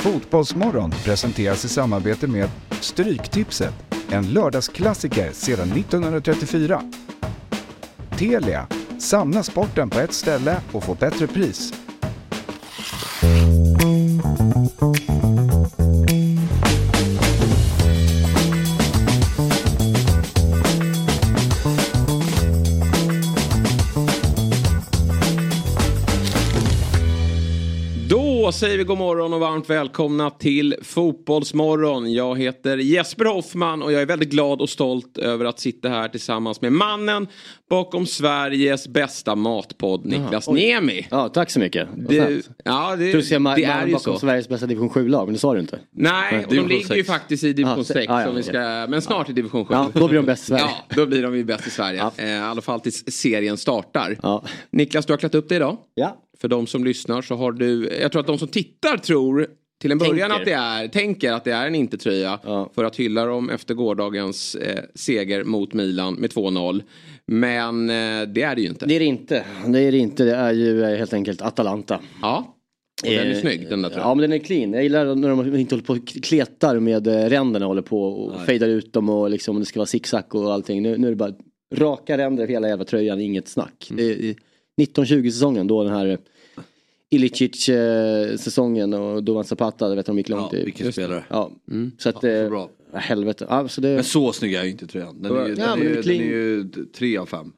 Fotbollsmorgon presenteras i samarbete med Stryktipset, en lördagsklassiker sedan 1934. Telia, samla sporten på ett ställe och få bättre pris. Säger vi god morgon och varmt välkomna till Fotbollsmorgon. Jag heter Jesper Hoffman och jag är väldigt glad och stolt över att sitta här tillsammans med mannen bakom Sveriges bästa matpodd, Niklas oj. Niemi. Ja, tack så mycket. Det, ja, det, du säga det är ju bakom så. Sveriges bästa division 7-lag, men det sa du inte. Nej, och de ligger ju faktiskt i division Ah, 6. ah, ja, ska, men snart i division 7. Ja, då blir de bäst i Sverige. Ja, då blir de ju bäst i Sverige. Eh, I alla fall tills serien startar. Ja. Niklas, du har klätt upp dig idag. Ja. För de som lyssnar så har du, jag tror att de som tittar tror till en början Tänker. att det är, tänker att det är en inte-tröja. Ja. För att hylla dem efter gårdagens eh, seger mot Milan med 2-0. Men eh, det är det ju inte. Det är det inte. Det är det inte. Det är ju eh, helt enkelt Atalanta. Ja, och den är Eh, snygg den där Ja tröjan. men den är clean. Jag gillar när de inte håller på och kletar med eh, ränderna håller på och fejdar ut dem och liksom det ska vara zigzag och allting. Nu, nu är det bara raka ränder över hela jävla tröjan, inget snack. Mm. Det 1920 säsongen då den här eh, Ilicic eh, säsongen och Dovan Zapata, det vet de gick långt Ja, i. vilken spelare. Ja, Mm. så att Ja, eh, så bra. helvete. Ja, så det, Men så snygg är ju inte tröjan. Den är ju, Ja, är, ju- den är ju tre av fem.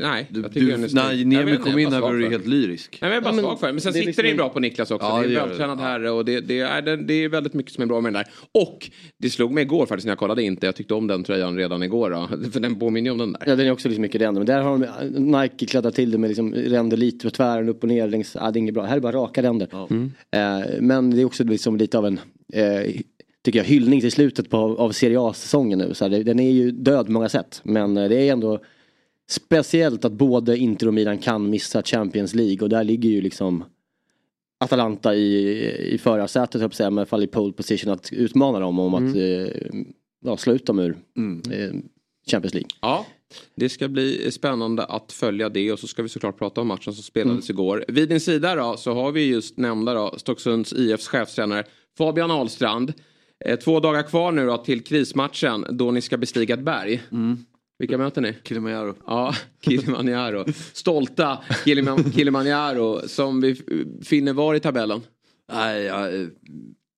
Nej, Du, jag tycker du, när Niemi kom in här var du helt lyrisk. Nej, men jag är bara Ja, men svag för det. Men sen det sitter liksom det bra på Niklas också. Ja, det är en vältränad herre och det, det, är, det, det är väldigt mycket som är bra med den där. Och det slog mig igår faktiskt när jag kollade inte. Jag tyckte om den tröjan redan igår. Då. För den påminner ju om den där. Ja den är också liksom mycket ränder. Men där har de Nike kladdat till det med liksom ränder lite på tvären upp och ner längs. Ja, det är inget bra. Här är bara raka ränder. Eh, men det är också liksom lite av en eh, tycker jag, hyllning till slutet på, av Serie A-säsongen nu. Så här, det, den är ju död på många sätt. Men eh, det är ändå speciellt att både Inter och Milan kan missa Champions League. Och där ligger ju liksom Atalanta i, i förarsätet, höll jag säga, men i alla fall i pole position att utmana dem om att eh, ja, slå ut dem ur eh, Champions League. Ja, det ska bli spännande att följa det och så ska vi såklart prata om matchen som spelades igår. Vid din sida då så har vi just nämnda då Stocksunds IFs chefstränare Fabian Ahlstrand. Eh, två dagar kvar nu då till krismatchen då ni ska bestiga ett berg. Vilka möter ni? Kilimanjaro. Ja, Kilimanjaro. Stolta Kiliman- Kilimanjaro som vi finner var i tabellen. Nej, ja, eh,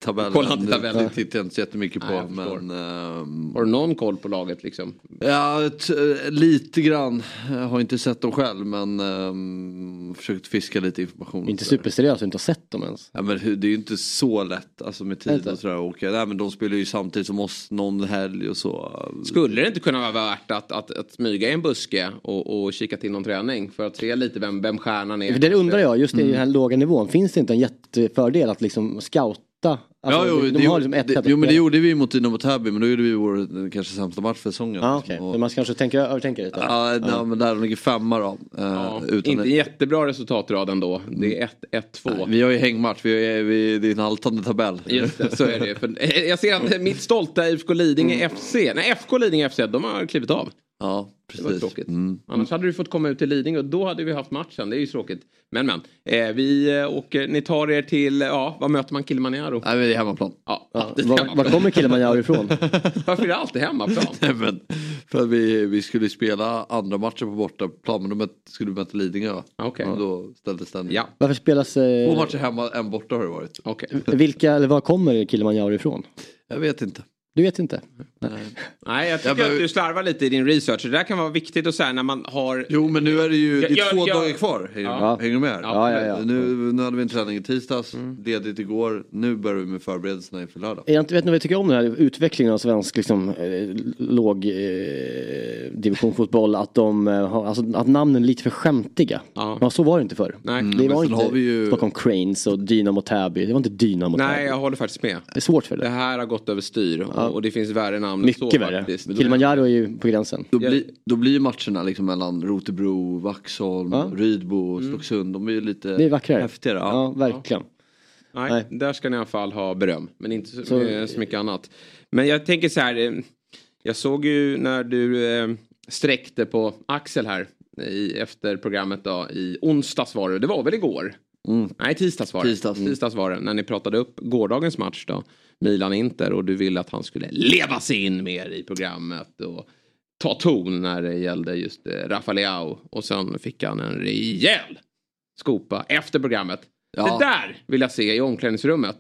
tabellen. Kolla inte tabellen. Det tittar jag inte så jättemycket Nej, på. förstår. men, ehm, Har du någon koll på laget liksom? ja, lite grann. Jag har inte sett dem själv men um, försökt fiska lite information. Inte superseriöst, inte har sett dem ens. Ja, men det är ju inte så lätt alltså med tid och sådär. Och, nej, men de spelar ju samtidigt som oss någon helg och så. Skulle det inte kunna vara värt att, att, att smyga i en buske och, och kika till någon träning för att se lite vem, vem stjärnan är? För det undrar jag, just i Mm. den här låga nivån, finns det inte en jättefördel att liksom scouta? Alltså, ja, jo, de det, har liksom ett det, jo men det gjorde vi mot Dynamo Täby men då gjorde vi vår kanske sämsta match för säsongen. Ja, okej. Och- man kanske tänker, övertänker lite. Ja, nej, men där de ligger femma då. Ja, utan inte en jättebra resultatrad ändå. Det är 1-1-2. Vi har ju hängmatch, vi är, vi, det är en haltande tabell. Just det, så är det. För, jag ser att mitt stolta IFK Lidingö FC, nej FK Lidingö FC, de har klivit av. Ja, Det var precis. tråkigt. Mm. Annars hade du fått komma ut till Lidingö och då hade vi haft matchen. Det är ju tråkigt. Men men, eh, vi eh, åker, ni tar er till, ja, vad möter man Kilimanjaro? Nej, men det är hemmaplan. Ja, Ja, var, hemmaplan. var kommer Kilimanjaro ifrån? Varför är det alltid hemmaplan? Nej, men, för att vi, vi skulle spela andra matcher på bortaplan men då skulle vi möta Lidingö. va? Okej. Och då ställdes den. Ja, Varför spelas... Två Eh, matcher hemma, en borta har det varit. okej. vilka, eller var kommer Kilimanjaro ifrån? Jag vet inte. Du vet inte? Nej, jag tycker Jag att du slarvar lite i din research. Det där kan vara viktigt att säga när man har... Jo men nu är det ju, det är Jag- två jag- dagar kvar. Hänger, Ja. hänger du med? Ja, ja, ja. Nu, nu hade vi en träning i tisdags, ledigt igår. Nu börjar vi med förberedelserna inför lördag. Jag inte vet ni vad jag tycker om den här utvecklingen av svensk liksom, eh, låg eh, divisionfotboll. Att, de, eh, har, alltså, att namnen är lite för skämtiga. Ja. Ja. så var det inte förr. Nej. Det men var inte har vi ju- Stockholm Cranes och Dynamo Täby. Det var inte Dynamo Nej, Täby. jag håller faktiskt med. Det är svårt för Det det. här har gått över styr och, och det finns värre namn än så Mycket värre. faktiskt. Kilimanjaro är ju på gränsen. Då, blir, då blir matcherna liksom mellan Rotebro, Vaxholm, Ja. Rydbo, Stocksund. De är ju lite Det är vackrare. häftigare. Ja, Ja. verkligen. Nej, Nej. där ska ni i alla fall ha beröm. Men inte så, Så- eh, så mycket annat. Men jag tänker så här. eh, Jag såg ju när du eh, sträckte på Axel här i, efter programmet då, i onsdags var det. Det var väl igår? Mm. Nej, tisdags var det. Tisdags. tisdags var det. När ni pratade upp gårdagens match då. Milan-Inter och du ville att han skulle leva sig in mer i programmet. Och ta ton när det gällde just eh, Rafael Och sen fick han en rejäl skopa efter programmet. Ja. Det där vill jag se i omklädningsrummet.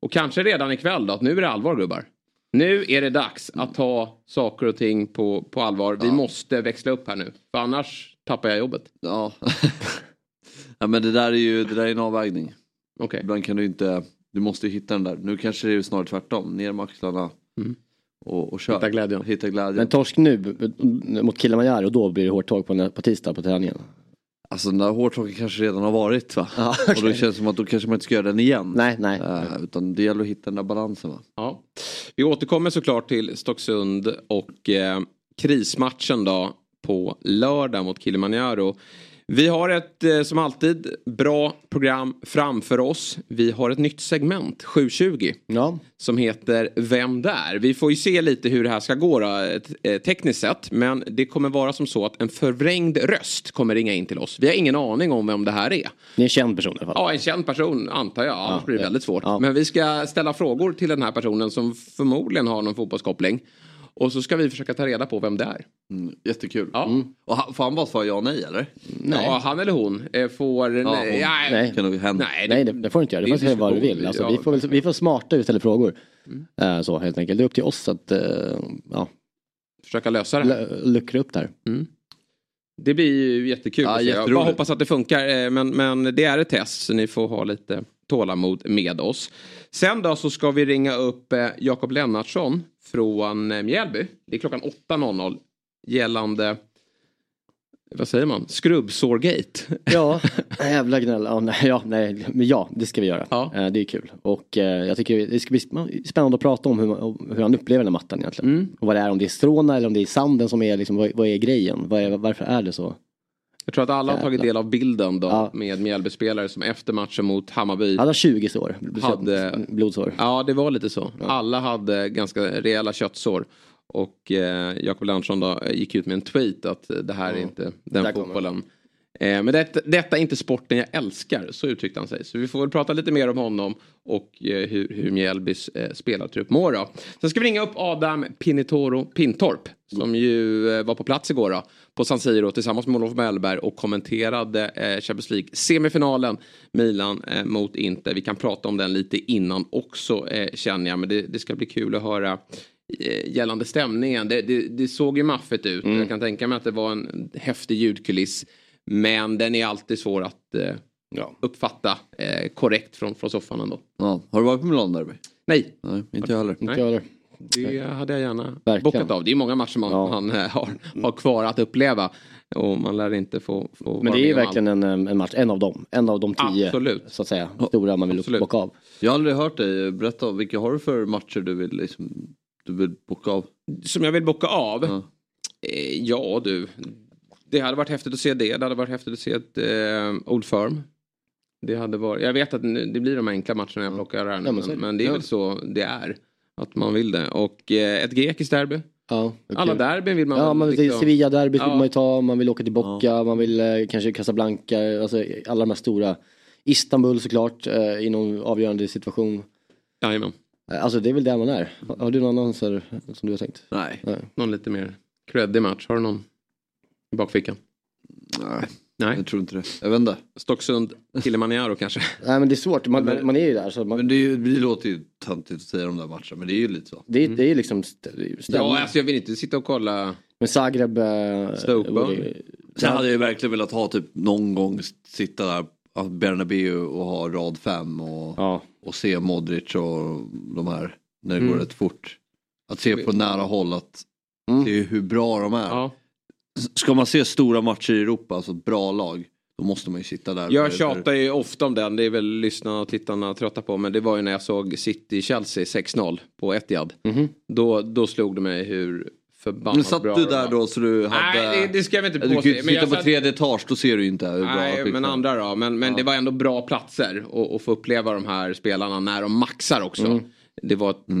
Och kanske redan ikväll då, att nu är det allvar gubbar. Nu är det dags att ta saker och ting på, på allvar. Vi måste växla upp här nu. För annars tappar jag jobbet. Ja. ja men det där är ju det där är en avvägning. Okej. Ibland kan du inte, du måste ju hitta den där. Nu kanske det är snarare tvärtom, ner med axlarna. Mm. Och, och kör. Hitta glädjen. Hitta glädjen. Men torsk nu mot Kilimanjaro och då blir det hårt tag på, på tisdag på träningen. Alltså den där hårtorken kanske redan har varit va? Ja, Och då känns det som att då kanske man inte ska göra den igen. Nej, nej. Eh, utan det gäller att hitta den där balansen va? Ja. Vi återkommer såklart till Stocksund och eh, krismatchen då på lördag mot Kilimanjaro. Vi har ett, eh, som alltid, bra program framför oss. Vi har ett nytt segment, 7.20, Ja, som heter Vem där? Vi får ju se lite hur det här ska gå då, eh, tekniskt sett. Men det kommer vara som så att en förvrängd röst kommer ringa in till oss. Vi har ingen aning om vem det här är. det är en känd person i alla fall. Ja, en känd person antar jag. Annars blir det ja. väldigt svårt. Ja. Men vi ska ställa frågor till den här personen som förmodligen har någon fotbollskoppling. Och så ska vi försöka ta reda på vem det är. Mm, jättekul. Ja. Och han, får han bara svara ja nej eller? Ja, han eller hon eh, får... Ja, nej, hon. nej. Nej. Kan nog hända. Nej, Nej, det, det får du inte göra. Du får Det är säga vad du vill. Alltså, Ja. Mm. vi, får, vi får smarta ut ställa frågor. Eh, så helt enkelt. Det är upp till oss att eh, ja, Försöka lösa det l- luckra upp där. Det blir ju jättekul. Ja. Jag bara hoppas att det funkar. Men, men det är ett test så ni får ha lite tålamod med oss. Sen då så ska vi ringa upp Jakob Lennartsson från eh, Mjällby. Det är klockan 8.00 gällande vad säger man? Skrubbsårgate. Ja, jävla gnäll. Ja, nej, ja, nej, men ja, det ska vi göra. Ja. Eh, det är kul. Och eh, jag tycker det ska bli sp- spännande att prata om hur, hur han upplever den här mattan egentligen. Mm. Och vad det är, om det är stråna eller om det är sanden som är liksom, vad, vad är grejen? Är, varför är det så? Jag tror att alla har tagit del av bilden då Ja. med Mjällbyspelare som efter matchen mot Hammarby. Har 20 sår, Hade- blodsår. Ja, det var lite så. Alla hade ganska rejäla köttsår. Och eh, Jakob Lennartsson då gick ut med en tweet att det här är inte den Där kommer fotbollen. Eh, men det, detta är inte sporten jag älskar, så uttryckte han sig. Så vi får väl prata lite mer om honom och eh, hur, hur Mjällbys eh, spelartrupp mår då. Sen ska vi ringa upp Adam Pinitoro Pintorp som ju eh, var på plats igår då, på San Siro tillsammans med Olof Mellberg och kommenterade eh, Champions League semifinalen Milan mot Inter. Vi kan prata om den lite innan också känner jag men det, det ska bli kul att höra gällande stämningen. Det, det, det såg ju maffigt ut. Jag kan tänka mig att det var en häftig ljudkuliss. Men den är alltid svår att eh, Ja. uppfatta eh, korrekt från, från soffan ändå. Ja. Har du varit på Milan Derby? Nej, Nej, inte jag heller. Inte jag heller. det hade jag gärna Verkligen. bockat av. Det är många matcher man, Ja. man eh, har, har kvar att uppleva. Och man lär inte få, få Men det är verkligen en, en match, en av dem. En av de tio, Absolut. så att säga, stora man vill Absolut. bocka av. Jag har aldrig hört dig berätta om vilka har du för matcher du vill, liksom, du vill bocka av? Som jag vill bocka av? Ja. Eh, ja du. Det hade varit häftigt att se det. Det hade varit häftigt att se ett eh, Old Firm. Det hade varit, jag vet att nu, det blir de enkla matcherna jag plockar här nu. Ja, men men, det. men det är Ja. väl så det är. Att man vill det. Och eh, ett grekiskt derby. Ja, okej. Alla derbyn vill man Ja, väl man, liksom- Sevilla-derbyt vill Ja. man ju ta, man vill åka till Bocca, man vill eh, kanske Casablanca, alltså alla de här stora. Istanbul såklart, eh, i någon avgörande situation. Jajamän. Eh, Alltså det är väl där man är. Har, har du någon annan som du har tänkt? Nej. Någon lite mer creddig match. Har du någon i bakfickan? Nej, Nej. jag tror inte det. Jag vet inte. Stocksund, Kilimanjaro kanske? Nej men det är svårt, man, man, man är ju där. Så man, Men det, är ju, det låter ju töntigt att säga de där matcherna, men det är ju lite så. det, är- det är ju liksom stämning. Ja, alltså jag vill inte sitta och kolla. Men Zagreb... Eh, Stoke, Sen hade jag ju verkligen velat ha typ någon gång sitta där på Bernabéu och ha rad fem och, Ja, och se Modric och de här när det Mm. går rätt fort. Att se på nära håll att Mm. se hur bra de är. Ja. Ska man se stora matcher i Europa, alltså bra lag, då måste man ju sitta där. Jag tjatar ju ofta om den. Det är väl lyssnarna och tittarna trötta på. Men det var ju när jag såg City-Chelsea 6-0 på Etihad. Mhm. Då, då slog det mig hur förbannat Men satt bra du där då så du hade... Nej, det, det ska jag inte du kan påstå. ju sitta på satt- tredje etage, då ser du ju inte hur bra Nej, men andra då. Men, men det var ändå bra platser att få uppleva de här spelarna när de maxar också. Mm. Det var ett eh,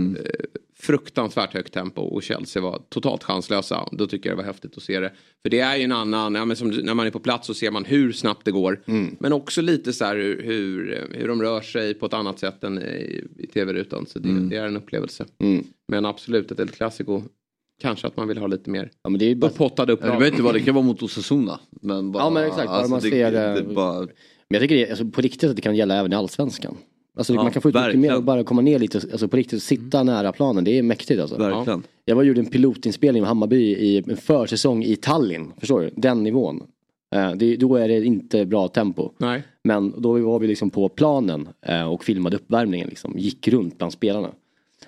fruktansvärt högt tempo och Chelsea var totalt chanslösa. Då tycker jag det var häftigt att se det. För det är ju en annan, ja, men som, när man är på plats så ser man hur snabbt det går. Mm. Men också lite så här hur, hur, hur de rör sig på ett annat sätt än i, i tv-rutan. Så det, mm. det, är en upplevelse. Mm. Men absolut ett El Clasico Kanske att man vill ha lite mer ja, men det är bara... upphottade uppdrag. Jag vet inte vad det kan vara mot Osasuna. Men bara, ja men exakt, bara alltså, man det, ser det, det bara... Men jag tycker det, alltså, på riktigt att det kan gälla även i Allsvenskan. Alltså ja, man kan få ut mycket mer och bara komma ner lite, alltså på riktigt sitta mm. nära planen. Det är mäktigt alltså. Verkligen. Jag var gjorde en pilotinspelning med Hammarby i en försäsong i Tallinn. Förstår du? Den nivån. Eh, det, då är det inte bra tempo. Nej. Men då var vi liksom på planen eh, och filmade uppvärmningen liksom. Gick runt bland spelarna.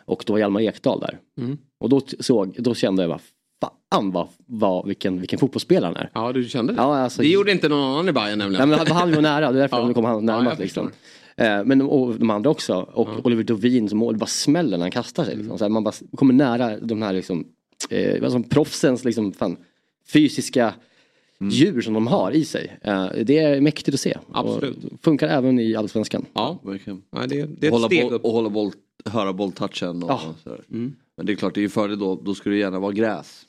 Och då var Hjalmar Ekdal där. Mm. Och då, såg, då kände jag bara fan vad, vad, vilken, vilken fotbollsspelare han är. Ja du kände det? Ja, alltså, det gjorde inte någon annan i Bayern nämligen. Nej, men han var nära, det är därför ja. kom han närmast. Ja, liksom. Eh, men och de andra också. Och ja. Oliver Dovin som mål, det bara smäller när han kastar sig. Liksom. Så här, man bara kommer nära de här liksom, eh, alltså, proffsens liksom, fan, fysiska mm. djur som de har i sig. Eh, det är mäktigt att se. Absolut. Och funkar även i Allsvenskan. Ja, verkligen. Ja, det, det är ett hålla steg upp. Och hålla boll, höra bolltouchen. Och, ja. mm. Men det är klart, det är ju fördel då, då ska det gärna vara gräs.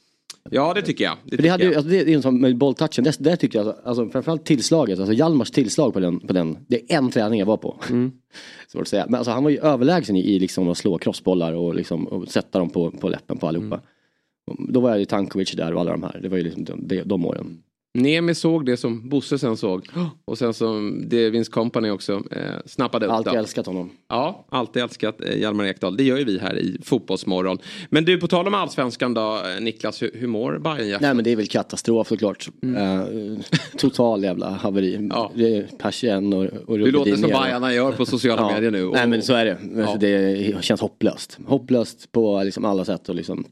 Ja det tycker jag. Det, tycker det, hade, jag. Alltså, det är en sån med bolltouchen, det, det tycker jag, alltså, alltså, framförallt tillslaget, alltså Hjalmars tillslag på den, på den, det är en träning jag var på. Mm. Svårt att säga. Men alltså, han var ju överlägsen i, i liksom att slå crossbollar och, liksom, och sätta dem på, på läppen på allihopa. Mm. Då var jag ju Tankovic där och alla de här, det var ju liksom de, de, de åren. Nemi såg det som Bosse sen såg. Och sen som det Vince Company också eh, snappade upp. Alltid älskat honom. Ja, alltid älskat eh, Hjalmar Ekdal. Det gör ju vi här i Fotbollsmorgon. Men du, på tal om allsvenskan då, eh, Niklas, hur, hur mår Bayern Nej men det är väl katastrof såklart. Mm. Eh, total jävla haveri. Ja. Persien och, och Det låter som Bajarna gör på sociala ja. medier nu. Och... Nej men så är det. Ja. Det känns hopplöst. Hopplöst på liksom alla sätt. Och liksom,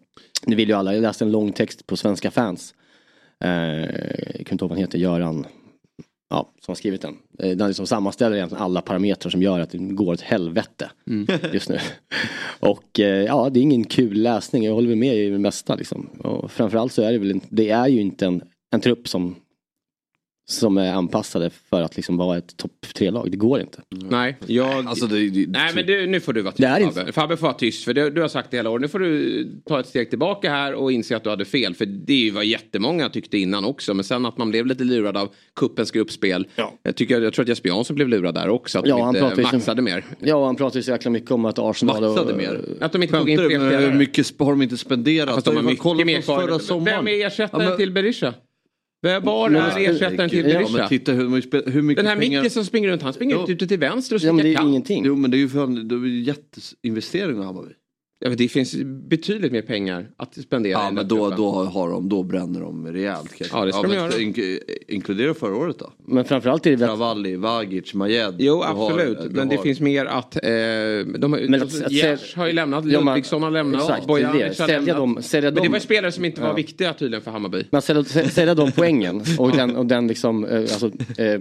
det vill ju alla. Jag läste en lång text på Svenska fans jag kommer inte ihåg vad han heter, Göran ja, som har skrivit den. Eh, den liksom sammanställer egentligen alla parametrar som gör att det går åt helvete mm. just nu. Och eh, ja, det är ingen kul läsning. Jag håller med i det mesta liksom. Och framförallt så är det väl, det är ju inte en, en trupp som som är anpassade för att liksom vara ett topp tre-lag. Det går inte. Mm. Nej, jag... Alltså det, det, Nej men du, nu får du vara tyst Fabbe. Inte... Fabbe får vara tyst för det, du har sagt det hela året. Nu får du ta ett steg tillbaka här och inse att du hade fel. För det är ju vad jättemånga tyckte innan också. Men sen att man blev lite lurad av kuppens gruppspel. Ja. Jag, tycker, jag tror att Jesper Jansson blev lurad där också. Att ja, de inte maxade mer. Ja, han pratade så jäkla mycket om att Arsenal... Maxade och, mer? Att de inte tog in fler Hur mycket har de inte spenderat? Fast de har mycket mer kvar. Vem är ersättaren ja, men... till Berisha? Var är ersättaren till Berisha? Ja, men titta hur, hur mycket Den här pengar... Micke som springer runt, han springer jo. ut ute till vänster och ja, men det är ingenting. Jo men det är ju för det är jätteinvestering av Hammarby. Ja, det finns betydligt mer pengar att spendera. Ja men då, då, har de, då bränner de rejält. Kanske. Ja det ska ja, de göra. In, inkludera förra året då? Men framförallt är det Travalli, Vagic, Majed. Jo absolut. Har, men det har... finns mer att... Eh, de, har, men alltså, Gers har ju lämnat, Ludvigsson har lämnat. Exakt, Bojanic har lämnat. Dem, men det var spelare som inte var ja. viktiga tydligen för Hammarby. Men sälja, sälja de poängen och den, och den liksom, eh, alltså, eh,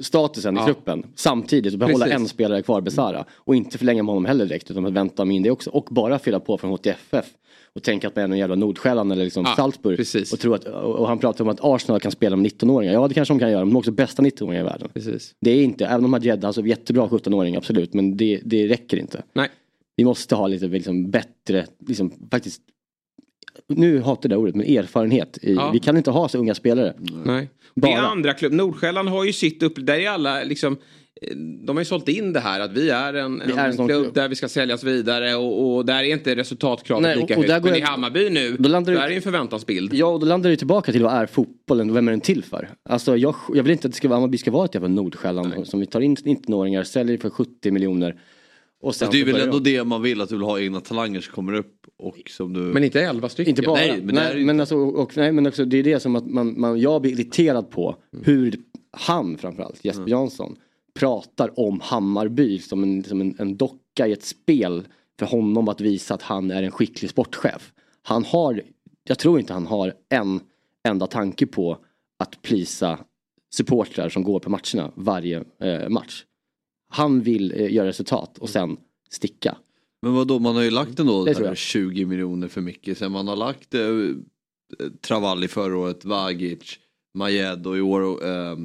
statusen i truppen samtidigt och behålla Precis. en spelare kvar, Besara. Och inte förlänga med honom heller direkt utan vänta med in det också. Och bara fylla på från HTF FF och tänka att man är någon jävla Nordsjälland eller liksom ah, Salzburg. Precis. Och, tro att, och han pratar om att Arsenal kan spela med 19-åringar. Ja det kanske de kan göra, men de är också bästa 19-åringar i världen. Precis. Det är inte, även om Majed alltså jättebra 17-åring absolut, men det, det räcker inte. Nej. Vi måste ha lite liksom, bättre, liksom, faktiskt nu hatar det ordet, men erfarenhet. I, ja. Vi kan inte ha så unga spelare. Nej. Bara. Det är andra klubb. Nordsjälland har ju sitt upp, där är alla liksom de har ju sålt in det här att vi är en, en, är en klubb, klubb där vi ska säljas vidare och, och där är inte resultatkravet Nej, lika högt. Men i Hammarby nu, då landar där är en förväntansbild. Ja, och då landar det tillbaka till vad är fotbollen och vem är den till för? Alltså jag, jag vill inte att det ska, Hammarby ska vara ett jävla Nordsjälland som vi tar in 19-åringar, säljer för 70 miljoner. Och sen det är väl ändå det man vill, att du vill ha egna talanger som kommer upp och som du... Men inte 11 stycken? Inte bara. Nej, men, nej, men, alltså, och, nej, men också, det är det som att man, man, jag blir irriterad på hur han framförallt, Jesper mm. Jansson, pratar om Hammarby som en, som en, en docka i ett spel för honom att visa att han är en skicklig sportchef. Han har, jag tror inte han har en enda tanke på att plisa supportrar som går på matcherna varje eh, match. Han vill eh, göra resultat och sen sticka. Men vad då man har ju lagt ändå 20 miljoner för mycket. Sen man har lagt eh, Travalli förra året, Vagic, Majed och i år eh, Eh,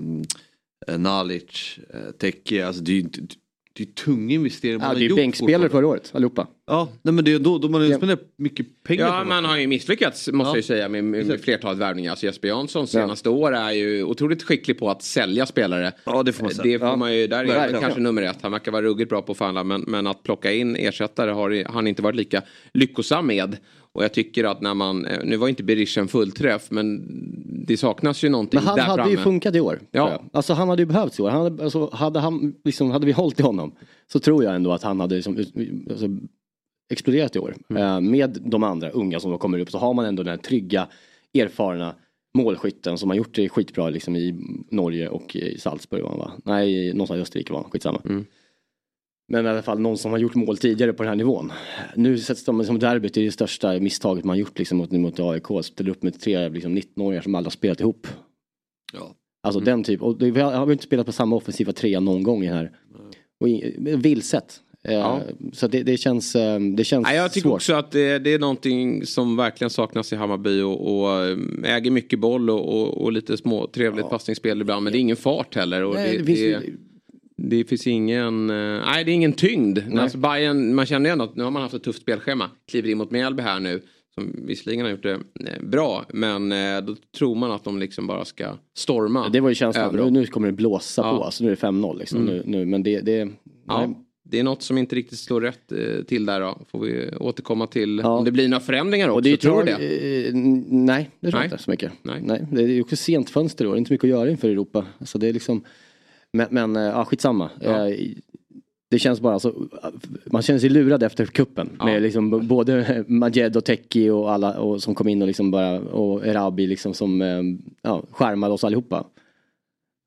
Nalic, eh, Teke, alltså det är ju inte, det är tunga investeringar man ja, har det är gjort. bänkspelare förra året allihopa. Ja, nej, men det är då, då man har ju spenderat mycket pengar Ja, på man har ju misslyckats måste Ja. jag ju säga med, med, med flertalet värvningar. Alltså Jesper Jansson senaste år är ju otroligt skicklig på att sälja spelare. Ja, det får man säga. Det får Ja. man ju, där är han kanske nummer ett. Han verkar vara ruggigt bra på att förhandla men, men att plocka in ersättare har han inte varit lika lyckosam med. Och jag tycker att när man, eh, nu var inte Berisha en fullträff men det saknas ju någonting Men han där hade framme. ju funkat i år. Ja. Alltså han hade ju behövts i år. Han hade, alltså, hade, han, liksom, hade vi hållit i honom så tror jag ändå att han hade liksom, alltså, exploderat i år. Mm. Eh, med de andra unga som kommer upp så har man ändå den här trygga, erfarna målskytten som har gjort det skitbra liksom, i Norge och i Salzburg. Va? Nej, någonstans i Österrike var han, skitsamma. Mm. Men i alla fall någon som har gjort mål tidigare på den här nivån. Nu sätts de som derbyt, det är det största misstaget man gjort liksom, mot, mot AIK. Ställer upp med tre liksom, 19-åringar som aldrig har spelat ihop. Ja. Alltså den typ, och det, vi har, har vi inte spelat på samma offensiva trea någon gång i den här. Och i- vilset. Eh, Ja. Så det, det känns, eh, det känns Nej, jag tycker svårt. också att det, det är någonting som verkligen saknas i Hammarby och, och eh, äger mycket boll och, och, och lite små trevligt passningsspel ibland men det är ingen fart heller. Och Nej, det, det det, finns ingen, eh, nej det är ingen tyngd. Alltså Bayern, man känner ju ändå att nu har man haft ett tufft spelschema. Kliver in mot Mjällby här nu. Som visserligen har gjort det eh, bra men eh, då tror man att de liksom bara ska storma. Det var ju känslan, nu, nu kommer det blåsa Ja. Mm. på. Alltså, nu är det 5-0 liksom. Nu, nu, men det, det Ja, nej. det är något som inte riktigt står rätt till där då. Får vi återkomma till Ja. om det blir några förändringar också. Och det tror du det? Nej, det tror Nej. jag inte så mycket. Nej. Det är ju också sent fönster då, det är inte mycket att göra inför Europa. Alltså det är liksom, men, men eh, ja, skitsamma. Ja. Eh, Det känns bara så, man känner sig lurad efter kuppen Ja. Med liksom både Majed och Teki och alla och som kom in och liksom bara, och Erabi liksom som eh, ja, skärmade oss allihopa.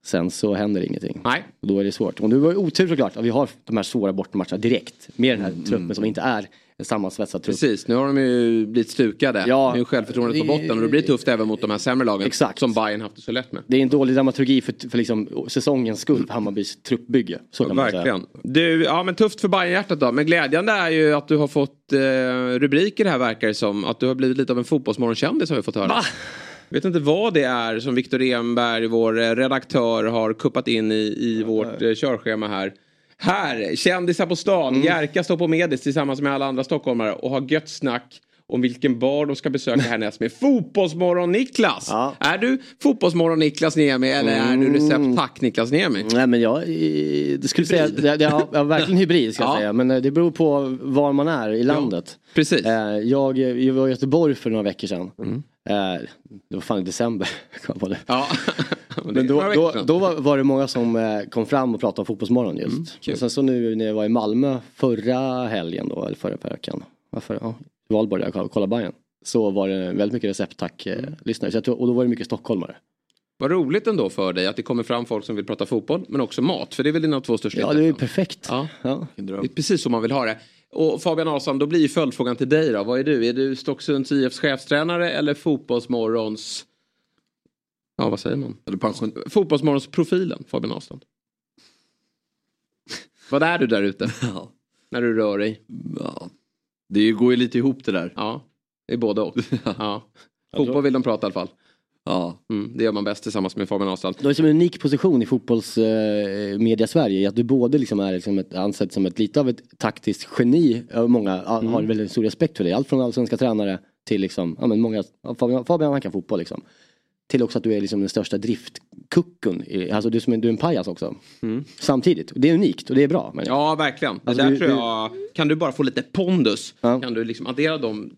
Sen så händer ingenting. Nej. Och då är det svårt. Och nu var det otur såklart att vi har de här svåra bortamatcherna direkt. Med den här truppen som inte är sammansvetsad trupp. Precis, nu har de ju blivit stukade. Ja. Nu är självförtroendet på botten och det blir tufft även mot de här sämre lagen. Exakt. Som Bayern haft det så lätt med. Det är en dålig dramaturgi för, för liksom säsongens skull, för Hammarbys truppbygge. Så kan man säga. Du, ja men tufft för Bayern-hjärtat då. Men glädjande är ju att du har fått eh, rubriker här verkar det som. Att du har blivit lite av en fotbollsmorgonkändis har vi fått höra. Va? Vet inte vad det är som Viktor Enberg, vår eh, redaktör, har kuppat in i, i vårt eh, körschema här. Här, kändisar på stan. Mm. Jerka står på Medis tillsammans med alla andra stockholmare och har gött snack om vilken bar de ska besöka härnäst med Fotbollsmorgon-Niklas. Ja. Är du Fotbollsmorgon-Niklas Niemi eller är du Recept Tack-Niklas Niemi? Nej men jag eh, det skulle säga, det, det, ja, ja, verkligen hybrid ska jag Ja. säga. Men eh, det beror på var man är i landet. Precis. Eh, Jag, jag var i Göteborg för några veckor sedan. Mm. Eh, Det var fan i december. det. Ja. Men då, då, då var, var det många som eh, kom fram och pratade om Fotbollsmorgon just. Mm, sen så nu när jag var i Malmö förra helgen då, eller förra veckan. Varför? Ja, Valborg där jag kollade Bajen. Så var det väldigt mycket recept tack eh, Mm. och då var det mycket stockholmare. Vad roligt ändå för dig att det kommer fram folk som vill prata fotboll men också mat. För det är väl dina två största Ja det är ju perfekt. Ja. Ja. Det är precis så man vill ha det. Och Fabian Ahlsam, då blir följdfrågan till dig då. Vad är du? Är du Stocksunds IFs chefstränare eller Fotbollsmorgons... Ja, vad säger man? Eller pension... Fotbollsmorgons profilen, Fabian Ahlstrand. Vad är du där ute? Ja. När du rör dig? ja. Det går ju lite ihop det där. Ja, det är både och. Ja. Fotboll vill de prata i alla fall. Ja. Mm, det gör man bäst tillsammans med Fabian Ahlstrand. Du har liksom en unik position i fotbollsmedia eh, Sverige i att du både liksom är liksom ett, ansedd som ett, lite av ett taktiskt geni. Ja, Många Mm. har väldigt stor respekt för dig. Allt från allsvenska tränare till liksom, ja men många, Fabian, Fabian han kan fotboll liksom. Till också att du är liksom den största driftkuckun. i- Alltså du, är som du är en pajas också. Samtidigt. Och det är unikt och det är bra. Men Mm. Ja, verkligen. Det Alltså, där du- tror jag, kan du bara få lite pondus, Ja. kan du liksom addera de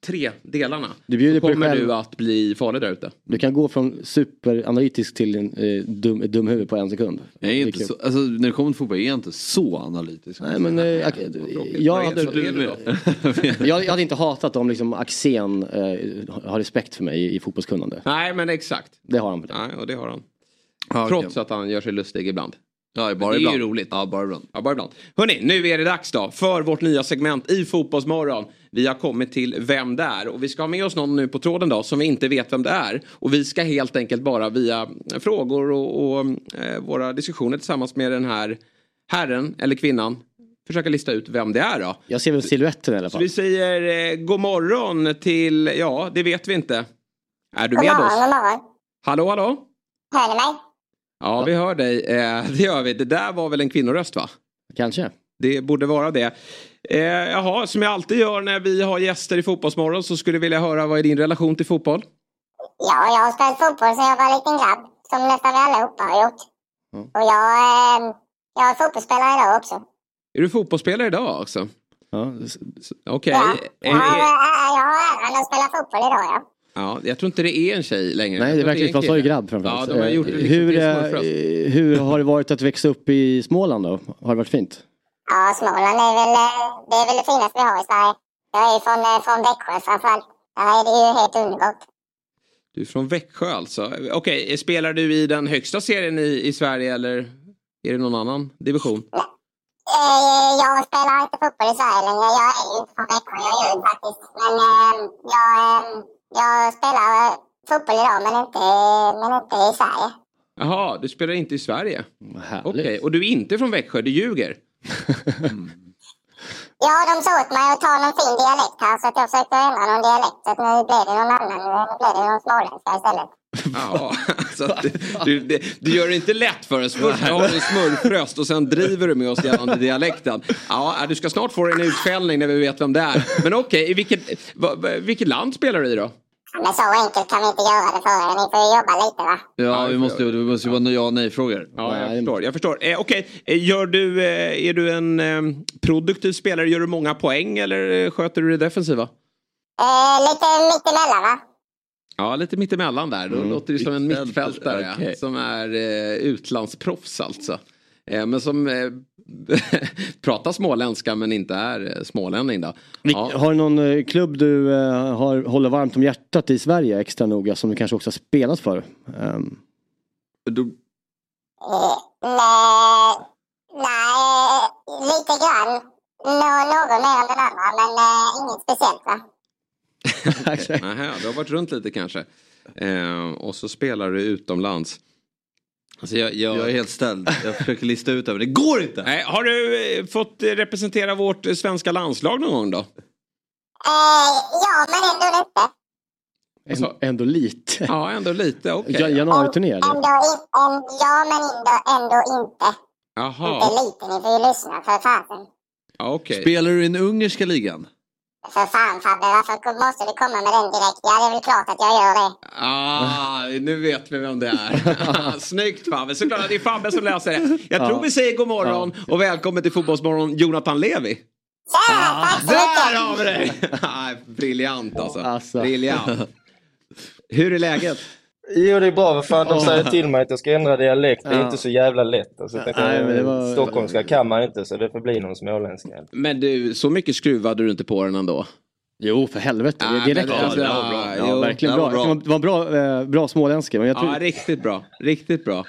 tre delarna. Du bjuder på dig kommer själv. du att bli farlig där ute. Du kan gå från superanalytisk till en eh, dum, dum huvud på en sekund. Jag är inte så, alltså, när det kommer till fotboll är jag inte så analytisk. Nej men eh, jag, jag, hade, jag, jag hade inte hatat om liksom Axén eh, har respekt för mig i, i fotbollskunnande. Nej, men exakt. Det har han. Nej, och det har han. Okej. Trots att han gör sig lustig ibland. Ja, bara det är ju ibland. roligt. Ja, bara ibland. Ja, bara ibland. Hörni, nu är det dags då för vårt nya segment i Fotbollsmorgon. Vi har kommit till Vem det är och vi ska ha med oss någon nu på tråden då som vi inte vet vem det är. Och vi ska helt enkelt bara via frågor och, och eh, våra diskussioner tillsammans med den här herren eller kvinnan försöka lista ut vem det är då. Jag ser väl siluetten i alla Så fall. vi säger eh, god morgon till, ja det vet vi inte. Är du med oss? god morgon. Hallå hallå? Hör ni mig? Ja vi hör dig, eh, det gör vi. Det där var väl en kvinnoröst va? Kanske. Det borde vara det. Eh, jaha, som jag alltid gör när vi har gäster i Fotbollsmorgon så skulle jag vilja höra vad är din relation till fotboll? Ja, jag har spelat fotboll sedan jag var en liten grabb. Som nästan vi allihopa har gjort. Mm. Och jag, eh, jag är fotbollsspelare idag också. Är du fotbollsspelare idag också? Ja, Okej. Okay. Ja, jag, har, jag har äran att spela fotboll idag ja. Ja, jag tror inte det är en tjej längre. Nej, det verkar inte vara grabb framförallt. Ja, de har gjort det liksom hur, eh, hur har det varit att växa upp i Småland då? Har det varit fint? Ja, Småland är väl eh, det, är väl det finaste vi har i Sverige. Jag är från, eh, från Växjö framförallt. Där är det ju helt underbart. Du är från Växjö alltså. Okej, okay, spelar du i den högsta serien i, i Sverige eller är det någon annan division? Nej. Jag spelar inte fotboll i Sverige längre. Jag är ju inte från Växjö, jag är ju faktiskt. Men jag jag spelar fotboll idag men inte, men inte i Sverige. Jaha, du spelar inte i Sverige? Okej, okay. och du är inte från Växjö, du ljuger? mm. Ja, de sa åt mig att ta någon fin dialekt här så att jag försökte ändra någon dialekt. Så att nu blev det någon annan, nu blev det någon småländska istället. Ja, alltså, du, du, du, gör det inte lätt för oss. Först har du smurfröst och sen driver du med oss gällande dialekten. Ja, du ska snart få en utskällning när vi vet vem det är. Men okej, okay, vilket, vilket land spelar du i då? Men så enkelt kan vi inte göra det för er. Ni får ju jobba lite va? Ja, vi måste, det måste ju vara ja och nej-frågor. Ja, jag förstår. Jag förstår. Eh, Okej, okay. Eh, gör du, eh, är du en eh, produktiv spelare? Gör du många poäng eller eh, sköter du det defensiva? Eh, lite mittemellan va? Ja, lite mittemellan där. Då mm. låter det som en mittfältare okay. som är eh, utlandsproffs alltså. Eh, men som eh, pratar småländska men inte är eh, smålänning då. Ja. Har du någon eh, klubb du eh, har, håller varmt om hjärtat i Sverige extra noga som du kanske också har spelat för? Um. Du... Uh, nej, nej, lite grann. Nå, någon mer än den andra men inget speciellt va? Nähä, du har varit runt lite kanske. Eh, och så spelar du utomlands. Alltså jag, jag... jag, är helt ställd. Jag försöker lista ut det, men det går inte! Nej, har du eh, fått representera vårt eh, svenska landslag någon gång då? Uh, ja, men ändå lite. Alltså, ändå lite? Ja, ändå lite. Okay. Januariturné? Ändå, ändå, ja, men ändå, ändå inte. Jaha. Inte lite, ni får ju lyssna för fasen. Okay. Spelar du i den ungerska ligan? För fan Fabbe, varför måste du komma med den direkt? Ja, det är väl klart att jag gör det. Ah, nu vet vi vem det är. Snyggt Fabbe, såklart att det är Fabbe som läser det. Jag tror vi säger god morgon och välkommen till Fotbollsmorgon Jonathan Levi. Ja, ah, tack så Där har vi dig! Briljant alltså. alltså. Briljant. Hur är läget? Jo det är bra, vad fan de säger till mig att jag ska ändra dialekt. Det är ja. inte så jävla lätt. Alltså, Nej, men det var... Stockholmska kan man inte så det får bli någon småländska. Men du, så mycket skruvade du inte på den ändå? Jo, för helvete. Ah, det är bra, alltså, bra, bra. Ja, jo, verkligen bra. bra. Det var bra, eh, bra småländska. Men jag tror... Ja, riktigt bra. Riktigt bra.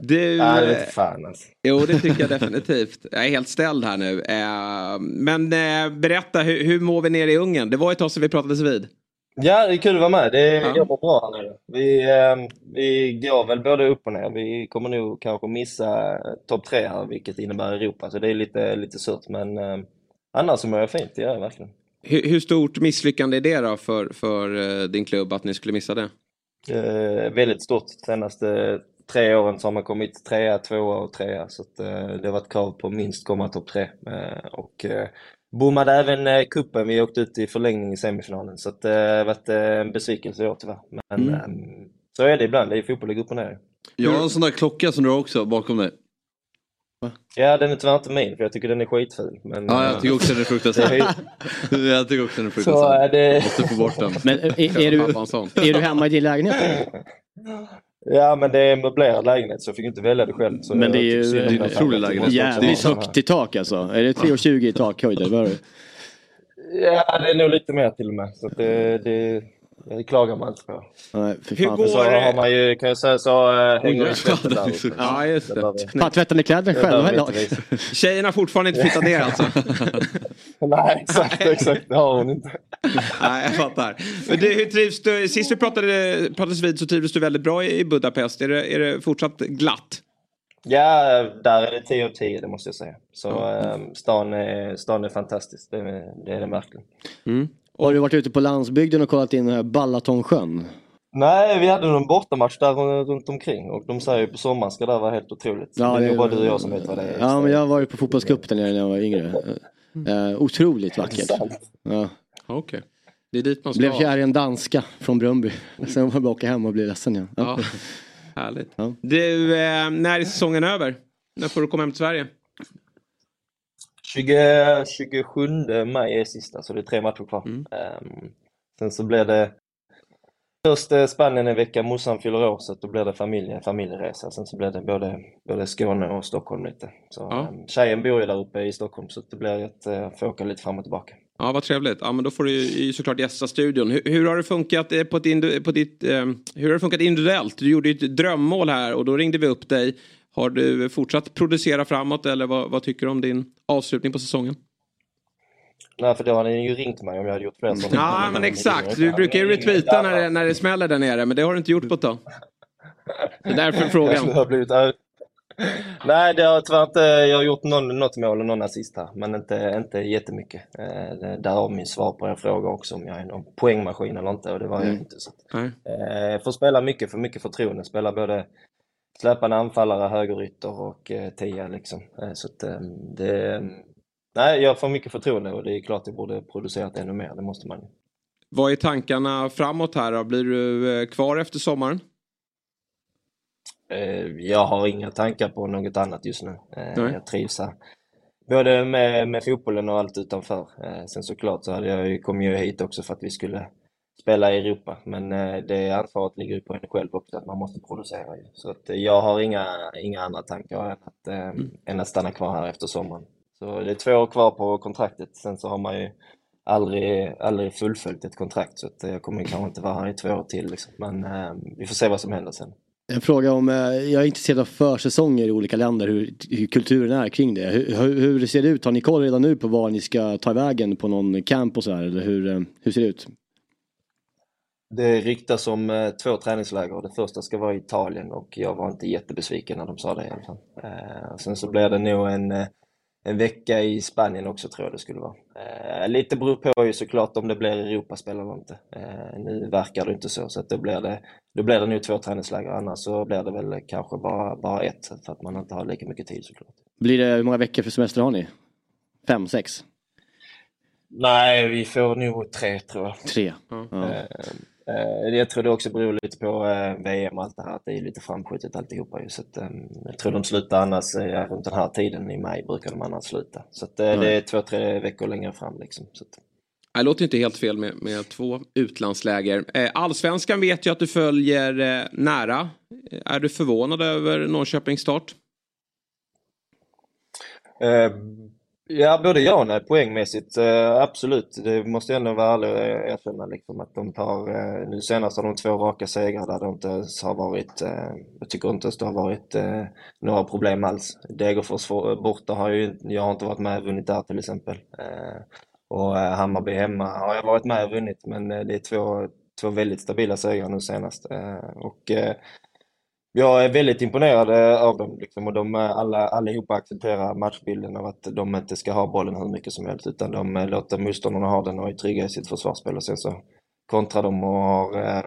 Du... Nej, det är fan alltså. Jo, det tycker jag definitivt. Jag är helt ställd här nu. Eh, men eh, berätta, hur, hur mår vi nere i Ungern? Det var ett tag sedan vi pratades vid. Ja, det är kul att vara med. Det ja. jobbar bra här nu. Vi, eh, vi går väl både upp och ner. Vi kommer nog kanske missa topp tre här, vilket innebär Europa. Så det är lite, lite surt, men eh, annars så mår jag fint. Det gör jag verkligen. Hur, hur, stort misslyckande är det då för, för uh, din klubb att ni skulle missa det? Eh, väldigt stort. Senaste tre åren så har man kommit trea, tvåa och trea. Så att, eh, det har varit krav på minst komma topp tre. Eh, och bommade även eh, kuppen. Vi åkte ut i förlängning i semifinalen så att, eh, det har varit eh, en besvikelse i år tyvärr. Men mm. Ehm, så är det ibland, det är fotboll, det går upp och ner. Jag har en sån där klocka som du har också bakom dig. Ja, den är tyvärr inte min för jag tycker den är skitful. Men, ja, jag tycker också den är fruktansvärd. jag tycker också den är fruktansvärd. Så, det... Måste få bort den. Men är, är, du, är du hemma i din lägenhet? Ja men det är en möblerad lägenhet så jag fick inte välja det själv. Så men det är ju en otrolig lägenhet. Jävligt högt i tak alltså. Är det 3,20 i takhöjd eller Ja det är nog lite mer till och med. Så det, det, det klagar man inte på. Nej, för fan. Hur går så har man ju, kan jag säga så, äh, hänger ut där. Ja, just det. Fan, tvättar ni kläderna själva idag? Tjejerna har fortfarande inte flyttat ner alltså? Nej, exakt, exakt. Det har hon inte. Nej, jag fattar. Men du, hur trivs du? Sist vi pratade, pratades vid så trivdes du väldigt bra i Budapest. Är det, är det fortsatt glatt? Ja, där är det 10 av 10 det måste jag säga. Så mm. stan, är, stan är fantastisk, det är, det verkligen. Mm. Har du varit ute på landsbygden och kollat in Balatonsjön? Nej, vi hade någon bortamatch där runt omkring och de säger ju på sommaren ska det vara helt otroligt. Ja, det är bara du och jag som vet vad det är. Ja, men jag har varit på fotbollscup där nere när jag var yngre. Uh, otroligt vackert. Ja. Okej. Okay. Det är dit man ska. Blev kär i en danska från Brumby. Sen var jag bara åka hem och bli ledsen igen. Ja. ja. Härligt. Ja. Du, eh, när är säsongen över? När får du komma hem till Sverige? 20, 27 maj är sista, så det är tre matcher kvar. Mm. Um, sen så blir det Först Spanien en vecka, morsan fyller år så då blir det familje, familjeresa. Sen så blir det både, både Skåne och Stockholm lite. Så, ja. um, tjejen bor ju där uppe i Stockholm så det blir att uh, få åka lite fram och tillbaka. Ja, vad trevligt. Ja, men då får du ju såklart gästa studion. Hur, hur har det funkat eh, på, ett, på ditt, eh, hur har det funkat individuellt? Du gjorde ju ett drömmål här och då ringde vi upp dig. Har du fortsatt producera framåt eller vad, vad tycker du om din avslutning på säsongen? Nej, för då hade ni ju ringt mig om jag hade gjort sådana. Ja, men exakt. Du brukar ju retweeta när det, när det smäller där nere, men det har du inte gjort på ett tag. Det är därför frågan. Jag har blivit Nej, det har tyvärr inte, jag har gjort någon, något mål och någon assist här, men inte, inte jättemycket. Eh, där har min svar på en fråga också om jag är någon poängmaskin eller inte och det var mm. jag inte. Så. Eh, får spela mycket för mycket förtroende, spela både släpande anfallare, högerytter och eh, tia liksom. Eh, så att, eh, det, nej, jag får mycket förtroende och det är klart att jag borde producerat ännu mer, det måste man Vad är tankarna framåt här då? Blir du eh, kvar efter sommaren? Eh, jag har inga tankar på något annat just nu. Nej. Jag trivs här. Både med, med fotbollen och allt utanför. Sen såklart så hade jag, kom jag hit också för att vi skulle spela i Europa. Men det ansvaret ligger ju på en själv också, att man måste producera. Så att jag har inga, inga andra tankar än att, mm. än att stanna kvar här efter sommaren. Så det är två år kvar på kontraktet. Sen så har man ju aldrig, aldrig fullföljt ett kontrakt så att jag kommer kanske inte vara här i två år till. Liksom. Men eh, vi får se vad som händer sen. En fråga om, eh, jag är intresserad av försäsonger i olika länder, hur, hur kulturen är kring det. Hur, hur, hur, ser det ut? Har ni koll redan nu på var ni ska ta vägen på någon camp och så här? Eller hur, eh, hur ser det ut? Det ryktas om eh, två träningsläger. Det första ska vara i Italien och jag var inte jättebesviken när de sa det i alla fall. Eh, sen så blir det nog en eh, en vecka i Spanien också tror jag det skulle vara. Lite beror på ju såklart om det blir Europaspel eller inte. Nu verkar det inte så, så att då, blir det, då blir det nog två träningsläger. Annars så blir det väl kanske bara, bara ett för att man inte har lika mycket tid såklart. Blir det, hur många veckor för semester har ni? Fem, sex? Nej, vi får nog tre tror jag. Tre? Eh, Eh, jag tror det också beror lite på eh, VM och allt det här, att det är lite framskjutet alltihopa. Så att, ehm, jag tror de slutar annars, ja, runt den här tiden i maj brukar de annars sluta. Så att, det är två, tre veckor längre fram liksom. Så att... Det låter inte helt fel med, med två utlandsläger. allsvenskan vet jag att du följer nära. Är du förvånad över Norrköpings start? Ja, både ja och nej poängmässigt. Eh, absolut, det måste jag ändå vara ärlig och erkänna liksom att de tar, eh, nu senast har de två raka segrar där det inte ens har varit, eh, jag tycker inte ens det har varit eh, några problem alls. Degerfors eh, borta har ju, jag har inte varit med och vunnit där till exempel. Eh, och eh, Hammarby hemma har jag varit med och vunnit men eh, det är två, två väldigt stabila segrar nu senast. Eh, och jag är väldigt imponerad eh, av dem liksom, och de eh, alla, allihopa accepterar matchbilden av att de inte ska ha bollen hur mycket som helst utan de eh, låter motståndarna ha den och är trygga i sitt försvarsspel och sen så kontrar de och har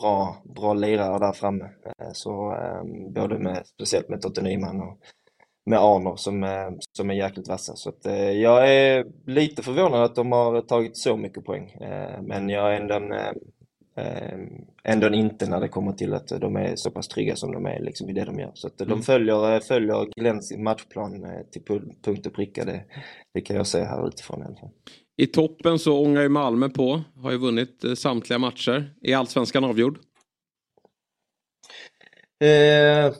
bra, bra lirare där framme. Så ehm, både med, speciellt med Totte Nyman och med Arnor som, som är jäkligt vassa. Så att, jag är lite förvånad att de har tagit så mycket poäng. men jag är ändå ändå inte när det kommer till att de är så pass trygga som de är liksom, i det de gör. Så att de mm. följer, eh, följer Glenns matchplan eh, till punkt och pricka. Det, det kan jag se här utifrån i alla fall. I toppen så ångar ju Malmö på. Har ju vunnit samtliga matcher. Är allsvenskan avgjord? Eh,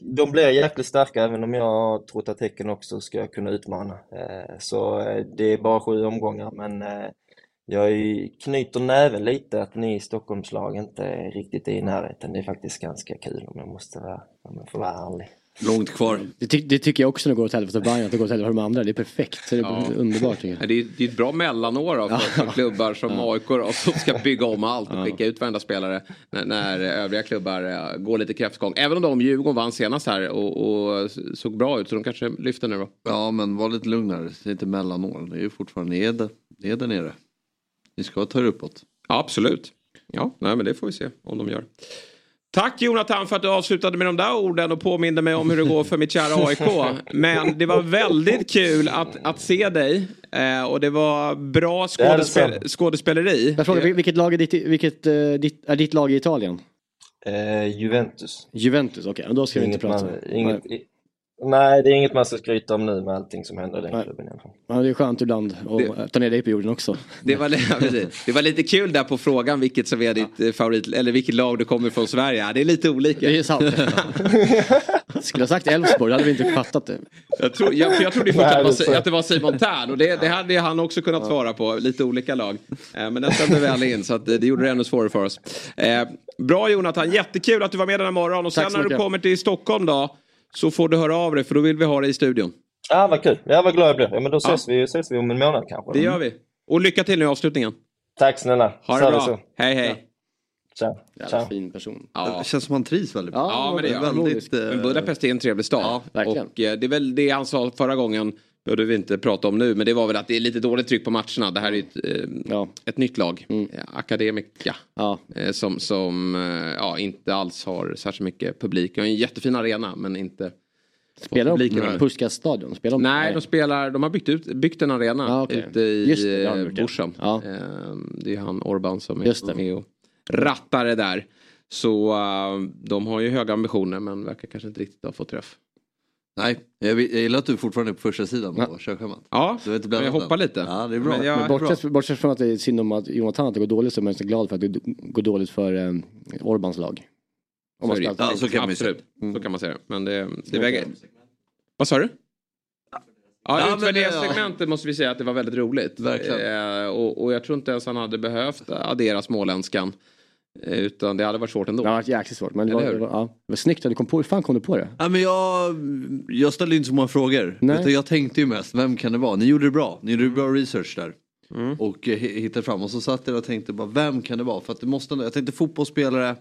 de blir jäkligt starka även om jag trott att Häcken också ska kunna utmana. Eh, så det är bara sju omgångar men eh, jag knyter näven lite att ni i Stockholmslag inte riktigt är i närheten. Det är faktiskt ganska kul om jag måste vara, om jag får vara ärlig. Långt kvar. Det, ty det, tycker jag också när det går åt helvete för Bayern, att det går åt helvete för de andra. Det är perfekt. det är ja. underbart. Tycker jag. Det, är, det är ett bra mellanår då, för, för klubbar som ja. AIK då, som ska bygga om allt och skicka ut varenda spelare när, när övriga klubbar går lite kräftgång. Även om de Djurgården vann senast här och, och, såg bra ut så de kanske lyfter nu då. Ja men var lite lugnare. Det är inte mellanår. Det är ju fortfarande nere, nere nere. Ni ska ta er uppåt. Ja, absolut. Ja, nej, men det får vi se om de gör. Tack Jonathan för att du avslutade med de där orden och påminde mig om hur det går för mitt kära AIK. Men det var väldigt kul att, att se dig. Eh, och det var bra skådespel skådespeleri. Jag frågar, vilket, lag är, ditt, vilket, uh, ditt, är ditt lag i Italien? Eh, Juventus. Juventus, okej. Okay. Då ska vi inte prata. Man, inget, Nej, det är inget man ska skryta om nu med allting som händer i den klubben i alla fall. Ja, det är skönt ibland att ta ner dig på jorden också. Det var, det var lite kul där på frågan vilket som är ditt ja. Eh, favorit, eller vilket lag du kommer från Sverige. Det är lite olika. Det är sant. Skulle ha sagt Elfsborg, hade vi inte fattat det. Jag, tror, jag, jag trodde först att, att det var Simon Tern och det, det hade han också kunnat ja. svara på. Lite olika lag. Eh, men den stämde väl in så att det gjorde det ännu svårare för oss. Eh, bra Jonathan, jättekul att du var med den här morgonen. Och sen när du kommer till Stockholm då så får du höra av dig för då vill vi ha dig i studion. Ja, vad kul. Ja, vad glad jag blir. Ja, men då ses, ja. vi, ses vi om en månad kanske. Det gör vi. Och lycka till nu i avslutningen. Tack snälla. Ha det bra. Så. Hej, hej. Ja. Tja. Tja. fin person. Ja. Det känns som han trivs väldigt bra. Ja, men det är väldigt, Men Budapest är en trevlig stad. Ja, verkligen. Och eh, det är väl det han sa förra gången behöver vi inte prata om nu, men det var väl att det är lite dåligt tryck på matcherna. Det här är ett, eh, ja. ett nytt lag, mm. Akademika, ja. eh, som, som eh, ja, inte alls har särskilt mycket publik. De har en jättefin arena, men inte Spelar de på Puskas-stadion? Spelar de? Nej, de spelar, de har byggt, ut, byggt en arena ah, okay. ute i Just det, eh, Borsen. Ja. Ehm, det är han Orban som är med och rattar det där. Så uh, de har ju höga ambitioner men verkar kanske inte riktigt ha fått träff. Nej, jag, gillar att du fortfarande är på första sidan på körschemat. Ja, jag hoppar lite. Ja, det är bra. Men jag, bortsett, bortsett från att det är synd om att Jonathan att det går dåligt så är man glad för att det går dåligt för um, Orbans lag. Om man ska, ja, så kan man säga. Mm. Så kan man säga. Men det, det väger... Vad sa du? Ja, ja utvärderingssegmentet ja. måste vi säga att det var väldigt roligt. Verkligen. Eh, och, och, jag tror inte ens han hade behövt addera småländskan. Eh, utan det hade varit svårt ändå. Det hade varit jäkligt svårt. Men det var, det var, ja. det var snyggt att du kom på Hur fan kom du på det? Ja, men jag, jag ställde inte så många frågor. Utan jag tänkte ju mest, vem kan det vara? Ni gjorde det bra. Ni gjorde bra research där. Mm. Och eh, hittade fram. Och så satt jag och tänkte bara, vem kan det vara? För att det måste, jag tänkte fotbollsspelare.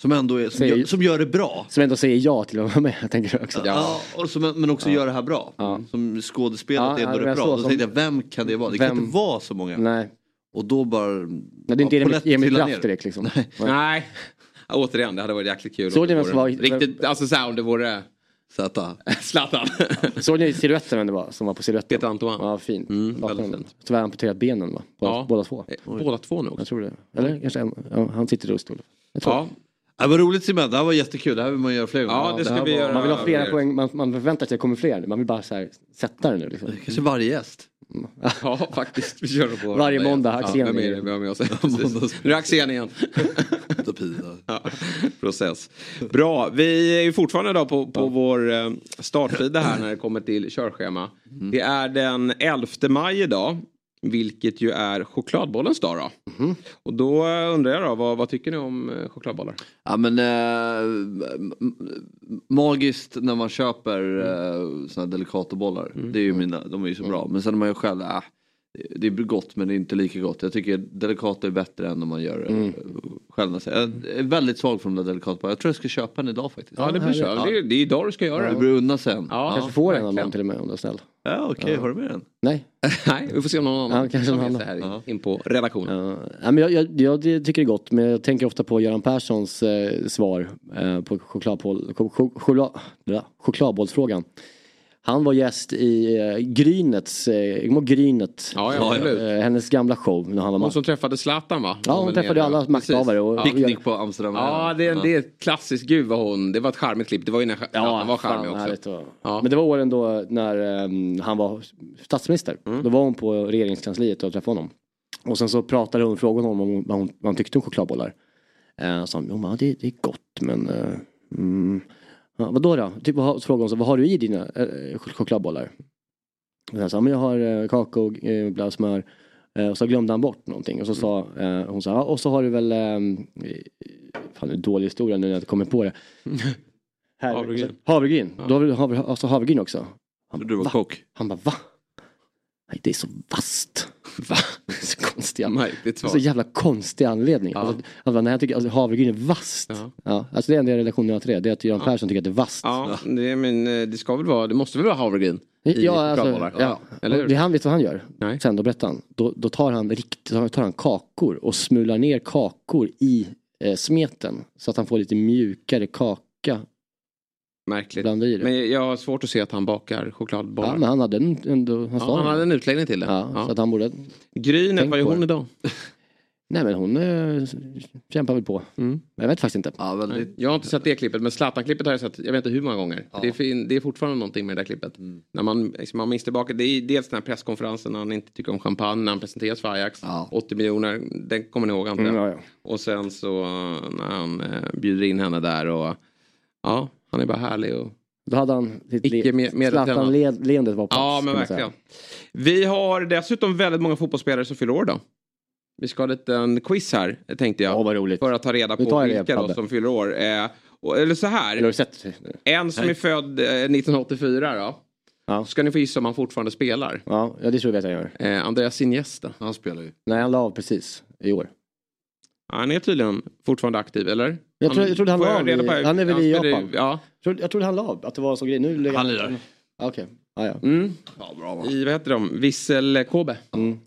Som ändå är, som, säger, gör, som gör det bra. Som ändå säger ja till att vara med. tänker också. Ja, och som, men också ja. gör det här bra. Ja. Som skådespelat ja, ändå är bra. Då som, tänkte jag, vem kan det vara? Det vem, kan inte vara så många. Nej. Och då bara... Nej, det är inte Emil, Emil Kraft direkt liksom. Nej. nej. Återigen, det hade varit jäkligt kul. Såg ni vem som var... Riktigt, alltså så här, om det vore... Zlatan. Zlatan. Såg ni siluetten vem det var som var på siluetten? Peter Antoine. Ja, fin. Mm, Tyvärr amputerat benen va? Båda, ja. båda två. Oj. Båda två nu också? Jag tror det. Eller kanske en. Ja, han sitter i rullstol. Ja. Det var roligt Simon, det här var jättekul, det här vill man göra fler. Ja, det ska vi göra. Man vill ha flera poäng, man, man förväntar sig att det kommer fler. Man vill bara så här, sätta det nu. Liksom. Kanske varje gäst. Ja faktiskt, vi kör på Varje måndag, Axén. Ja, vem är det vi har med oss? nu är Axén igen. ja, process. Bra, vi är ju fortfarande då på, på vår eh, startsida här när det kommer till körschema. Mm. Det är den 11 maj idag. Vilket ju är chokladbollens dag då. Mm. Och då undrar jag då, vad, vad, tycker ni om eh, chokladbollar? Ja men äh, magiskt när man köper mm. äh, såna delicatobollar. Mm. Det är ju mina, de är ju så bra. Mm. Men sen när man gör själv, äh, det är gott men det är inte lika gott. Jag tycker delicato är bättre än om man gör mm. själv. Jag är väldigt svag för de där delikatbollarna. Jag tror jag ska köpa en idag faktiskt. Ja det blir så. Ja. Det, är, det är idag du ska göra det. Det blir unna sen. Ja, kanske får en av dem till och med om du är snäll. Ja okej, okay. ja. har du med den? Nej. Nej, vi får se om någon annan ja, kanske någon annan. här ja. in på redaktionen. Ja. men jag, jag, jag, tycker det är gott men jag tänker ofta på Göran Perssons eh, svar eh, på chokladboll, choklad, chokladbollsfrågan. Han var gäst i uh, Grynets, uh, Grynet, ja, ja, uh, hennes gamla show. När han var hon som träffade Zlatan va? Ja hon, träffade alla makthavare. Och, Picknick på Amsterdam. Ja det, det är ett klassiskt, gud vad hon, det var ett charmigt klipp. Det var ju när Zlatan var charmig också. Ja. Men det var åren då när um, han var statsminister. Mm. Då var hon på regeringskansliet och träffade honom. Och sen så pratade hon, frågade honom om vad hon, vad hon tyckte om chokladbollar. Uh, så hon, ja det, det är gott men uh, mm, Ja, vadå då? Typ, vad, frågade hon så, vad har du i dina äh, chokladbollar? Och jag sa, men jag har äh, kakao, äh, blöd smör. Äh, och så glömde han bort någonting. Och så sa äh, hon så, ja, och så har du väl, äh, fan det är dålig historia nu när jag kommer på det. havregryn. Havregryn. Ja. Då har du havre, alltså havregryn också. Han, du var va? kock? Han bara, va? Nej, det är så vasst. Va? så konstiga. Märkligt svar. Så jävla konstig anledning. Ja. Alltså, alltså, när jag tycker alltså, havregryn är vasst. Ja. Ja, alltså det är enda relationen jag har till det. Det är att Göran Persson tycker att det är vasst. Ja, det, men, eh, det ska väl vara, det måste väl vara havregryn? i Ja, alltså, ja. Eller hur? Det han vet vad han gör. Nej. Sen då berättar han. Då, då tar han rikt, tar han kakor och smular ner kakor i eh, smeten. Så att han får lite mjukare kaka. Märkligt. Men jag har svårt att se att han bakar chokladbollar. Ja, men han hade en, ändå, han Ja, han hade en utläggning till det. Ja, Ja. Så att han borde... Grynet, vad gör hon det. idag? Nej men hon eh, kämpar väl på. Mm. Jag vet faktiskt inte. Ja, väldigt. Jag har inte sett det klippet men Zlatan-klippet har jag sett jag vet inte hur många gånger. Det, är, fin- det är fortfarande någonting med det där klippet. Mm. När man, liksom, man minns tillbaka, det är dels den här presskonferensen när han inte tycker om champagne när han presenteras för Ajax. Ja. 80 miljoner, den kommer ni ihåg antar jag. Mm, ja, ja. Och sen så eh, när han eh, bjuder in henne där och ja, han är bara härlig och Då hade han sitt Icke med- medvetna. Zlatan-leendet var på. Ja, men verkligen. Vi har dessutom väldigt många fotbollsspelare som fyller år då. Vi ska ha lite en quiz här, tänkte jag. Ja, vad roligt. För att ta reda på vilka då som fyller år. Eh, och, eller så Eller har här, du sett? en som är född eh, 1984 då. Ja. Ska ni få gissa om han fortfarande spelar. Ja, ja, det tror jag att jag gör. Eh, Andreas Iniesta. Han spelar ju. Nej, han la av precis i år. Han är tydligen fortfarande aktiv, eller? Jag tror- jag trodde han la av i- han är väl i Japan? Ja. Jag trodde, jag trodde han la av, att det var så grej. Nu Han lirar. Okej, ja, ja. Mm. Ja, bra? I, vad heter de? Vissel Kobe. Mm.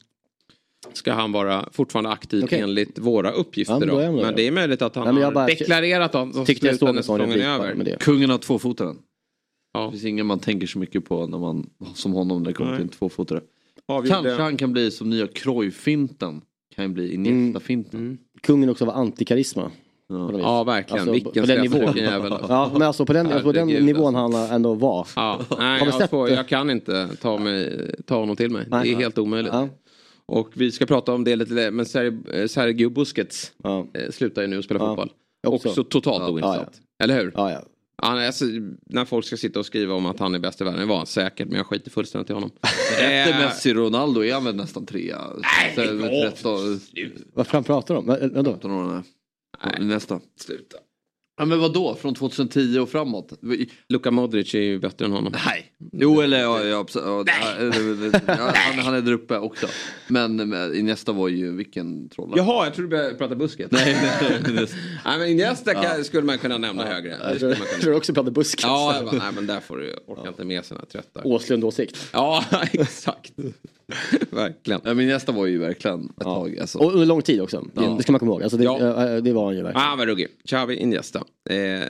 Ska han vara fortfarande aktiv Okej. enligt våra uppgifter Ja, men då han Men det. det är möjligt att han Nej, har bara- deklarerat att han Tyckte jag stod när en sån säsongen är över. med det. Kungen har tvåfotaren. Ja. Det finns ingen man tänker så mycket på när man, som honom när det kommer Nej. till en tvåfotare. Kanske han kan bli som nya Cruyff-finten. Kan bli Iniesta-finten. Mm. Kungen också var antikarisma. Ja. verkligen. Alltså, Vilken på den nivån. jävel. alltså. Ja, men alltså på den, på den nivån alltså. han ändå var. Ja, nej, jag, sett får, jag kan inte ta, mig, ta honom till mig. Nej. Det är helt omöjligt. Ja, Och vi ska prata om det lite, men Sergio eh, Sergio Busquets ja, eh, slutar ju nu att spela Ja. fotboll. också. Också totalt Ja, ointressant. Eller hur? ja, ja. Han, alltså, när folk ska sitta och skriva om att han är bäst i världen, det var han säkert, men jag skiter fullständigt i honom. Efter Eh, Messi och Ronaldo är han väl nästan trea. Nej, Så, lägg av. 13, Vad fan pratar de om? Vä- Vadå? 13 år nej. Nästa. Sluta. Ja men vad då? Från 2010 och framåt? Luka Modric är ju bättre än honom. Nej. Jo eller ja, ja, ja, han, han är där uppe också. Men Iniesta var ju vilken trollare. Jaha, jag trodde du började prata Busquets. Nej, nej, nej. Men Iniesta kan- skulle man kunna nämna högre. Jag tror man jag kunna. tror också pratar buskis. Ja, jag bara, nej men där får du, orkar inte med sina trötta. Åslund-åsikt. Ja, exakt. Verkligen. Ja, men Iniesta var ju verkligen ett Ja. tag. Alltså. Och under lång tid också. Det, Ja. det ska man komma ihåg. Alltså det, Ja. ja. det var han ju verkligen. Ah, vad ruggig. Xavi Iniesta. Eh,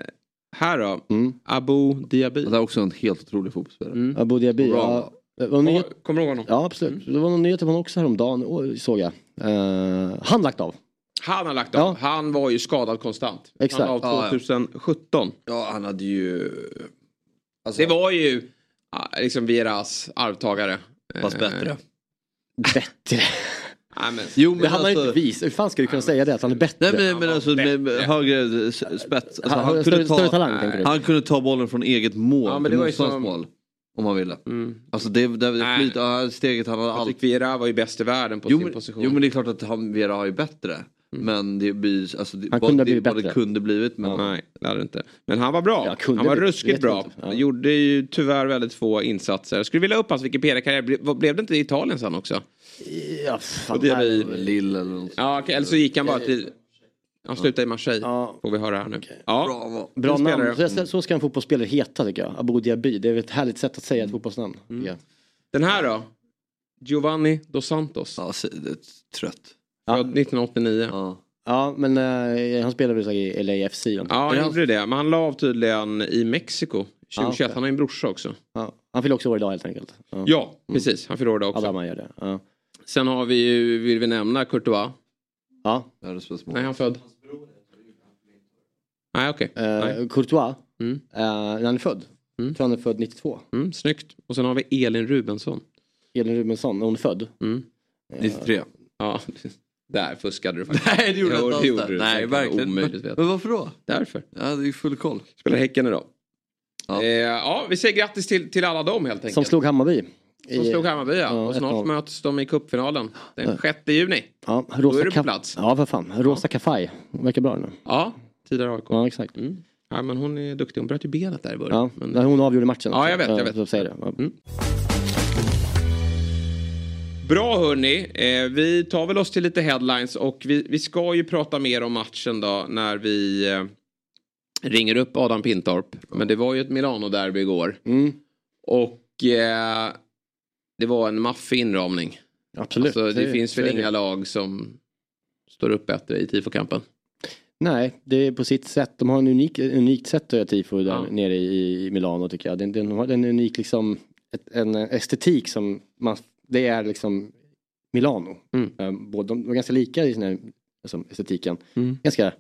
här då, Mm. Abu Diaby. Det är också en helt otrolig fotbollsspelare. Mm. Abu. Bra. Ja, Ja, Kommer du ihåg honom? ja absolut. Det var någon nyhet om honom också häromdagen såg jag. Uh, han lagt av. Han har lagt av. Ja. Han var ju skadad konstant. Exakt. Han av Ja, ja. 2017. Ja han hade ju... Alltså, Det var ju liksom Vieras arvtagare. Fast Eh, bättre. Bättre. Nej, men, Jo men Det handlar alltså... inte vis. Hur fan ska du kunna säga det? Att han är bättre? Nej men, men alltså med, med bättre. högre s- spets. Alltså, han, han, kunde större ta, talang han kunde ta bollen från eget mål. Ja, men det var ju som- mål. Om han ville. mm. Alltså det, det, Nej. flyt, ja, steget han hade allt. Patrik Vieira var ju bäst i världen på Jo sin men, position. jo men det är klart att han, Vera har ju bättre. Men det blir, alltså det, Han kunde det, blivit vad det bättre. kunde blivit. Men, Nej, det hade det inte. Men han var bra. Han var ruskigt bra. inte. Ja. Gjorde ju tyvärr väldigt få insatser. Jag skulle vilja upp hans Wikipedia-karriär. Ble- Blev det inte i Italien sen också? Ja, fan, Och det blir- Lill eller något. Ja, okej, eller så gick han bara till... Han slutade i Marseille. Ja. Får vi höra här nu. Ja. Bra. Bra namn. spelare. Så, så ska en fotbollsspelare heta tycker jag. Abu Dhabi. Det är ett härligt sätt att säga Mm. ett fotbollsnamn. tycker jag. Den här då? Giovanni Dos Santos. Ja, så- det är trött. Ja. Född 1989. Ja. Ja, men eh, han spelar väl i LAFC. Ja. Han gjorde det. Men han la av tydligen i Mexiko 2021. Ja, okej. Han har en brorsa också. Ja. Han fyller också år idag helt enkelt. Ja, Ja, precis. Han fyller år idag också. Adama gör det. Sen har vi ju, vill vi nämna Courtois. Ja. Nej, han född? Nej, okej. Nej. Eh, Courtois, Mm. eh, när han är född. Mm. Tror han är född 92. Mm, snyggt. Och sen har vi Elin Rubensson. Elin Rubensson, när hon är född. Mm. 93. Ja, där fuskade du faktiskt. Nej det gjorde Jo, jag det inte gjorde alls. Nej verkligen. Omöjligt Men, vet. men varför då? Därför. Jag hade ju full koll. Spelar Häcken idag. Ja. Eh, ja, vi säger grattis till, till alla dem helt enkelt. Som slog Hammarby. I- slog Hammarby ja. Ja, Och snart 1-0. möts de i cupfinalen. Den 6 juni. Ja, Då rosa är du på plats. Ja, vad fan. Rosa Kaffaj. Verkar bra nu. Ja, tidigare AIK. Ja, exakt. Mm. Ja, men hon är duktig. Hon bröt ju benet där i början. Ja, Men... hon avgjorde matchen. Ja, jag vet, jag vet. Så säger det. Ja. Mm. Bra hörni, eh, vi tar väl oss till lite headlines och vi, vi ska ju prata mer om matchen då när vi eh, ringer upp Adam Pintorp. Men det var ju ett Milano-derby igår. Mm. Och eh, det var en maffig inramning. Absolut. Alltså, det, Det- finns väl inga lag som står upp bättre i tifokampen. Nej, det är på sitt sätt. De har en unik, unikt sätt att göra tifo där Ja. nere i, Milano tycker jag. Den, den har en unik liksom, ett, en estetik som man, det är liksom Milano. Mm. Eh, Både, de var ganska lika i sin här, alltså, estetiken. Mm. Ganska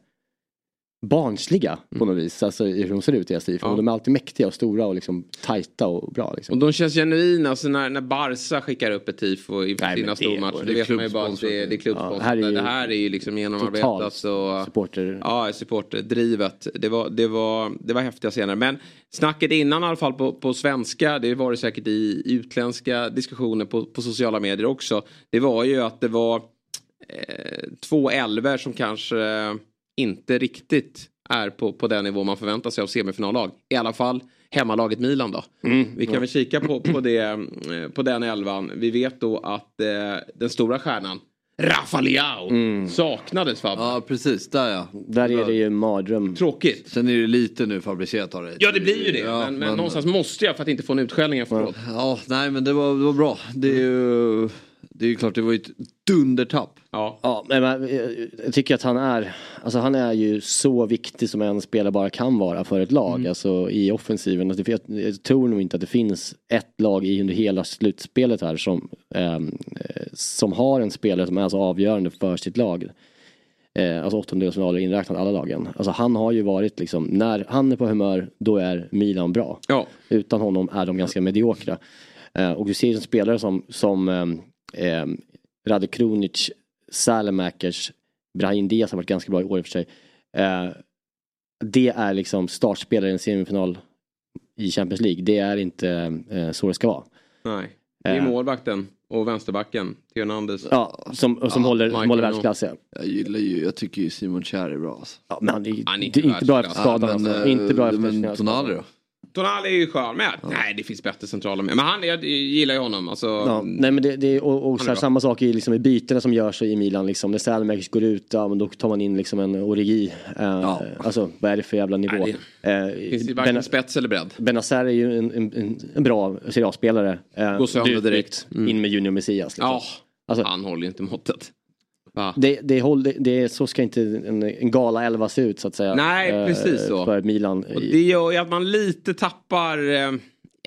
barnsliga på något vis. Alltså hur de ser ut i tifo. Ja. De är alltid mäktiga och stora och liksom tajta och bra. Liksom. Och de känns genuina. Alltså när, när Barca skickar upp ett tifo i Nej, sina stormatcher. det Då vet man ju bara att det, det är klubbsponsrat. Ja, här är ju det här är ju liksom genomarbetat. Och, supporter. Ja, supporterdrivet. Det var, det, var, det var häftiga scener. Men snacket innan i alla fall på, på svenska, det var det säkert i, i utländska diskussioner på, på sociala medier också. Det var ju att det var eh, två elver som kanske eh, inte riktigt är på, på den nivå man förväntar sig av semifinallag. I alla fall hemmalaget Milan då. Vi kan väl kika på, på, det, eh, på den elvan. Vi vet då att eh, den stora stjärnan Rafa Leao saknades Fabbe. Ja precis, där ja. Där är det ju en mardröm. Tråkigt. Sen är det lite nu fabricerat har det. Ja det blir ju det. Ja, men, men, någonstans måste jag för att inte få en utskällning efteråt. Ja, nej men det var, det var bra. Det är ju, det är ju klart det var ju ett dundertapp. Ja. Ja, men eh, jag tycker att han är, alltså han är ju så viktig som en spelare bara kan vara för ett lag, Mm. alltså i offensiven. Alltså, jag, jag tror nog inte att det finns ett lag i under hela slutspelet här som, ehm, eh, som har en spelare som är så avgörande för sitt lag. Eh, alltså åttondelsfinaler inräknat alla lagen. Alltså han har ju varit liksom, när han är på humör, då är Milan bra. Ja. Utan honom är de ganska mediokra. Eh, och du ser ju spelare som, som ehm, ehm, Rade Krunic, Salemakers, Brahim Diaz har varit ganska bra i år i och för sig. Eh, det är liksom startspelare i en semifinal i Champions League. Det är inte eh, så det ska vara. Nej. Det är Eh. målvakten och vänsterbacken. Theo Hernandez. Ja, som, och som Ja, håller, som håller världsklass. Ja. Jag gillar ju, jag tycker ju Simon Kjär är bra alltså. Ja, men han är, Han är det inte är inte bra efter skadan. men, alltså. Inte bra eh, efter Men Tonali då? Tonali är ju skön med. Nej det finns bättre centrala med. Men han, jag gillar ju honom. Alltså, Ja, nej men det, det och, och här, samma sak i, liksom, i bytena som görs i Milan. Liksom, när Salemakers går ut, ja, men då tar man in liksom en Origi. Eh, Alltså vad är det för jävla nivå? Nej, Eh, finns det varken Ben- spets eller bredd. Benazer är ju en, en, en, bra Serie A-spelare. Eh, Går sönder direkt. Mm. In med Junior Messias. Liksom. Ja, Alltså- han håller ju inte måttet. Va? Det, det, det, det, så ska inte en, en gala 11 se ut så att säga. Nej, eh, precis så. För Milan. Och det gör ju att man lite tappar, eh,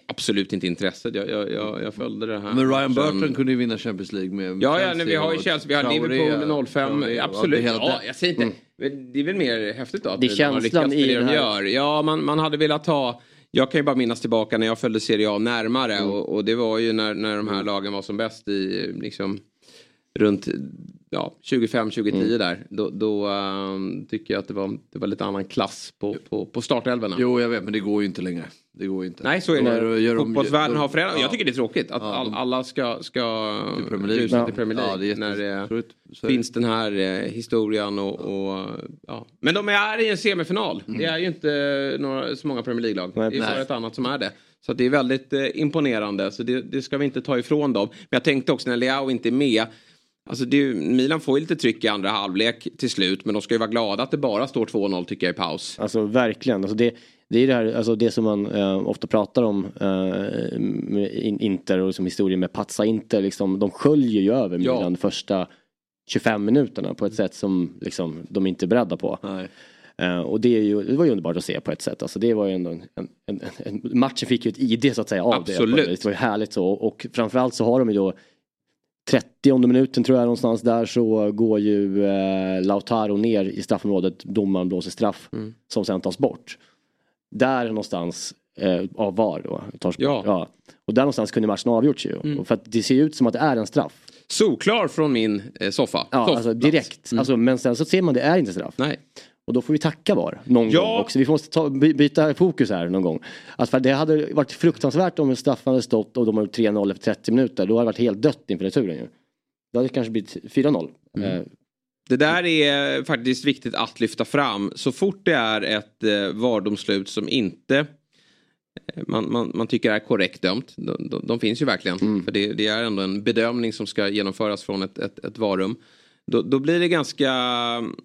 absolut inte intresset. Jag, jag, jag, jag följde det här. Men Ryan Sen- Burton kunde ju vinna Champions League med Ja, ja nej, vi har ju Chelsea, vi har Traoré, Liverpool 05. Traoré, absolut. Ja, jag säger inte. Men Det är väl mer häftigt då? Att Det de har lyckats med i det de gör. Ja, man, man hade velat ha... Jag kan ju bara minnas tillbaka när jag följde Serie A närmare Mm. och, och det var ju när, när de här lagen var som bäst i liksom runt ja, 25-2010 Mm. där. Då, då ehm, tycker jag att det var, det var lite annan klass på, på, på startelvorna. Jo jag vet men det går ju inte längre. Det går ju inte. Nej så är det. Gör de- Fotbollsvärlden de- har förändrat. ja. Jag tycker det är tråkigt att Ja, all, alla ska, ska Till Premier League. Ja. till Premier League. Ja, när det är det. finns den här eh, historien och, och ja. Men de är i en semifinal. Det är ju inte några, så många Premier League-lag. Det är bara ett annat som är det. Så att det är väldigt eh, imponerande. Så det, det ska vi inte ta ifrån dem. Men jag tänkte också när Leao inte är med. Alltså ju- Milan får ju lite tryck i andra halvlek till slut. Men de ska ju vara glada att det bara står 2-0 tycker jag i paus. Alltså verkligen. Alltså det, det är det här, alltså det som man eh, ofta pratar om eh, Inter och som historien med Pazza Inter. Liksom, de sköljer ju över Ja. Milan de första 25 minuterna på ett sätt som liksom, de inte är beredda på. Eh, och det, är ju, det var ju underbart att se på ett sätt. Alltså det var ju ändå en, en, en, en, matchen fick ju ett ID så att säga av Absolut. det. Det var ju härligt så. Och framförallt så har de ju då 30 minuten tror jag någonstans där så går ju eh, Lautaro ner i straffområdet. Domaren blåser straff Mm. som sen tas bort. Där någonstans eh, av VAR då. Tas Ja. bort. ja. Och där någonstans kunde matchen avgjorts ju. Mm. För att det ser ut som att det är en straff. Solklar från min eh, soffa. Ja, Soffplats. alltså direkt. Mm. Alltså, men sen så ser man det är inte straff. Nej. Och då får vi tacka VAR någon Ja. gång också. Vi måste ta, by, byta fokus här någon gång. Att för det hade varit fruktansvärt om straffen hade stått och de har gjort 3-0 efter 30 minuter. Då hade det varit helt dött inför returen ju. Då hade det kanske blivit 4-0. Mm. Eh, Det där är faktiskt viktigt att lyfta fram. Så fort det är ett eh, VAR-domslut som inte eh, man, man, man tycker är korrekt dömt. De, de, de finns ju verkligen. Mm. För det, det är ändå en bedömning som ska genomföras från ett, ett, ett varum. Då, då blir det ganska mm,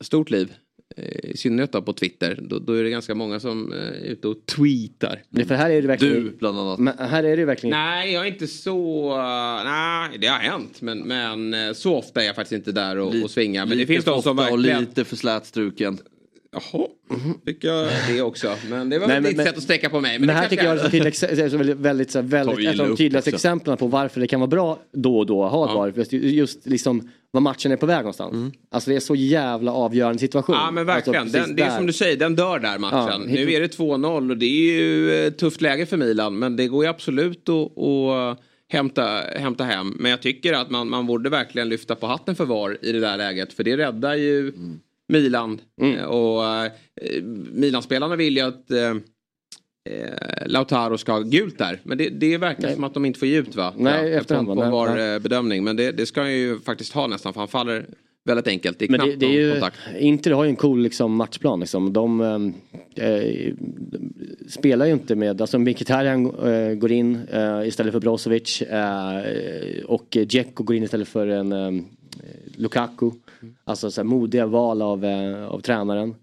stort liv i synnerhet då på Twitter. Då, då är det ganska många som eh, är ute och tweetar. Men för här är det verkligen... Du bland annat. Men här är det verkligen... Nej, jag är inte så... uh, nej, det har hänt. Men, men eh, så ofta är jag faktiskt inte där och, och svingar. Men det Lite finns de som verkligen... Och lite för slätstruken. Jaha, fick jag det också. Men det var Nej, men- ditt men- sätt att sträcka på mig. Men, Men här tycker jag är så väldigt, väldigt, väldigt ett av de tydligaste exemplen på varför det kan vara bra då och då att ha ett Ja. VAR. Just, liksom vad matchen är på väg någonstans. Alltså det är så jävla avgörande situation. Mm. Ja men verkligen. Alltså, den, det är som du säger, den dör där matchen. Ja, nu är det 2-0 och det är ju tufft läge för Milan. Men det går ju absolut att, att hämta, hämta hem. Men jag tycker att man, man borde verkligen lyfta på hatten för VAR i det där läget. För det räddar ju Milan. Mm. Eh, Och eh, Milanspelarna vill ju att eh, eh, Lautaro ska ha gult där. Men det, det verkar Nej. som att de inte får ge ut va? Nej, Ja, efterhand, På, på Nej, VAR-bedömning. Men det, det ska han ju faktiskt ha nästan för han faller väldigt enkelt. Det är Men knappt det, det är ju, kontakt. Inter har ju en cool liksom, matchplan. Liksom. De eh, eh, spelar ju inte med, alltså Mkhitaryan eh, går in eh, istället för Brozovic eh, och Dzeko går in istället för en eh, Lukaku. Alltså så här, modiga val av, eh, av tränaren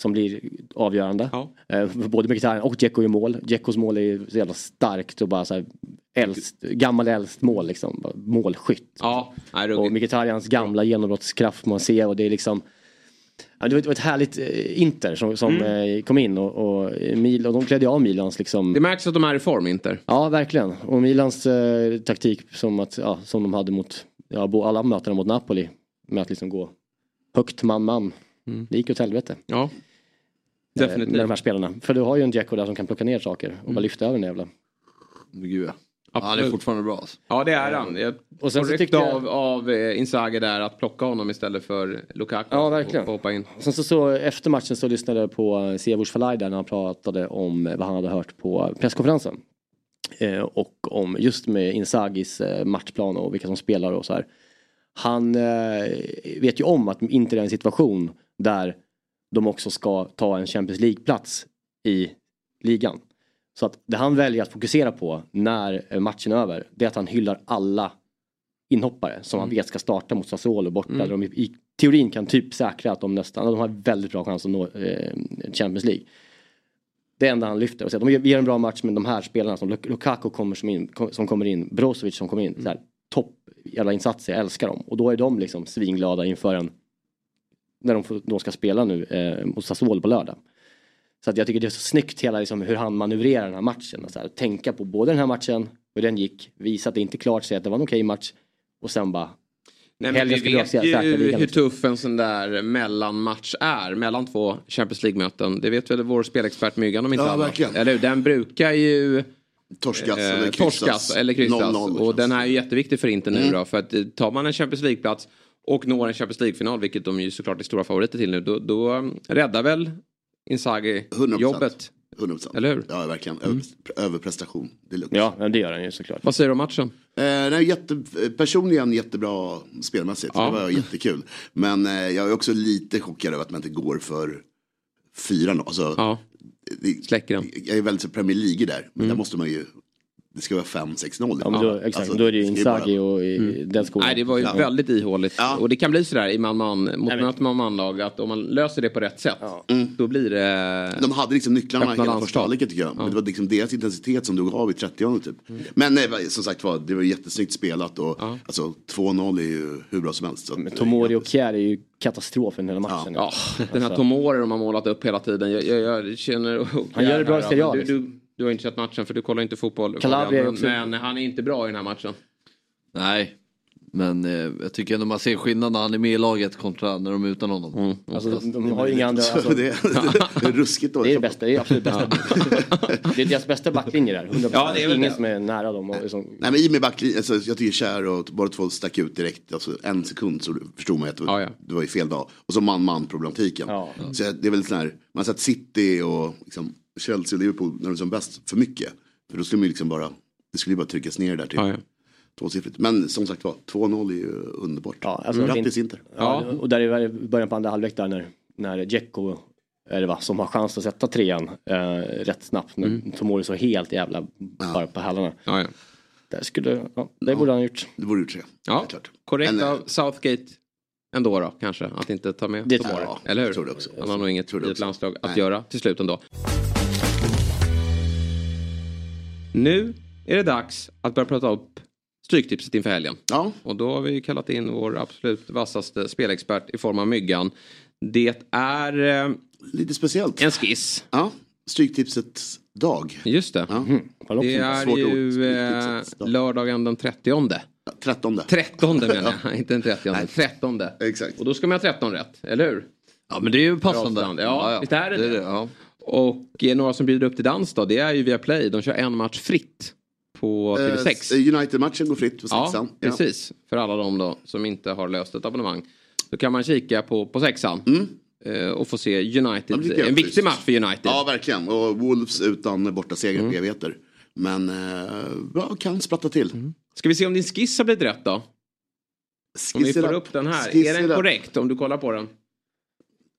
som blir avgörande. Ja. Eh, både Mkhitaryan och Dzeko i mål. Dzekos mål är ju så jävla starkt och bara så här, äldst, gammal äldst mål liksom. Målskytt. Ja, Och ruggigt. Mkhitarjans gamla genombrottskraft man ser och det är liksom det var ett- härligt Inter som, som Mm. kom in och, och, Mil, och de klädde av Milans liksom. Det märks att de är i form, Inter. Ja verkligen. Och Milans eh, taktik som, att, ja, som de hade mot ja, alla mötena mot Napoli. Med att liksom gå högt man-man. Mm. Det gick åt helvete. Ja. eh, Definitivt. Med de här spelarna. För du har ju en Dzeko där som kan plocka ner saker och bara lyfta över den jävla. Gud ja. Han är Absolut. fortfarande bra alltså. Ja, det är han. Jag Och sen så tyckte jag- av, av eh, Inzaghi där att plocka honom istället för Lukaku. Ja, verkligen. Och hoppa in. Sen så, så efter matchen så lyssnade jag på Siavush Falai där när han pratade om vad han hade hört på presskonferensen. Eh, och om just med Inzagis eh, matchplan och vilka som spelar och så här. Han eh, vet ju om att Inter är en situation där de också ska ta en Champions League-plats i ligan. Så att det han väljer att fokusera på när matchen är över det är att han hyllar alla inhoppare som han vet ska starta mot Sassuolo borta. Där de i, i teorin kan typ säkra att de nästan, de har väldigt bra chans att nå eh, Champions League. Det enda han lyfter och säger de gör en bra match men de här spelarna som Lukaku kommer som, in, som kommer in, Brozovic som kommer in, så här, topp jävla insatser, jag älskar dem. Och då är de liksom svinglada inför en, när de, får, de ska spela nu eh, mot Sassuolo på lördag. Så att jag tycker det är så snyggt hela liksom, hur han manövrerar den här matchen. Och så här, tänka på både den här matchen, hur den gick, visa att det inte är klart, säga att det var en okej match och sen bara Nej, men vi vet ju hur liksom. tuff en sån där mellanmatch är mellan två Champions League-möten. Det vet väl vår spelexpert Myggan om inte Ja, annat. verkligen. Eller? Den brukar ju Torskas eh, eller kryssas. torskas eller kryssas. 0-0 och den här är ju jätteviktig för Inter nu Mm. då. För att eh, tar man en Champions League-plats och når en Champions League-final, vilket de ju såklart är stora favoriter till nu, då, då um, räddar väl Inzaghi 100%. jobbet. 100%. Eller hur? Ja, verkligen. Över, Överprestation. deluxe. Ja, men det gör han ju såklart. Vad säger du om matchen? Eh, nej, jätte, personligen jättebra spelmässigt. Ja. Det var jättekul. Men eh, jag är också lite chockad över att man inte går för 4-0. Alltså, Ja, släcker den. jag är väldigt så Premier League där. Men Mm. där måste man ju, det ska vara 5-6-0. Ja, då, exakt, Alltså, då är det ju är bara- Inzaghi och i den skolan. Nej, det var ju Ja. väldigt ihåligt. Ja. Och det kan bli sådär i man-man, mot Nej, men- möte man manlag att om man löser det på rätt sätt, Ja. då blir det... De hade liksom nycklarna hela första halvleken tycker jag. Men det var liksom deras intensitet som dog av i 30 typ. Men nej, som sagt var, det var jättesnyggt spelat och Ja. alltså 2-0 är ju hur bra som helst. Så Men Tomori och Kjär är ju katastrofen hela matchen. Ja, den här Alltså- Tomori de har målat upp hela tiden. Jag, jag, jag känner... Han gör det bra i Serie A, Du, har inte sett matchen för du kollar inte fotboll. Calabria men, men han är inte bra i den här matchen. Nej. Men eh, jag tycker ändå man ser skillnad när han är med i laget kontra när de är utan honom. Alltså, de, de har ju inga andra... Så Alltså, det, det är ruskigt det är dåligt. det bästa, det är absolut bästa. det är deras bästa backlinje där, 100%. Ja, det är Ingen det. som är nära dem. Och liksom, Nej men i med backlinjen, alltså, jag tycker Kjär och båda två stack ut direkt. Alltså, en sekund så förstod man att det var, Ja, ja. det var ju fel dag. Och så man-man problematiken. Ja. Så det är väl sån här, man har sett City och liksom, Chelsea och Liverpool när de är som bäst för mycket. För då skulle man ju liksom bara, det skulle ju bara tryckas ner där till Ja, ja. tvåsiffrigt. Men som sagt var, 2-0 är ju underbart. Ja, alltså, Grattis Inter. ja, och där är början på andra halvlek där när, när Dzeko är det va, som har chans att sätta trean eh, rätt snabbt. När Mm. Tomori så helt jävla bara på hälarna. Ja, ja. Där skulle, ja, det borde han ha gjort. Det borde gjort det. ja. Korrekt Men, eh, av Southgate. ändå då kanske att inte ta med Det jag. Ja, Eller hur? jag tror det också. Han har nog inget det i ett landslag att Nej. göra till slut ändå. Nu är det dags att börja prata upp Stryktipset inför helgen. Ja, Och då har vi kallat in vår absolut vassaste spelexpert i form av Myggan. Det är eh, lite speciellt. en skiss. Ja, Stryktipsets dag. Just det. Ja. Kolla också. Det är ju eh, lördagen den 30. 13. 13 menar jag, inte den 30. 13. Exakt. Och då ska man ha 13 rätt, eller hur? Ja men det är ju passande. Stand. Ja, visst är det det? ja. Och eh, några som bjuder upp till dans då, det är ju via Play. De kör en match fritt på TV6. Eh, United-matchen går fritt på Ja, sexan. precis. För alla de då som inte har löst ett abonnemang. Då kan man kika på, på sexan. eh, Och få se Mm. Ja, United. jag en är viktig match för United. Ja, verkligen. Och Wolves utan borta seger Mm. evigheter. Men eh, ja, kan splatta till. Mm. Ska vi se om din skiss har blivit rätt då? Om vi Skissera- får upp den här. Är skissera- den korrekt om du kollar på den?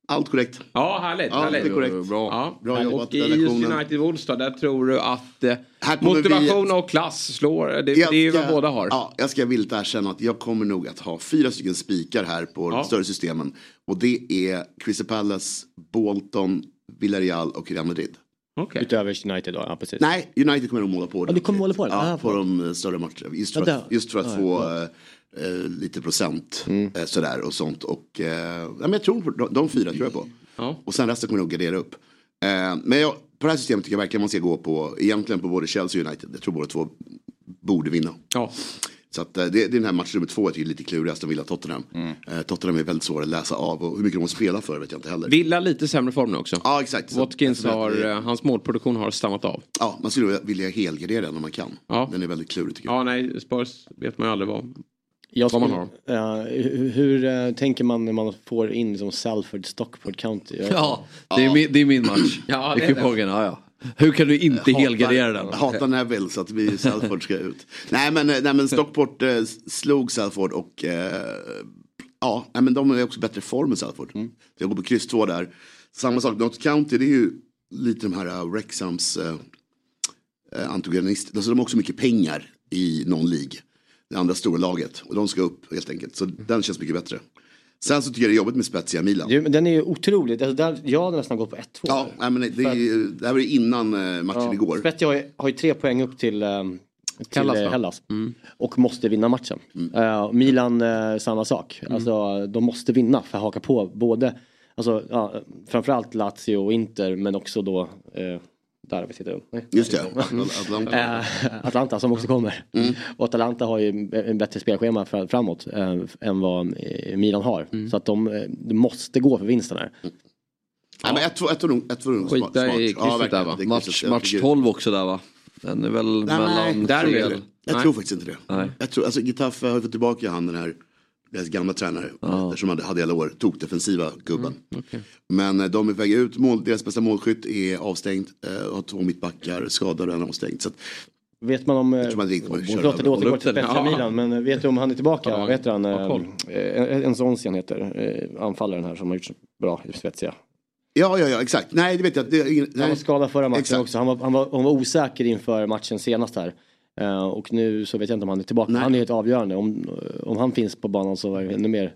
Allt korrekt. Ja, härligt. Ja, härligt. det är korrekt. Bra. Ja. Bra jobbat, och i just. United Wolves då, där tror du att eh, motivation vi- och klass slår, det, det är ju vad båda har. Ja, jag ska vilt erkänna att jag kommer nog att ha fyra stycken spikar här på Ja. de större systemen. Och det är Crystal Palace, Bolton, Villarreal och Real Madrid. Okej. Utöver United då, ja precis. Nej, United kommer nog måla på det. Ja, du kommer måla på det? Ja, Ah, på de eh, större matcherna. Just för att, just för att Ja, få eh, lite procent Mm. eh, sådär och sånt. Och eh, ja, men jag tror på de, de fyra tror jag på. Ja. Och sen resten kommer jag nog gardera upp. Eh, men jag, på det här systemet tycker jag verkligen man ska gå på, egentligen på både Chelsea och United. Jag tror båda två borde vinna. Ja. Så att, eh, det, det är den här match nummer två jag tycker är lite klurig, Aston Villa-Tottenham. Mm. Eh, Tottenham är väldigt svåra att läsa av och hur mycket de måste spela för vet jag inte heller. Villa lite sämre form nu också. Ja exakt. Så Watkins att har, det- eh, hans målproduktion har stannat av. Ja, man skulle vilja helgardera den om man kan. Ja. Den är väldigt klurig tycker jag. Ja, nej, Spurs vet man ju aldrig vad. Jag Vad man skulle, ja, hur hur eh, tänker man när man får in liksom Salford, Stockport County? Jag- Ja, det är, min, det är min match. Ja, I det är kupongen, ja, ja. Hur kan du inte helgardera den? Hatar Neville så att vi Salford ska ut. nej, men, eh, nej men Stockport eh, slog Salford och ja, nej, men de är också bättre form än Salford. Mm. Så jag går på kryss 2 där. Samma sak, Notts County det är ju lite de här uh, Wrexhams uh, uh, antagonister. Alltså de har också mycket pengar i någon League. Det andra stora laget. Och de ska upp helt enkelt. Så den känns mycket bättre. Sen så tycker jag det är jobbigt med Spezia Milan. Du, men Den är ju otrolig. Alltså, där, jag hade nästan gått på 1-2. Ja, nej, men det, är, ju- det här var ju innan eh, matchen igår. Spezia har, ju- har ju tre poäng upp till, eh, till Hellas, Hellas, va? Hellas. Och måste vinna matchen. Eh, Milan eh, samma sak. Alltså, de måste vinna för att haka på både, alltså, ja, framförallt Lazio och Inter men också då, eh, där vi sitter. Nej. Just det, Atl- Atlanta. Eh, Atlanta som också kommer. Och Atalanta har ju en bättre spelschema fram- framåt eh, än vad eh, Milan har. Så att de, eh, de måste gå för vinsten här. Nej, men ett, två, ett, var nog- nog Skita smart. i smart. krysset där, va? Match. Jag match tycker- 12 också där va? Den är väl mellan där är tre- det. Jag Nej. tror faktiskt inte det. Nej. Jag tror, alltså Getafe har fått tillbaka han den här, deras gamla tränare, ja. som hade, hade i alla år, tog defensiva gubben. Men eh, de är på väg ut, mål, deras bästa målskytt är avstängd, eh, har två mittbackar, skadade och en avstängd. Så att, Vet man om... eh, man inte Förlåt att jag återgår till. Spezia Ja. Milan men eh, vet du om han är tillbaka? Ja, heter han? ha koll. Eh, En Sonsian heter eh, anfallaren här som har gjort så bra i Spezia. ja, ja, ja, exakt. Nej, det vet jag. Det, ingen- Han var nej. skadad förra matchen Exakt. också. Han var, han, var, han var osäker inför matchen senast här. Eh, och nu så vet jag inte om han är tillbaka. Nej. Han är helt avgörande. Om, om han finns på banan så var det ännu mer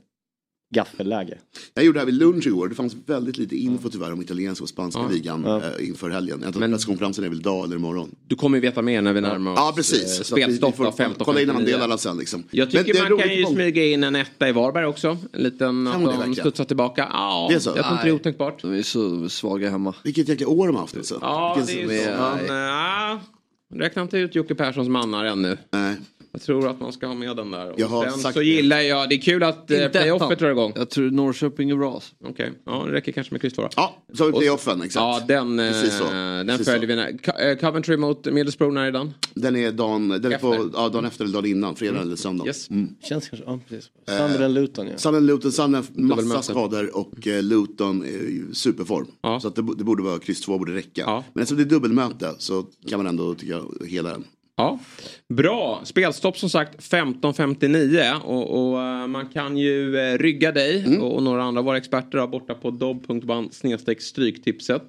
gaffelläge. Jag gjorde det här vid lunch igår, det fanns väldigt lite info tyvärr om italienska och spanska ligan Ja. eh, inför helgen. Jag tror Men- presskonferensen är väl idag eller imorgon. Du kommer ju veta mer när vi närmar oss Ja, eh, precis. Vi spelstopp får då, 15 Kolla in andelarna sen liksom. Jag Men tycker det är man kan ju smyga in en etta i Varberg också. En liten, att de verkligen? studsar tillbaka. Ja, Det är så? jag tror inte det är otänkbart. De är så svaga hemma. Vilket jäkla år de har haft alltså. Ja, Vilken- det är ju så. Räkna inte ut Jocke Perssons mannar ännu. Nej. Jag tror att man ska ha med den där. Och Jag har sen sagt så det. gillar jag, det är kul att eh, Inte playoffet drar igång. Jag tror Norrköping är bra. alltså. Okej, ja det räcker kanske med kryss två då. Ja, så har vi Och- playoffen exakt. Ja, den, eh, Precis så. den Precis följer så. vi. När. Co- eh, Coventry mot Middlesbrough, när är den? Den är dagen, den är Efter. på, ja, dagen efter eller dagen innan, fredag eller söndag. Yes. Mm. Känns kanske, ja precis. Sunderland Luton ja. Sunderland Luton, Sunderland massa skador och eh, Luton är i superform. Ja. Så att det, det borde vara kryss 2 borde räcka. Ja. Men Men eftersom det är dubbelmöte så kan man ändå tycka hela den. Ja, bra. Spelstopp som sagt 15.59 och, och eh, man kan ju eh, rygga dig Mm. och, och några andra av våra experter borta på dobb.ban snedstreck stryktipset.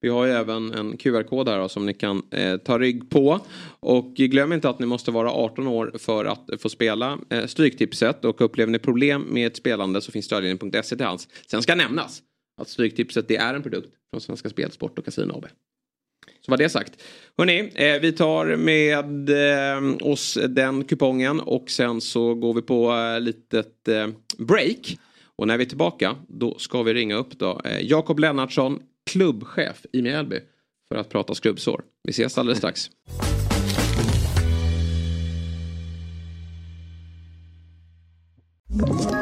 Vi har ju även en QR-kod här då, som ni kan eh, ta rygg på. Och glöm inte att ni måste vara 18 år för att få spela eh, Stryktipset. Och upplever ni problem med ett spelande så finns stödlinjen.se till hands. Sen ska nämnas att Stryktipset det är en produkt från Svenska Spel, Sport och Casino AB. Så var det sagt. Hörni, eh, vi tar med eh, oss den kupongen och sen så går vi på eh, litet eh, break. Och när vi är tillbaka då ska vi ringa upp då eh, Jakob Lennartsson, klubbchef i Mjällby för att prata skrubbsår. Vi ses alldeles strax.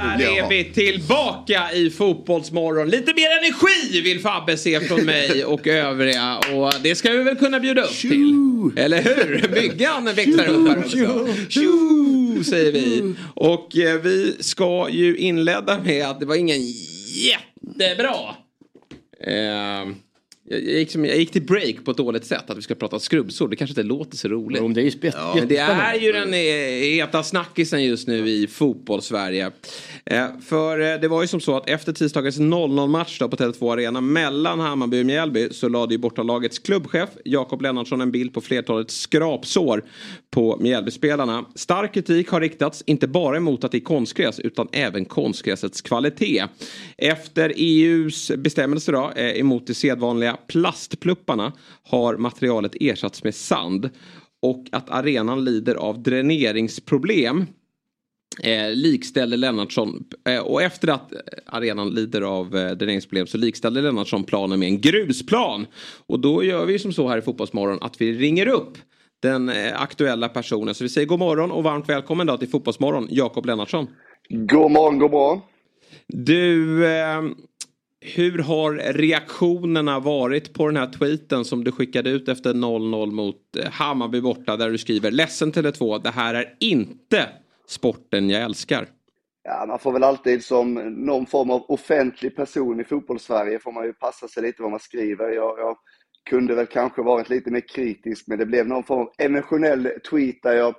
Här är vi tillbaka i Fotbollsmorgon. Lite mer energi vill Fabbe se från mig och övriga. Och det ska vi väl kunna bjuda upp till. Eller hur? Myggan växlar upp här. Tjo, säger vi. Och eh, vi ska ju inleda med att det var ingen jättebra. Eh, jag, gick som, jag gick till break på ett dåligt sätt. Att vi ska prata skrubbsår. Det kanske inte låter så roligt. Jo, det är ju spett. Men det är ju den eh, heta snackisen just nu i fotbollssverige. Eh, för eh, det var ju som så att efter tisdagens 0-0 match då på Tele2 Arena mellan Hammarby och Mjällby så lade ju bortalagets klubbchef Jakob Lennartsson en bild på flertalet skrapsår på Mjällbyspelarna. Stark kritik har riktats, inte bara emot att det är konstgräs utan även konstgräsets kvalitet. Efter EUs bestämmelser då, eh, emot de sedvanliga plastplupparna har materialet ersatts med sand och att arenan lider av dräneringsproblem eh, likställer Lennartsson eh, och efter att arenan lider av eh, dräneringsproblem så likställer Lennartsson planen med en grusplan. Och då gör vi som så här i Fotbollsmorgon att vi ringer upp den eh, aktuella personen. Så vi säger god morgon och varmt välkommen då till Fotbollsmorgon, Jakob Lennartsson. God morgon, god morgon. Du, eh, hur har reaktionerna varit på den här tweeten som du skickade ut efter 0-0 mot eh, Hammarby borta där du skriver ledsen Tele2, det här är inte sporten jag älskar. Ja, man får väl alltid som någon form av offentlig person i fotbollssverige får man ju passa sig lite vad man skriver. Jag, jag kunde väl kanske varit lite mer kritisk, men det blev någon form av emotionell tweet där jag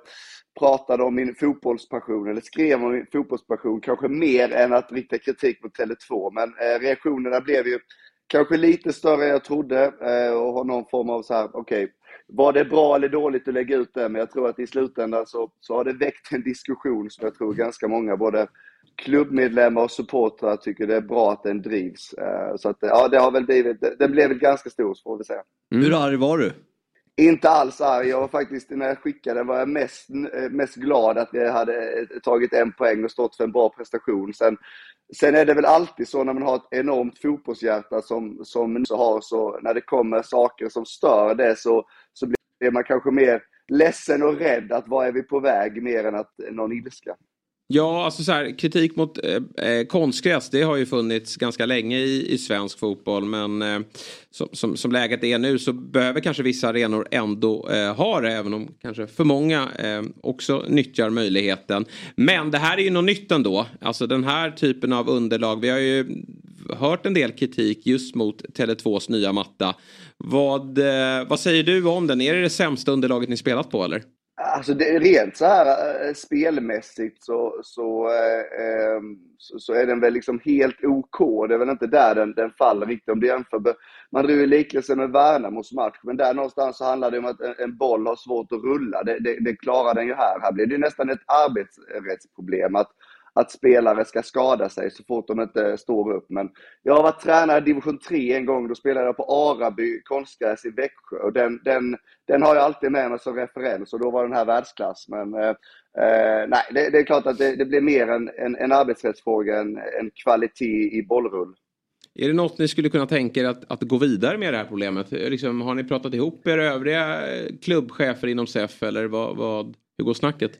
pratade om min fotbollspassion, eller skrev om min fotbollspassion, kanske mer än att rikta kritik mot Tele2. Men eh, reaktionerna blev ju kanske lite större än jag trodde eh, och har någon form av så här, okej, okay, var det bra eller dåligt att lägga ut det? Men jag tror att i slutändan så, så har det väckt en diskussion som jag tror ganska många, både klubbmedlemmar och supportrar tycker det är bra att den drivs. Eh, så att, ja, det har väl blivit, den blev väl ganska stor, får vi säga. Mm. Hur arg var du? Inte alls arg. Jag var faktiskt, när jag skickade den var jag mest, eh, mest glad att vi hade eh, tagit en poäng och stått för en bra prestation. Sen, sen är det väl alltid så när man har ett enormt fotbollshjärta som, som så har, så när det kommer saker som stör det så, så blir man kanske mer ledsen och rädd att var är vi på väg mer än att någon ilska. Ja, alltså så här, kritik mot eh, eh, konstgräs det har ju funnits ganska länge i, i svensk fotboll. Men eh, som, som, som, läget är nu så behöver kanske vissa arenor ändå eh, ha det. Även om kanske för många eh, också nyttjar möjligheten. Men det här är ju något nytt ändå. Alltså den här typen av underlag. Vi har ju hört en del kritik just mot Tele2s nya matta. Vad, eh, vad säger du om den? Är det det sämsta underlaget ni spelat på eller? Alltså det, rent så här eh, spelmässigt så, så, eh, ehm, så, så, är den väl liksom helt OK. Det är väl inte där den, den faller riktigt om du jämför. Man drog ju liknelsen med Värnamos match, men där någonstans så handlar det om att en, en boll har svårt att rulla. Det, det, det klarar den ju här. Här blir det nästan ett arbetsrättsproblem. Att, att spelare ska skada sig så fort de inte står upp. Men jag har varit tränare i division 3 en gång. Då spelade jag på Araby konstgräs i Växjö. Och den, den, den har jag alltid med mig som referens och då var den här världsklass. Men eh, eh nej, det, det, är klart att det, det blir mer en, en, en arbetsrättsfråga än en kvalitet i bollrull. Är det något ni skulle kunna tänka er att, att gå vidare med det här problemet? Liksom, har ni pratat ihop er övriga klubbchefer inom SEF eller vad, vad, hur går snacket?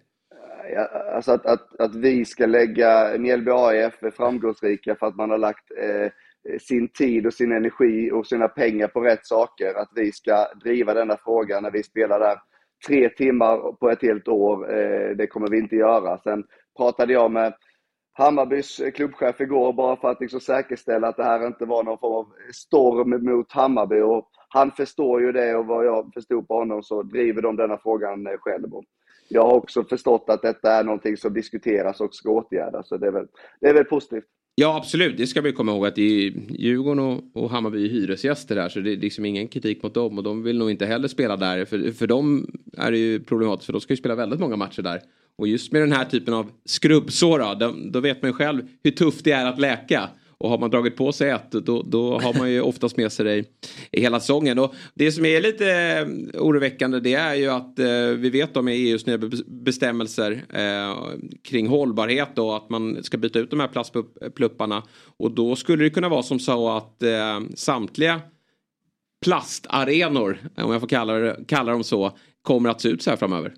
Alltså att, att, att vi ska lägga Mjällby AIF är framgångsrika för att man har lagt eh, sin tid och sin energi och sina pengar på rätt saker. Att vi ska driva denna fråga när vi spelar där tre timmar på ett helt år. Eh, det kommer vi inte göra. Sen pratade jag med Hammarbys klubbchef igår bara för att liksom säkerställa att det här inte var någon form av storm mot Hammarby. Och han förstår ju det och vad jag förstod på honom så driver de denna frågan själva. själv. Jag har också förstått att detta är någonting som diskuteras och ska åtgärdas. Så det är väl, det är väl positivt. Ja absolut, det ska vi komma ihåg att det är Djurgården och, och Hammarby är hyresgäster där så det är liksom ingen kritik mot dem och de vill nog inte heller spela där för, för dem är det ju problematiskt för de ska ju spela väldigt många matcher där. Och just med den här typen av skrubbsår då, då vet man ju själv hur tufft det är att läka. Och har man dragit på sig ett då, då har man ju oftast med sig det i hela säsongen. Och det som är lite eh, oroväckande det är ju att eh, vi vet om EUs nya bestämmelser eh, kring hållbarhet och att man ska byta ut de här plastplupparna. Och då skulle det kunna vara som så att eh, samtliga plastarenor, om jag får kalla, kalla dem så, kommer att se ut så här framöver.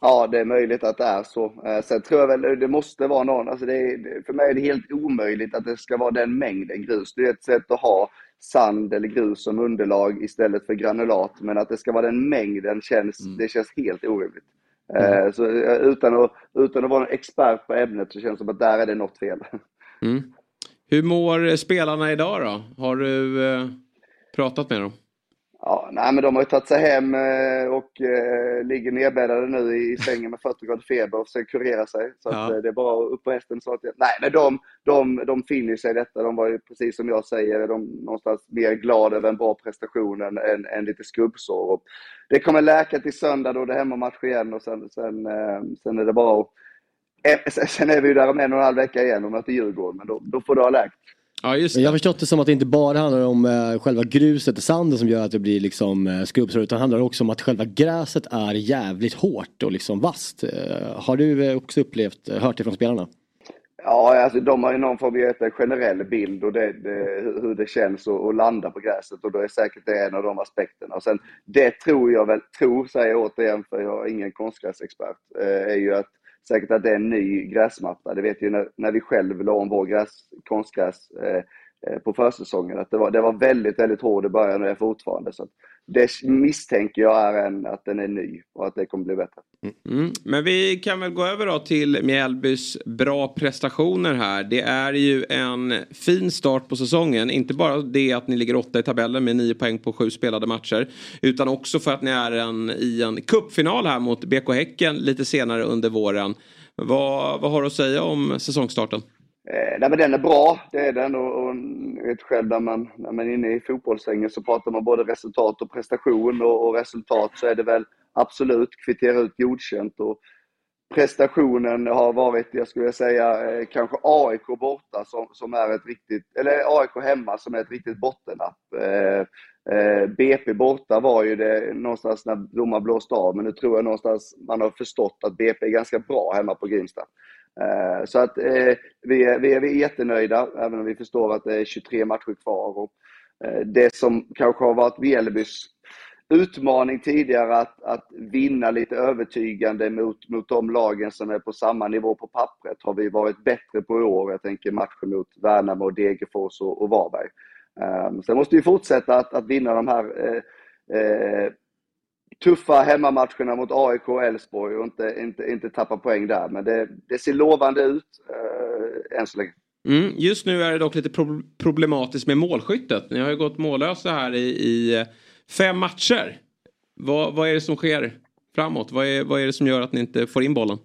Ja, det är möjligt att det är så. Eh, sen tror jag väl det måste vara någon, alltså är, för mig är det helt omöjligt att det ska vara den mängden grus. Det är ett sätt att ha sand eller grus som underlag istället för granulat, men att det ska vara den mängden känns, mm. det känns helt orimligt. Eh, mm. Så eh, utan att, utan att vara en expert på ämnet så känns det som att där är det något fel. Mm. Hur mår spelarna idag då? Har du eh, pratat med dem? Ja, nej, men de har ju tagit sig hem eh, och eh, ligger nedbäddade nu i sängen med 40 grader feber och försöker kurera sig. Så ja. att, eh, det är bara upp på hästen. Så att, nej, men de, de, de finner sig i detta. De var ju precis som jag säger, de någonstans mer glada över en bra prestation än, än, än lite skrubbsår. Och det kommer läka till söndag då det är hemmamatch igen och sen, sen, sen är det bara att Sen är vi ju där om en och en halv vecka igen och möter Djurgården, men då, då får det ha läkt. Ja, just det. Jag har förstått det som att det inte bara handlar om eh, själva gruset och sanden som gör att det blir liksom eh, skrubbsår utan det handlar också om att själva gräset är jävligt hårt och liksom vasst. Eh, har du eh, också upplevt, hört det från spelarna? Ja, alltså de har ju någon form av en generell bild och det, det, hur det känns att, att landa på gräset och då är säkert det en av de aspekterna. Och sen det tror jag väl, tror säger jag återigen för jag är ingen konstgräsexpert, är ju att säkert att det är en ny gräsmatta. Det vet ju när, när vi själv la om vår gräs, konstgräs eh, på försäsongen, att det var, det var väldigt, väldigt hård i början och det är fortfarande. Så det misstänker jag är en, att den är ny och att det kommer bli bättre. Mm. Men vi kan väl gå över då till Mjällbys bra prestationer här. Det är ju en fin start på säsongen. Inte bara det att ni ligger åtta i tabellen med nio poäng på sju spelade matcher. Utan också för att ni är en, i en cupfinal här mot BK Häcken lite senare under våren. Vad, vad har du att säga om säsongstarten? Eh, nej, men den är bra, det är den. Och, och vet själv när man, när man är inne i fotbollssängen så pratar man både resultat och prestation. Och, och resultat så är det väl absolut kvittera ut godkänt. Och prestationen har varit, jag skulle säga, eh, kanske AIK borta som, som är ett riktigt, eller AIK hemma som är ett riktigt bottennapp. Eh, eh, BP borta var ju det någonstans när domaren blåste av, men nu tror jag någonstans man har förstått att BP är ganska bra hemma på Grimsta. Eh, så att eh, vi, är, vi, är, vi är jättenöjda, även om vi förstår att det är 23 matcher kvar. Och, eh, det som kanske har varit Mjällbys utmaning tidigare att, att vinna lite övertygande mot, mot de lagen som är på samma nivå på pappret har vi varit bättre på i år. Jag tänker matchen mot Värnamo, Degerfors och, och Varberg. Um, sen måste vi fortsätta att, att vinna de här eh, eh, tuffa hemmamatcherna mot AIK och Elfsborg och inte, inte, inte tappa poäng där. Men det, det ser lovande ut eh, än så länge. Mm, just nu är det dock lite pro problematiskt med målskyttet. Ni har ju gått mållösa här i, i fem matcher. Vad, vad är det som sker framåt? Vad är, vad är det som gör att ni inte får in bollen?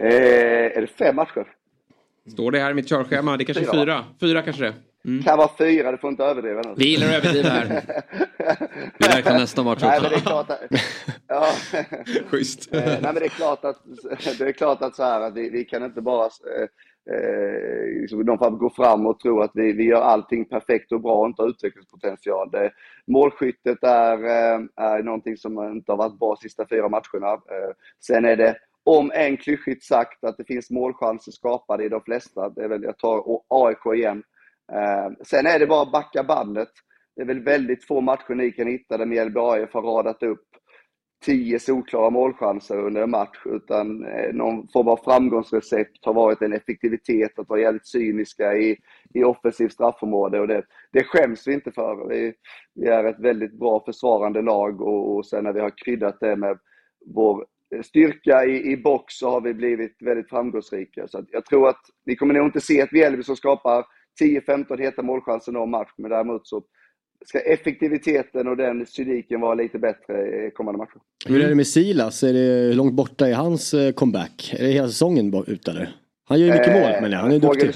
Eh, är det fem matcher? Står det här i mitt körschema? Det är kanske fyra. Fyra, fyra kanske det. Mm. Kan vara fyra, du får inte överdriva nu. Vi gillar att överdriva här. Vi räknar nästa match också. Nej, men det är klart att, ja. Schysst. Eh, nej, men det är klart att, det är klart att så här att vi, vi kan inte bara eh, eh, liksom, de får gå fram och tro att vi, vi gör allting perfekt och bra och inte har utvecklingspotential. Det, målskyttet är, eh, är någonting som inte har varit bra de sista fyra matcherna. Eh, sen är det om en klyschigt sagt att det finns målchanser skapade i de flesta. Det är väl, jag tar AIK igen. Eh, sen är det bara att backa bandet. Det är väl väldigt få matcher ni kan hitta där Mjällby AIF har radat upp tio solklara målchanser under en match utan eh, någon form av framgångsrecept har varit en effektivitet, att vara jävligt cyniska i, i offensivt straffområde och det, det skäms vi inte för. Vi, vi är ett väldigt bra försvarande lag och, och sen när vi har kryddat det med vår styrka i, i box så har vi blivit väldigt framgångsrika. Så att jag tror att vi kommer nog inte se ett Mjällby som skapar 10-15 heta målchanser någon match, men däremot så ska effektiviteten och den cyniken vara lite bättre i kommande matcher. Hur är det med Silas? Är det hur långt borta är hans eh, comeback? Är det hela säsongen ute eller? Han gör ju mycket mål men han är duktig.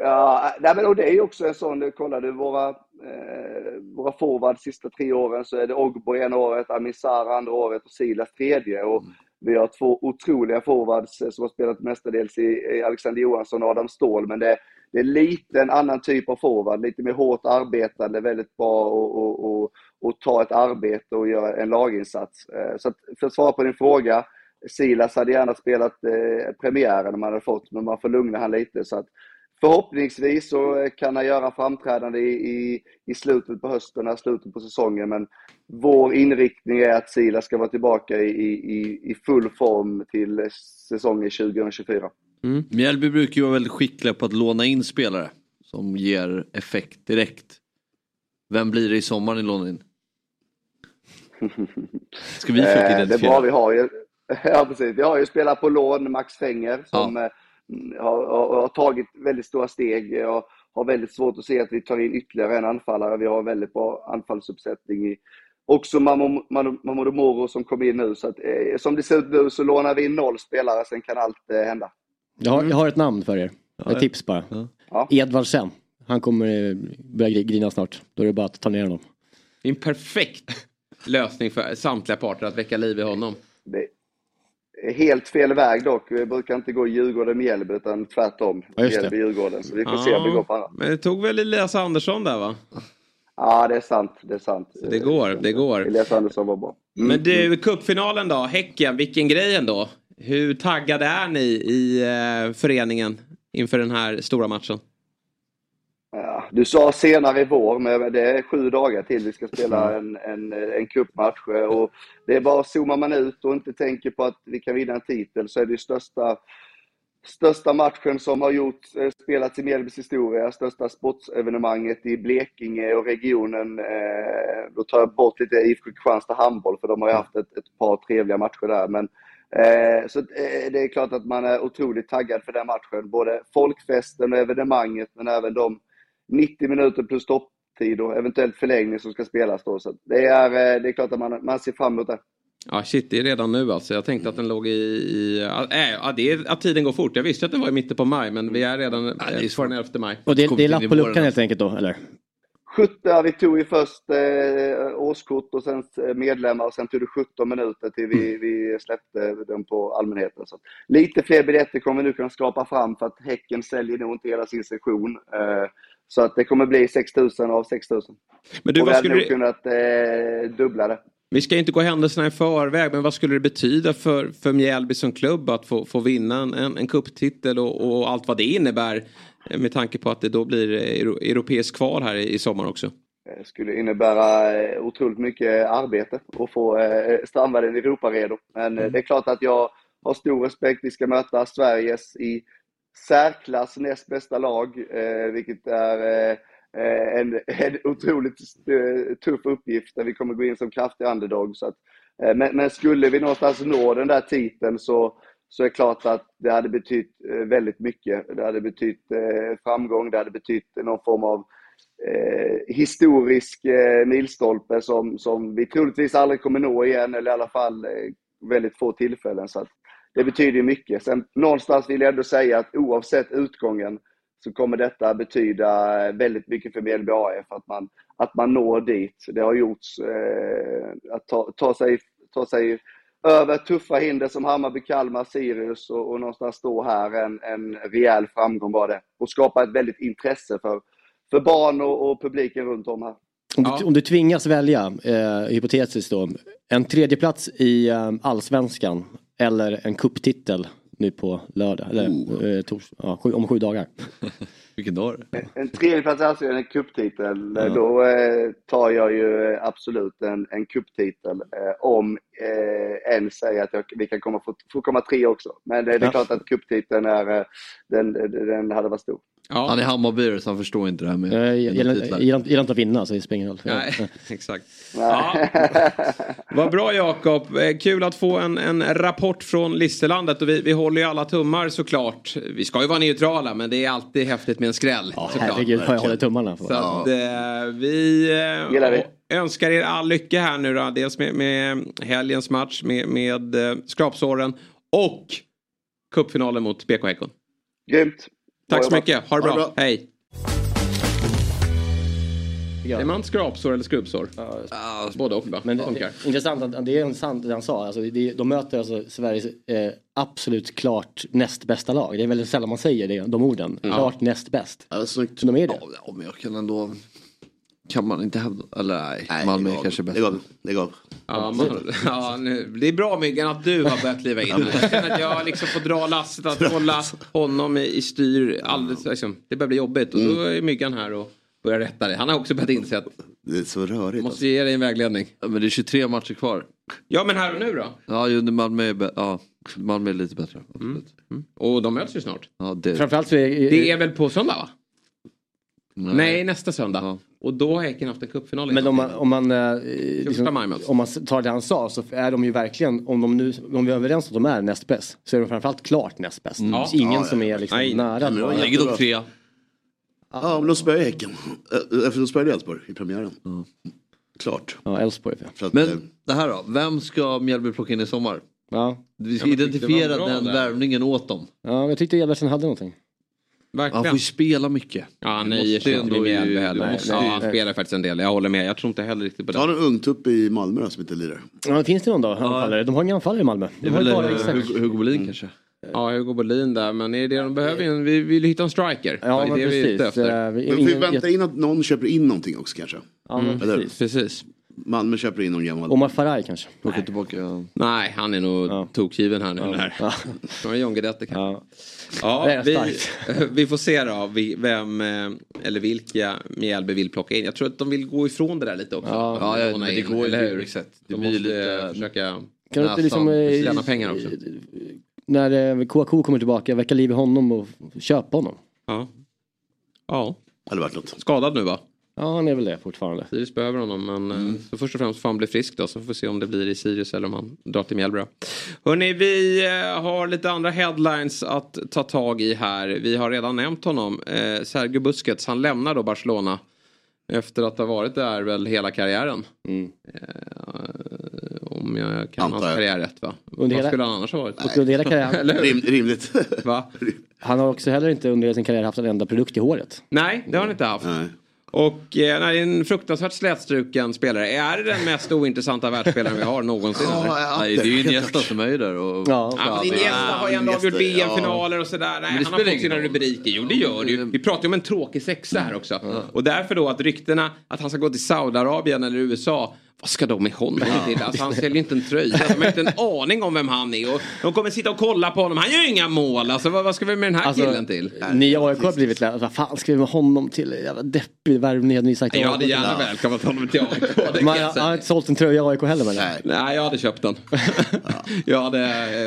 Ja, nej, men och det är ju också en sån, kollar du våra, eh, våra forwards sista tre åren så är det Ogbo ena året, Amisar andra året och Silas tredje. Och vi har två otroliga forwards eh, som har spelat mestadels i, i Alexander Johansson och Adam Ståhl, men det, det är lite en annan typ av forward, lite mer hårt arbetande, väldigt bra och, och, och, och ta ett arbete och göra en laginsats. Eh, så att, för att svara på din fråga, Silas hade gärna spelat eh, premiären om han hade fått, men man får lugna han lite. Så att förhoppningsvis så eh, kan han göra framträdande i, i, i slutet på hösten, här slutet på säsongen. Men vår inriktning är att Silas ska vara tillbaka i, i, i full form till eh, säsongen 2024. Mjällby brukar ju vara väldigt skickliga på att låna in spelare som ger effekt direkt. Vem blir det i sommar ni lånar in? Ska vi försöka Eh, Det är identifiera? bra, vi har ju, ja, precis. Vi har ju spelat på lån, Max Fenger, som eh, har, har, har tagit väldigt stora steg och har väldigt svårt att se att vi tar in ytterligare en anfallare. Vi har en väldigt bra anfallsuppsättning i också Mamadou Moro som kom in nu. Så att, eh, som det ser ut nu så lånar vi in noll spelare, sen kan allt eh, hända. Jag har, jag har ett namn för er. Ett tips bara. Ja. Edvardsen. Han kommer eh, börja gri- grina snart. Då är det bara att ta ner honom. Det är en perfekt lösning för samtliga parter att väcka liv i honom. Det är helt fel väg dock. Vi brukar inte gå Djurgården-Mjällby utan tvärtom. Ja. Mjällby-Djurgården. Så vi får se om det går på andra. Men det tog väl Elias Andersson där va? Ja, det är sant. Det är sant. Det går, det går. Elias Andersson var bra. Mm. Men du, cupfinalen då, Häcken, vilken grej ändå. Hur taggade är ni i eh, föreningen inför den här stora matchen? Ja, du sa senare i vår, men det är sju dagar till vi ska spela en, en, en cupmatch. Och det är bara zoomar man ut och inte tänker på att vi kan vinna en titel så är det största, största matchen som har gjort, eh, spelats i Mjällbys historia, största sportsevenemanget i Blekinge och regionen. Eh, då tar jag bort lite IFK Kristianstad handboll för de har ju haft ett, ett par trevliga matcher där. Men, eh, så eh, det är klart att man är otroligt taggad för den matchen. Både folkfesten och evenemanget men även de 90 minuter plus stopptid och eventuellt förlängning som ska spelas då. Så det är, eh, det är klart att man, man ser fram emot det. Ja, shit, det är redan nu alltså. Jag tänkte att den låg i... i äh, ja, det är att tiden går fort. Jag visste att den var i mitten på maj, men vi är redan ja, det är på den 11 maj. Och det, det är lapp på luckan helt enkelt då, eller? 70, ja, vi tog ju först eh, årskort och sen eh, medlemmar och sen tog det 17 minuter till vi, vi släppte den på allmänheten. Så lite fler biljetter kommer vi nu kunna skapa fram för att Häcken säljer nog inte hela sin session. Eh, så att det kommer bli 6000 av 6000. Men du, och vi vad hade skulle nog det- kunnat eh, dubbla det. Vi ska inte gå händelserna i förväg, men vad skulle det betyda för, för Mjällby som klubb att få, få vinna en, en, cuptitel och, och allt vad det innebär? Eh, Med tanke på att det då blir eh, euro, europeisk kval här i, sommar också. Det skulle innebära eh, otroligt mycket arbete att få eh, Strandvallen Europaredo. Men eh, det är klart att jag har stor respekt. Vi ska möta Sveriges i särklass näst bästa lag, eh, vilket är eh, eh, en, en otroligt eh, tuff uppgift där vi kommer gå in som kraftig underdog. Så att, eh, men, men skulle vi någonstans nå den där titeln så, så är det klart att det hade betytt eh, väldigt mycket. Det hade betytt eh, framgång, det hade betytt någon form av eh, historisk eh, milstolpe som, som vi troligtvis aldrig kommer nå igen, eller i alla fall eh, väldigt få tillfällen. Så att det betyder mycket. Sen någonstans vill jag ändå säga att oavsett utgången så kommer detta betyda eh, väldigt mycket för Mjällby AF, att man, att man når dit. Det har gjorts, eh, att ta, ta, sig, ta sig över tuffa hinder som Hammarby, Kalmar, Sirius och, och någonstans stå här, en, en rejäl framgång var det. Och skapa ett väldigt intresse för, för barn och, och publiken runt om här. Om du, om du tvingas välja, eh, hypotetiskt då, en tredjeplats i eh, allsvenskan eller en kupptitel nu på lördag, eller Oh. eh, tors, ja, sju, om sju dagar. Vilken dag är det? En tredjeplats i Allsvenskan, en cuptitel. Ja. Då eh, tar jag ju absolut en, en cuptitel. Eh, om eh, en säger att jag, vi kan komma, få, få komma tre också. Men det, det är Ja. klart att cuptiteln är, eh, den, den hade varit stor. Han är Hammarbyare så han förstår inte det här med Jag med gillar inte- gillar inte att vinna så det spelar ingen roll. Nej, exakt. Ja. Vad bra Jakob. Eh, Kul att få en, en rapport från Listerlandet. Och vi, vi håller ju alla tummar såklart. Vi ska ju vara neutrala men det är alltid häftigt med en skräll. Ja, såklart. herregud vad jag håller tummarna för. Så att, eh, vi, eh, Gillar vi. önskar er all lycka här nu då. Dels med, med helgens match med, med eh, skrapsåren och cupfinalen mot BK Häcken. Grymt. Tack så Bra mycket. Ha det Ha det bra. bra. Hej. Är man skrapsår eller skrubbsår? Både och va? Men det, Funkar. det, intressant att det är sant det han sa. Alltså, det, de möter alltså Sveriges eh, absolut klart näst bästa lag. Det är väldigt sällan man säger det, de orden. Klart näst bäst. Ja. Så de är det. Ja, ja, men jag kan ändå... Kan man inte hävda... Eller nej, Nej, Malmö är kanske bäst. Lägg av. Lägg av. Ja, man, ja, nu, det är bra Myggan att du har börjat kliva in. Jag känner att jag liksom får dra lasset att hålla honom i, i styr. Alldeles, liksom, det börjar bli jobbigt och då är Myggan här och börjar rätta det. Han har också börjat inse att Det är så rörigt. måste ge dig en vägledning. Ja, men det är 23 matcher kvar. Ja men här och nu då? Ja, ju, Malmö är, ja, Malmö är lite bättre. Absolut. Och de möts ju snart. Ja, det... Framförallt så är Det är väl på söndag va? Nej. Nej, nästa söndag. Ja. Och då har Häcken haft en cupfinal Men om man, om man, eh, liksom, om man tar det han sa så är de ju verkligen, om, de nu, om vi är överens om att de är näst bäst, så är de framförallt klart näst bäst. Det finns ingen Ja, ja, som är liksom Nej. nära. men Ja, Lägger de trea? Ja, men de spöade Häcken. Eh, För de spöade Elfsborg i premiären. Klart. Ja, Elfsborg. ja. Att, eh, Men det här då, vem ska Mjällby plocka in i sommar? Ja. Vi ska Ja, men identifiera den där. värvningen åt dem. ja, jag tyckte Edvardsen hade någonting. Han får Verkligen. ju spela mycket. Ja, han Du nöjer måste sig inte med ju- heller. måste Ja, han spelar faktiskt en del. Jag håller med. Jag tror inte heller riktigt på det. Ta en ung tupp i Malmö då, som inte lirar. Ja, finns det någon då? Anfallare? De har inga anfallare i Malmö. Det De är har väl bara eh. Hugo, Hugo Bolin kanske? Ja, Hugo Bolin där. Men är det de behöver en- Vi vill hitta en striker. Ja, det är men det vi är ute precis. efter. Eh, vi- Men vi ingen- väntar in att någon köper in någonting också kanske. Ja, men Eller? precis. Precis. Malmö köper in någon gammal. Omar Faraj kanske. Plocka tillbaka. Ja. Nej, han är nog Ja. tokgiven här nu. Där. Ja. Från John Guidetti kanske. Ja. Ja, vi, vi får se då vem eh, eller vilka Mjällby vill plocka in. Jag tror att de vill gå ifrån det där lite också. Ja. Ja, ja, men det går ju hur? exakt. De måste lite... försöka Kan Näsan, liksom... eh, tjäna pengar också. När eh, Kouakou kommer tillbaka, väcka liv i honom och köpa honom. Ja. Ja, Hade varit något. skadad nu va? Ja, han är väl det fortfarande. Sirius behöver honom men mm. så först och främst får han bli frisk då så får vi se om det blir i Sirius eller om han drar till Mjällby. då. Hörrni, vi eh, har lite andra headlines att ta tag i här. Vi har redan nämnt honom. Eh, Sergio Busquets, han lämnar då Barcelona. Efter att ha varit där väl hela karriären. Mm. Eh, om jag kan Antar hans jag. karriär rätt va? Under Vad hela- skulle han annars ha varit? Och under hela karriären? Rim, rimligt. Va? han har också heller inte under sin karriär haft en enda produkt i håret. Nej, det har han inte haft. Nej. Och eh, nej, det är en fruktansvärt slätstruken spelare. Är det den mest ointressanta världsspelaren vi har någonsin? eller? Nej, det är ju Iniesta som är där och... Ja. Ja, men Iniesta har ju ändå avgjort VM-finaler och sådär. Nej, han har fått sina rubriker. Jo, det gör det ju. Vi pratar ju om en tråkig sexa här också. Och därför då att ryktena att han ska gå till Saudiarabien eller USA. Vad ska de med honom till? Alltså, han säljer inte en tröja. De har inte en aning om vem han är. Och de kommer sitta och kolla på honom. Han gör ju inga mål. Alltså, vad, vad ska vi med den här Alltså, killen till? Ni AIK har blivit lä- vad fan ska vi med honom till? Jävla deppig värvning hade ni sagt. Jag hade gärna välkomnat honom till AIK. Man, jag jag har inte sålt en tröja i AIK heller men. Nej. Nej, jag hade köpt den. jag hade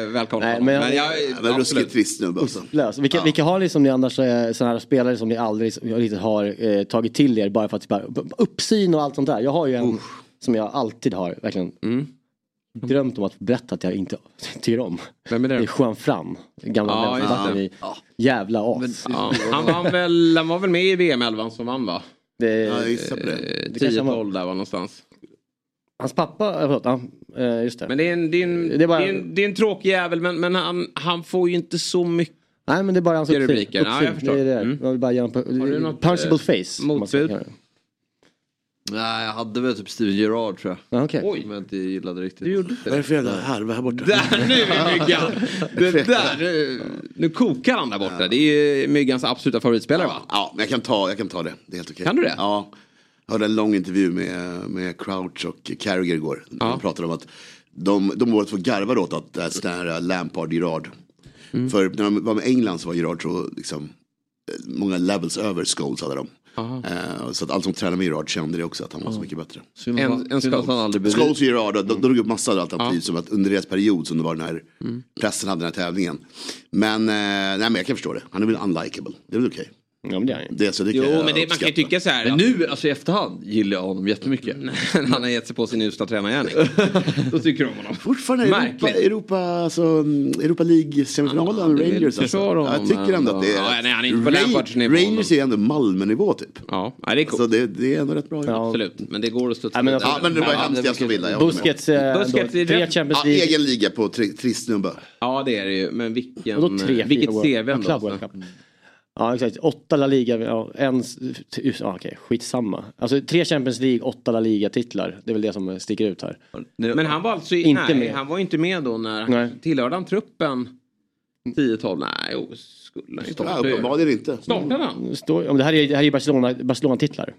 eh, välkomnat Nej, honom. men Men, jag- jag, Ja, men ruskigt absolut. trist snubbe alltså. Vilka, vilka har ni som ni annars eh, sådana här spelare som ni aldrig riktigt har eh, tagit till er bara för att bara, uppsyn och allt sånt där. Jag har ju en som jag alltid har verkligen Mm. drömt om att berätta att jag inte tycker om. Vem är det? Det är Juan Fram. Gamla just vänsterbacken i jävla as. Ja, han, vann väl, han var väl med i VM-11 som vann va? Det, Ja, jag gissar på det. Eh, Det kanske han var. 10-12 där var någonstans. Hans pappa, eh, förlåt, ja, eh, just det. Men det är en, det är en, Det är bara- det är en, det är en tråkig jävel men, men han, han får ju inte så mycket Nej men det är bara hans uppsyn. rubriker. Ja, jag förstår. det är det. Mm. Jag vill bara göra en du något, punchable eh, face. motbud? Nej, jag hade väl typ Steven Gerrard tror jag. Ja, okej. Oj, Som jag inte gillade riktigt. du gjorde Vad är det för jävla härva här borta? Där nu är myggan! Det där, nu, nu kokar han där borta. Det är myggans absoluta favoritspelare va? Ja, men jag kan ta, jag kan ta det. Det är helt okej. Kan du det? Ja. Jag hade en lång intervju med, med Crouch och Carragher igår. Ja. De pratade om att de, de båda två garvade åt att är sån här Lampard Gerard. Mm. För när de var med England så var Gerard så liksom många levels över Scholes hade de. Eh, så att allt som tränar med Gerard kände det också, att han var så mycket bättre. Han- synd att han aldrig bevis- Scholes och Gerard, de, de drog upp massa alternativ som att under deras period som det var den här Mm. pressen hade den här tävlingen. Men, eh, nej, men jag kan förstå det, han är väl unlikable, det är väl okej. Ja men det är han det, så det kan Jo, men det, man kan ju tycka så här. Men nu, alltså i efterhand, gillar jag honom jättemycket. han har gett sig på sin usla tränargärning. Då tycker du om honom. Fortfarande Europa. Europa, alltså, Europa League-semifinalen, väl Rangers. Alltså. honom, Jag tycker ändå att det är... Ja, nej, han är inte på Ra- Lampards nivå, Rangers är ändå Malmö-nivå typ. Ja, nej, det är coolt. Så det, det är ändå rätt bra. Absolut, men det går att studsa Ja, men vidare. Ja, men det var hemskt i Aston Villa. med. Busquets, eh, tre Champions Ja, League. egen liga på tri- trist snubbe. Ja, det är det ju. Men vilken, vilket CV ändå. Ja, exakt, åtta La Liga, ja, en, ja, okej, skitsamma. Alltså tre Champions League, åtta La Liga-titlar. Det är väl det som sticker ut här. Men han var alltså Inte nej, med. han var inte med då när Nej. tillhörde han truppen 10-12? Nej, jo, skulle han inte. Ja, uppenbarligen inte. Startade han? Ja, men det här är, det här är ju Barcelona, Barcelona-titlar.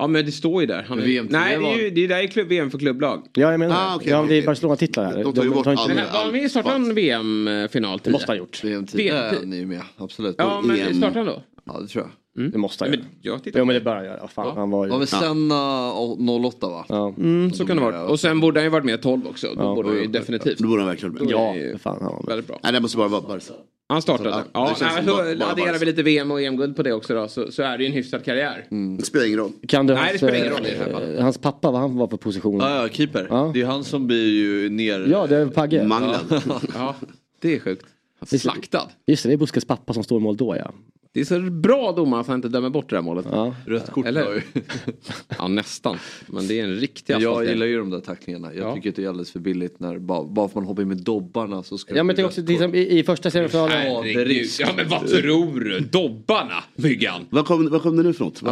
Ja, men det står ju där. Han är, VM nej, det är ju det är där är klubb, VM för klubblag. Ja jag menar Ah, okej, ja, det är. Barcelona-titlar här. De tar ju bort Men med. var han med startade han VM-final? Det måste han ha gjort. VM 10 VM. är ni med, absolut. Ja, men EM. startade han då? Ja, det tror jag. Det måste han Men göra. jag Jo men det bör han göra. Fan, Ja. han var ju... Var väl Senna 08 va? Ja, Mm, så kan det vara. Och sen borde han ju varit med 12 också. Då Ja. borde han ju definitivt. Det borde han verkligen ja det är ju- för fan han var med. Väldigt bra. Nej, det måste bara vara Barca. Han startade. Ja, Ja, det så bara- bara adderar vi lite VM och EM-guld på det också då så, så är det ju en hyfsad karriär. Det spelar ingen roll. Kan du Nej, det hans, spelar ingen roll i det här eh, Hans pappa, vad han var för position? Ja, ja, keeper. Ja. Det är han som blir ju ner... Ja, det är Pagge. Manglen. Ja, det är sjukt. Slaktad. Just det, det är Busquets pappa som står i mål då ja. Det är så bra domare att han inte dömer bort det här målet. ja. Rött kort Eller? var ju. Ja, nästan. Men det är en riktig Jag gillar ju de där tacklingarna. Jag Ja. tycker att det är alldeles för billigt när bara, bara för man hoppar in med dobbarna så ska Ja men det är också exempel i, i första semifinalen. Herregud. Ja men vad tror du? Dobbarna, Myggan. Vad kom, vad kom det nu för något?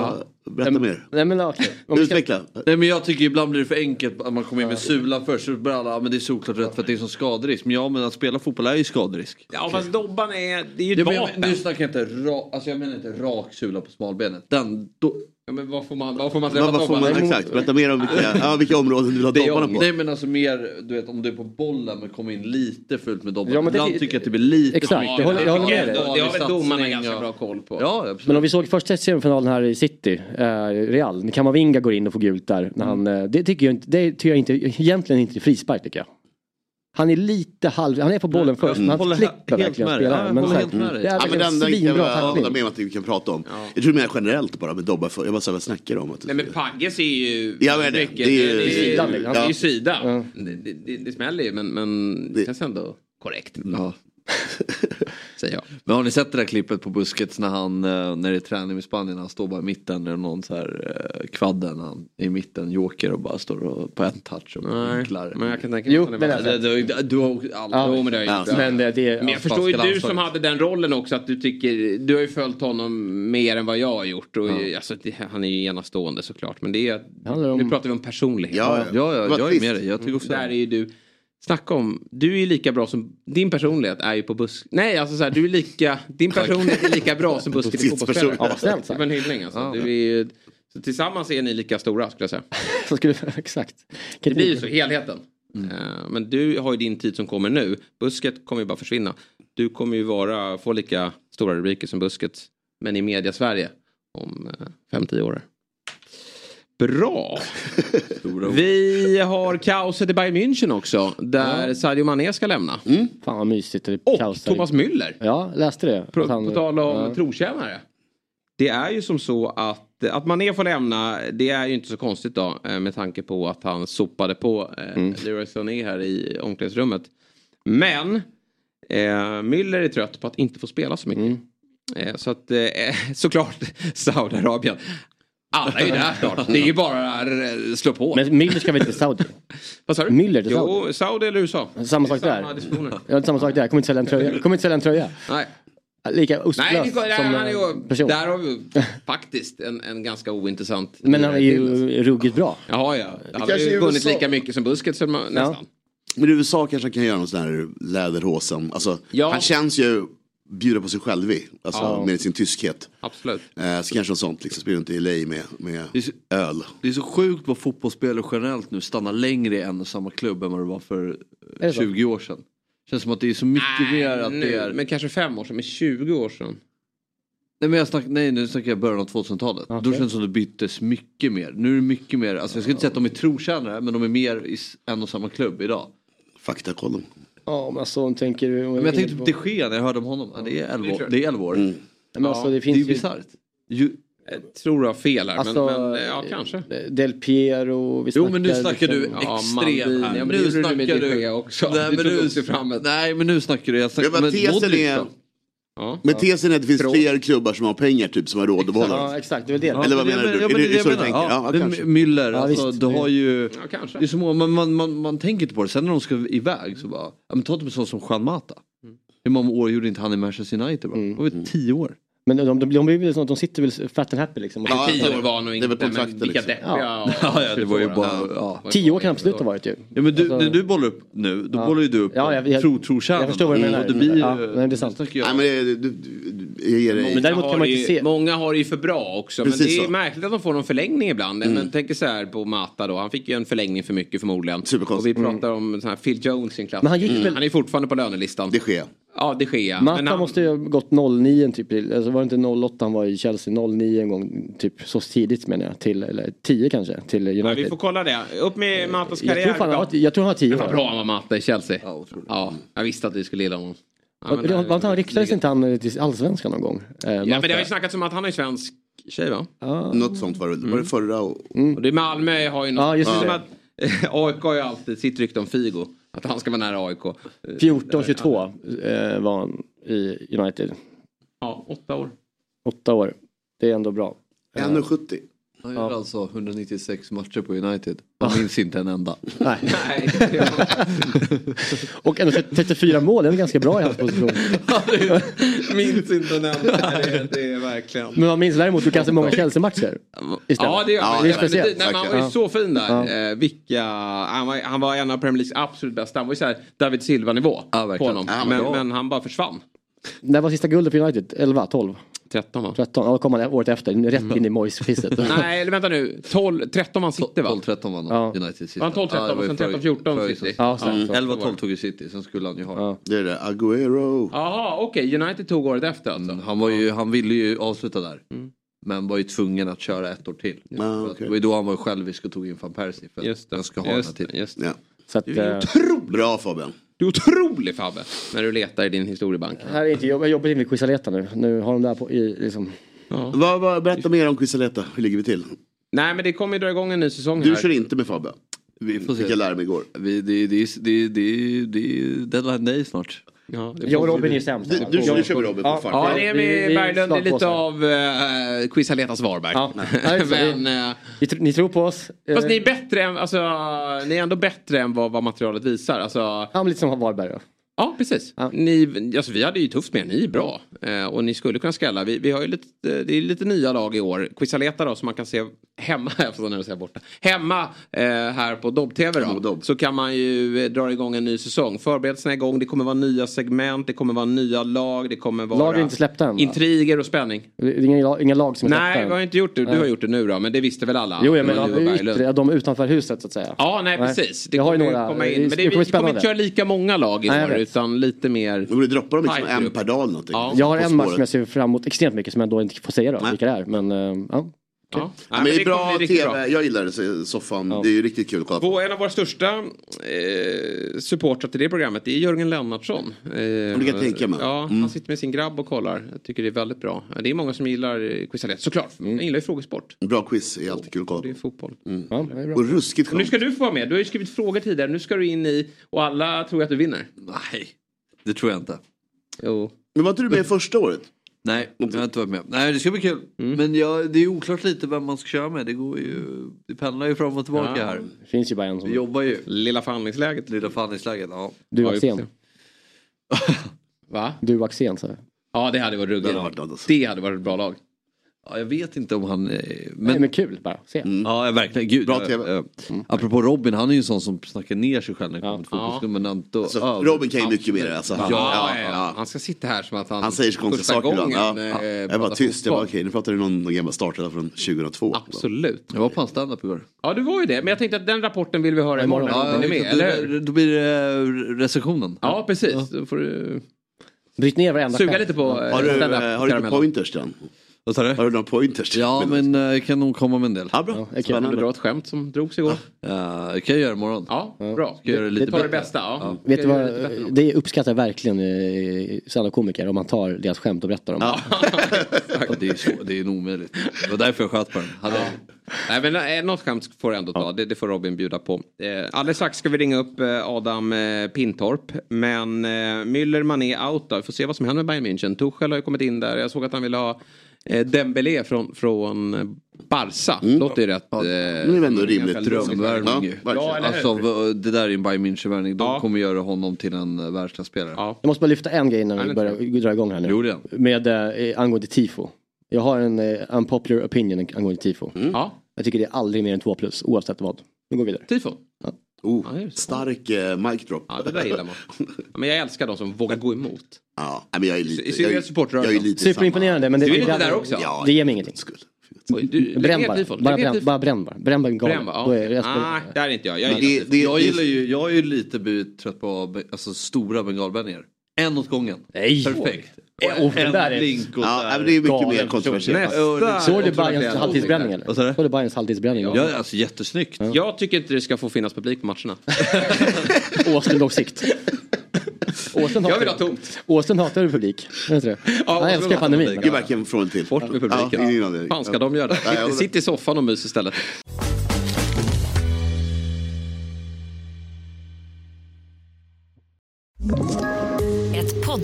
Berätta mer. Nej men ska- Utveckla. Nej men jag tycker ibland blir det för enkelt att man kommer in med sulan först så börjar alla, ja, men det är såklart rätt för att det är som skaderisk. Men ja men att spela fotboll är ju skaderisk. Ja fast dobban är, det är ju Ja, ett vapen. nu snackar jag inte rak, alltså jag menar inte rak sula på smalbenet. Den, då, Ja, men vad får man, vad får man träffa Vad, vad får man, exakt, berätta mer om vilka, ja, vilka områden du vill ha dobbarna på. nej men alltså mer, du vet om du är på bollen men kommer in lite fullt med dobbar. Ja, men det- Ibland tycker jag att det blir lite Exakt, det håller- jag håller med dig. Det har väl domarna ganska bra koll på. Ja absolut. Men om vi såg första semifinalen här i City, eh, Real, Kamavinga går in och får gult där. När han, eh, det tycker jag inte, det tycker jag inte, egentligen inte frispark tycker jag. Han är lite halv, han är på bollen först men han klipper helt verkligen. Ja, spelaren. jag Men här, dig. det är Ja, men den, den svinbra jag tackling. med om att vi kan prata om. Jag tror mer generellt bara med dobbar. för- Jag bara så vad snackar du om? Att Nej men Pagges är ju Ja, men det- mycket, det är ju- det är ju, liksom. det är ju Ja. sidan. Det, det, det, det smäller ju men, men det Det- känns ändå korrekt. Ja. Säger jag. Men har ni sett det där klippet på Busquets när han, eh, när det är träning med Spanien, han står bara i mitten, är någon så här eh, kvadden, han är i mitten, joker och bara står och, på en touch och vinklar. men jag kan tänka mig Jo, att han men är det- bra. Du, du, du har alla, Ja. Men det har jag gjort. Men det, det, Men jag förstår ju du som hade den rollen också att du tycker, du har ju följt honom mer än vad jag har gjort. Och, alltså, det, han är ju enastående såklart. Men det är, om- nu pratar vi om personlighet. Ja, Ja, ja, var jag är med dig. Jag tycker också Där är ju du, snacka om, du är lika bra som, din personlighet är ju på busk... Nej alltså så här, du är lika, din personlighet är lika bra som Buskets Ditt fotbollsspelare. Ja, vad snällt Det sagt. var en hyllning alltså. Du är ju, så tillsammans är ni lika stora skulle jag säga. Så skulle, exakt. Det blir ju så, helheten. Eh, Men du har ju din tid som kommer nu. Busket kommer ju bara försvinna. Du kommer ju vara, få lika stora rubriker som Busket. Men i media Sverige om 5-10 år. Bra! Vi har kaoset i Bayern München också. Där Sadio Mané ska lämna. Fan vad mysigt. Det Och kaos. Thomas Müller. Ja, läste det. På, Att han- på tal om ja. trotjänare. Det är ju som så att, att Mané får lämna, det är ju inte så konstigt då. eh, Med tanke på att han sopade på eh, Mm. Leroy Sané här i omklädningsrummet. Men eh, Müller är trött på att inte få spela så mycket. Mm. Eh, så att eh, såklart Saudiarabien. Alla är ju där snart. Det är ju bara att eh, slå på. Men Müller ska väl till Saudi? Vad sa du? Müller till Saudi? Jo, Saudi eller USA. Samma sak där. Samma diskussioner. Ja, samma sak där. Kommer inte sälja en tröja. Kommer inte sälja en tröja. Nej. Lika ostlös Nej, det, som han är ju, person. där har vi faktiskt en, en ganska ointressant... Men han är till, alltså. ju ruggigt bra. Jaha, ja. Han har kanske ju vunnit lika mycket som Busquets som nästan. Men i USA kanske han kan göra någon sån här läderhosen. Alltså, Ja. Han känns ju bjuda på sig själv i. Alltså Ja. med sin tyskhet. Absolut. Eh, så kanske något sånt, liksom, spela inte i LA med, med Det är så- öl. Det är så sjukt vad fotbollsspelare generellt nu stannar längre i en och samma klubb än vad det var för Är det så? 20 år sedan. Känns som att det är så mycket mer att nu, det är... Men kanske fem år sedan, men 20 år sedan. Nej, men jag snack, nej nu snackar jag början av 2000-talet. Då känns det som det byttes mycket mer. Nu är det mycket mer, alltså jag ska inte säga att de är trotjänare men de är mer i en och samma klubb idag. Faktakollen. Ja men alltså tänker du... Men jag tänkte på De Gea när jag hörde om honom. Ja, det är 11 år. Det är 11 år. Men alltså, det det finns är ju- bisarrt. Ju- Jag tror du har fel här. Alltså, men, men ja, kanske. Del Piero, vi Jo men nu snackar du liksom- Ja, extrem Maldini. här. Ja, men det nu du snackar du... Också. Nej, Du men också fram nej men nu snackar du. Jag Ja, snackar, men men tesen är? Ja. men tesen är att det finns Pro. fler klubbar som har pengar typ som har råd att behålla dem. Ja exakt, det är det. Ja, Eller vad men menar du? Ja, Är men det- det är det så jag du tänker? Ja, Ja. Müller, Ja, alltså, du har ju... Det är så många, man, man, man, man tänker inte på det. Sen när de ska iväg så bara, ja, men ta typ en sån som Juan Mata. Hur många år gjorde inte han i Manchester United? Mm. Det var väl tio år? Men de, de, de, blir väl så att de sitter väl fat and happy liksom. Ja, Tio år var nog det inte, men kontrakten, vilka liksom. deppiga Ja. Ja, ja, det var ju bara... Ja. Tio år kan absolut ha varit ju. Ja men du, Alltså- när du bollar upp nu, då Ja. bollar ju du upp Ja, jag- jag- tro, trotjänarna. jag förstår vad du Mm. menar. Och det blir. Ja, nej, det är sant. jag- Nej, men det, du, du, jag ger dig. Men däremot Många kan man har inte ju- se- Många har det ju för bra också. Men Precis det är så. märkligt att de får någon förlängning ibland. Men tänk så här på Mata då. Han fick ju en förlängning för mycket förmodligen. Och Superkonstigt. vi pratar om sån här Phil Jones i en klass. Men han gick väl- Han är fortfarande på lönelistan. Det sker. Ja, det sker. Matta han... måste ju ha gått 09 typ, alltså var det inte 08 han var i Chelsea, 09 en gång, typ så tidigt menar jag, till, eller 10 kanske, till Ja, United. vi får kolla det. Upp med Matas jag, karriär. tror fan, jag tror han var 10 Det var år. bra han var Mata i Chelsea. Ja. Ja, jag visste att vi skulle gilla honom. Ja, men, var, eh, var inte han ryktades inte han till allsvenskan någon gång? Eh, Ja, men Matta. det har ju snackats om att han är svensk tjej va? Ja. Något sånt var det. Var det förra? Och, Och det är Malmö har ju något. Ja, just som det. att, AIK har ju alltid sitt rykte om Figo. Att han ska vara nära AIK. 14-22 eh, var han i United. Ja, åtta år. Åtta år. Det är ändå bra. Eh, 1,70. Han gjorde alltså 196 matcher på United. Jag minns inte en enda. Nej. Nej, Och ändå 34 mål, det är ganska bra i hans position. minns inte en enda. Det är, det är verkligen. Men man minns däremot du kan se många Chelsea-matcher. Ja, det, ja, det är speciellt. Nej, han var ju Ja. så fin där. Ja. Eh, vilka, han, var, han var en av Premier Leagues absolut bästa. Han var ju såhär David Silva-nivå Ja, på honom. Ja, men, men han bara försvann. När var sista guldet för United? 11, 12, 13 va? 13? Ja, då kom han året efter. Rätt in i Moyes-pisset. Nej, eller vänta nu. 12, 13 man City va? 12-13 vann Ja. United. Var han 12, 13 det var och sen förra- 13, 14 förra City? säsongen. Ja, så, så. 11-12 tog ju City, sen skulle han ju ha Ja. Det är det. Agüero. Jaha, okej. United tog året efter alltså. Mm, Han, var ju, han ville ju avsluta där. Men var ju tvungen att köra ett år till. Ja, att okej. Det var ju då han var självisk och tog in van Persie. För Just att det. han ska ha den här Just det, titeln. just det. Ja. Så att, Du är eh, otrolig. Bra Fabian. Du är otrolig Fabbe. När du letar i din historiebank. här är inte jobb, jag jobbar in vid Quisaleta nu. Nu har de där på i liksom. Ja. Vad, vad, berätta mer om Quisaleta. Hur ligger vi till? Nej men det kommer ju dra igång en ny säsong Du här. kör inte med Fabian. Vi Fick jag lära mig igår. Vi, det, det, det, det, det är deadline day snart. Ja, Jag och Robin är sämst. Du, du, du kör med Robin på Ja. fart. Ja, med vi Berglund. Det är lite av uh, Quiz Aletas Varberg. Ja. Men, eh, Vi tr- Ni tror på oss. Eh, fast ni är bättre än, alltså, ni är ändå bättre än vad, vad materialet visar. Alltså, Ja, men lite som Varberg då. Ja, precis. Ja. Ni, alltså, vi hade ju tufft med er, ni är bra. Eh, och ni skulle kunna skrälla. Vi, vi har ju lite, det är lite nya lag i år. Quisaleta då som man kan se hemma, jag får när säga borta. Hemma eh, här på Dobb-TV då. Dobb. Så kan man ju eh, dra igång en ny säsong. Förberedelserna är igång, det kommer vara nya segment, det kommer vara nya lag, det kommer vara Lag är inte släppta än, va? intriger och spänning. Det är inga, inga lag som är Nej, vi har inte gjort det. Du har gjort det nu då, men det visste väl alla? Jo, jag menar yttre, de utanför huset så att säga. Ja, nej, Nej. precis. Det Jag har ju kommer några- komma in. Men det det, kommer vi kommer inte köra lika många lag i år. Utan lite mer... Borde droppa dem liksom en per dag eller någonting. Ja. Jag har en match som jag ser fram emot extremt mycket som jag då inte får säga då, vilka det är. Men eh, ja. Ja. Ja, men det är kommer bra tv. bra. Jag gillar det, så- soffan. Ja. Det är ju riktigt kul att kolla på. Vår, en av våra största eh, supportrar till det programmet det är Jörgen Lennartsson. Eh, det kan jag tänka mig. Ja, Mm. Han sitter med sin grabb och kollar. Jag tycker det är väldigt bra. Det är många som gillar eh, Quizalet, såklart. Jag gillar ju frågesport. Bra quiz är alltid kul att kolla Det är på. fotboll. ja, det är bra. Och ruskigt Och nu skönt. ska du få vara med. Du har ju skrivit frågor tidigare. Nu ska du in i och alla tror att du vinner. Nej, det tror jag inte. Jo. Men var inte du med första året? Nej, jag har inte varit med. Nej, det ska bli kul. Men jag, det är oklart lite vem man ska köra med. Det går ju, det pendlar ju fram och tillbaka Ja. här. Det finns ju bara en Vi som... jobbar ju. Lilla förhandlingsläget. Lilla förhandlingsläget, ja. Du Ja, Axén. Va? Du Axén så. Ja, det hade varit ruggigt. Det hade varit ett bra lag. Ja. Jag vet inte om han... eh, Men, Nej, men kul bara. Se. Ja, ja, verkligen. Gud, Bra ja, TV. ja. Apropå Robin, han är ju en sån som snackar ner sig själv när det kommer till Ja. fotboll. Men inte, Alltså, ja, Robin kan ju mycket mer. Alltså. Ja, Ja, ja, ja. Han ska sitta här som att han... Han säger så konstiga saker ibland. Ja, gången, ja. eh, Jag var tyst. Jag bara, okej, nu pratar du någon, någon gammal startare från 2002. Absolut. Jag var på hans standup igår. Ja, du var ju det. Men jag tänkte att den rapporten vill vi höra imorgon. Ja, är med, då, eller då blir det eh, recensionen. Ja, precis. Då får du Bryt ner varenda Suga lite på eh, Har du, eh, har du pointers Dan? Vad sa du? Har du några pointers? Ja men eh, jag kan nog komma med en del. Ja, bra. Vill du Spännande. dra ett skämt som drogs igår? Ja, det kan jag göra imorgon. Ja, bra. Ska jag göra det lite det bättre? bästa. Ja. Vet du Ska jag vad, det det uppskattar verkligen eh, standup-komiker om man tar deras skämt och berättar dem. Ja, det är, så, det är nog omöjligt. Det var därför jag sköt på den. Hade... Nej men eh, något skämt får du ändå ta. Det, det får Robin bjuda på. Eh, alldeles strax ska vi ringa upp eh, Adam eh, Pintorp. Men eh, Müller, Mané out då. Vi får se vad som händer med Bayern München. Tuchel har ju kommit in där. Jag såg att han ville ha eh, Dembélé från, från Barca. Låter ju rätt. Eh, Det är ändå rimligt. Drömvärvning Ja. Ja? Alltså det där är ju en Bayern München-värvning. De Ja. kommer göra honom till en eh, världsklasspelare. Ja. Jag måste bara lyfta en grej innan vi börjar dra igång här nu. Jo, det är han. Med eh, angående tifo. Jag har en eh, unpopular opinion angående tifo. ja, Jag tycker det är aldrig mer än 2 plus oavsett vad. Nu går vi vidare. tifo. Oh, Ja, stark eh, mic drop. Ja, det där gillar man. Ja, Men jag älskar de som vågar gå emot. Ja, men jag är lite... I synnerhet jag är- supportrörelsen. Jag är lite Superimponerande men det, Du är lite det, där också. Ja, det ger mig ingenting. Skull. Oj, du, Bränn bara. Bara bränn, bara bränn bara. Bränn bara galen. Då är resten... Nej, där är inte jag. Jag gillar det, det, Jag gillar ju, jag är ju lite trött på alltså, stora bengalbränningar. En åt gången. Nej! Perfekt. Eh, oh, det där är- blink och Ja, men det är mycket mer kontroversiellt. Såg du Bajens halvtidsbränning åsikt eller? Vad sa du? Såg du Bajens halvtidsbränning? Ja, alltså jättesnyggt. där. Jag tycker inte det ska få finnas publik på matcherna. Åslund åsikt. Åslund Jag hatar, vill ha tomt. Åslund hatar ju publik. Vet du det? Ja, Han älskar pandemin. är verkligen från och till. Bort med publiken. Ja, fan ska de göra? Jag Sitt, sitt i soffan och mys istället.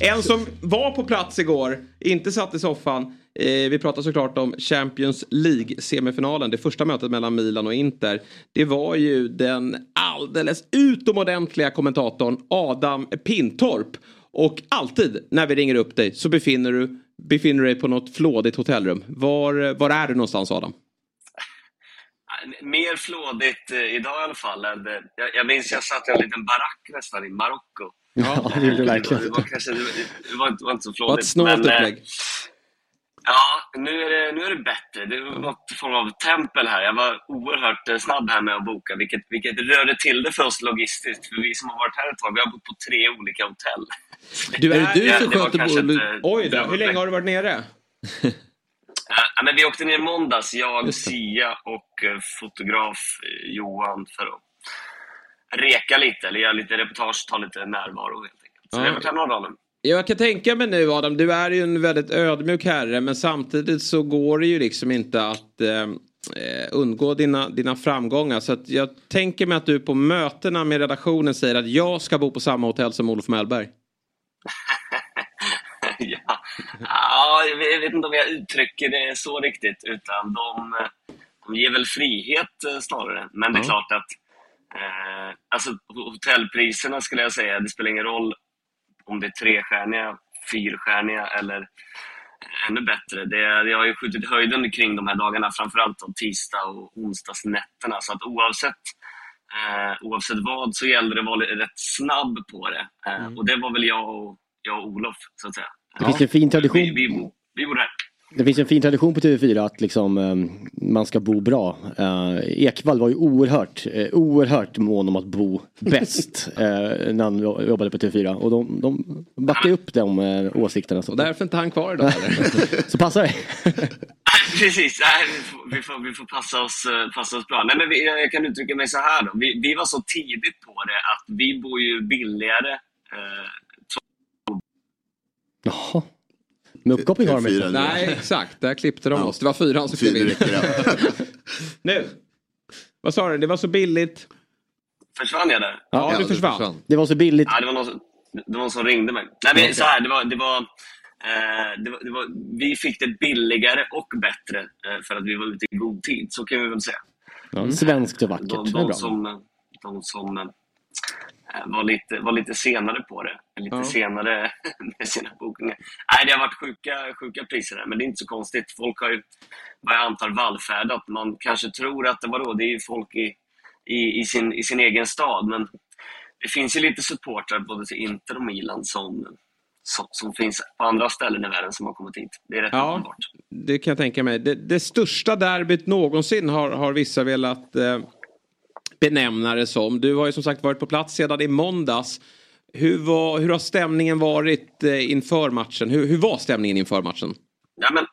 En som var på plats igår, inte satt i soffan. Eh, vi pratar såklart om Champions League-semifinalen. Det första mötet mellan Milan och Inter. Det var ju den alldeles utomordentliga kommentatorn Adam Pintorp. Och alltid när vi ringer upp dig så befinner du, befinner du dig på något flådigt hotellrum. Var, var är du någonstans Adam? Mer flådigt eh, idag i alla fall. Eh, jag, jag minns jag satt i en liten barack nästan i Marocko. Ja, det gjorde verkligen. Det var, kanske, det, var, inte, det var inte så Det var flådigt. ett snålt men, eh, upplägg. Ja, nu är, det, nu är det bättre. Det var något form av tempel här. Jag var oerhört eh, snabb här med att boka, vilket, vilket rörde till det för oss logistiskt. För vi som har varit här ett tag, vi har bott på tre olika hotell. Du, Är det du som sköter bo- Oj då, hur länge har du varit nere? Ja, men vi åkte ner i måndags, jag, Sia och eh, fotograf eh, Johan för att reka lite, eller göra lite reportage, ta lite närvaro helt enkelt. Så Ja. några dagar nu. Jag kan tänka mig nu Adam, du är ju en väldigt ödmjuk herre men samtidigt så går det ju liksom inte att eh, eh, undgå dina, dina framgångar. Så jag tänker mig att du på mötena med redaktionen säger att jag ska bo på samma hotell som Olof Mellberg. ja. ja, jag vet inte om jag uttrycker det så riktigt, utan de, de ger väl frihet eh, snarare. Men det är Ja. klart att eh, alltså, hotellpriserna skulle jag säga, det spelar ingen roll om det är trestjärniga, fyrstjärniga eller ännu bättre. Det, det har ju skjutit höjden kring de här dagarna, framförallt om tisdag och onsdagsnätterna. Så att oavsett, eh, oavsett vad så gällde det att vara rätt snabb på det. Eh, Och det var väl jag och, jag och Olof, så att säga. Det finns en fin tradition. Vi, vi, vi bor här. Det finns en fin tradition på TV4 att liksom, eh, man ska bo bra. Eh, Ekvall var ju oerhört, eh, oerhört mån om att bo bäst eh, när han jo- jobbade på TV4. Och de, de backar upp de eh, åsikterna. Så, Och därför är inte han kvar idag så passa dig. Precis, nej, vi, får, vi, får, vi får passa oss, eh, passa oss bra. Nej, men vi, jag kan uttrycka mig så här då. Vi, vi var så tidigt på det att vi bor ju billigare. Eh, Jaha. Med uppkoppling har de inte. Nej exakt, där klippte de Ja. oss. Det var fyran som klev in. Nu, vad sa du? Det var så billigt. försvann jag där? Ja, Ja, du försvann. Det var så billigt. Ja, det var någon som, det var någon som ringde mig. Nej, men så här, det var, det var, eh, det var, det var, vi fick det billigare och bättre eh, för att vi var ute i god tid. Så kan vi väl säga. Ja, svenskt och vackert. De, de bra. som, de som var lite, var lite senare på det. Lite Ja. senare med sina bokningar. Nej, det har varit sjuka, sjuka priser där, men det är inte så konstigt. Folk har ju, vad jag antar, vallfärdat. Man kanske tror att det, vadå, det är ju folk i, i, i, sin, i sin egen stad, men det finns ju lite supportrar både till Inter och Milan som, som, som finns på andra ställen i världen som har kommit hit. Det är rätt Ja, uppenbart. det kan jag tänka mig. Det, det största derbyt någonsin har, har vissa velat eh, benämna det som. Du har ju som sagt varit på plats sedan i måndags. Hur, var, hur har stämningen varit eh, inför matchen? Hur, hur var stämningen inför matchen? Ja, men,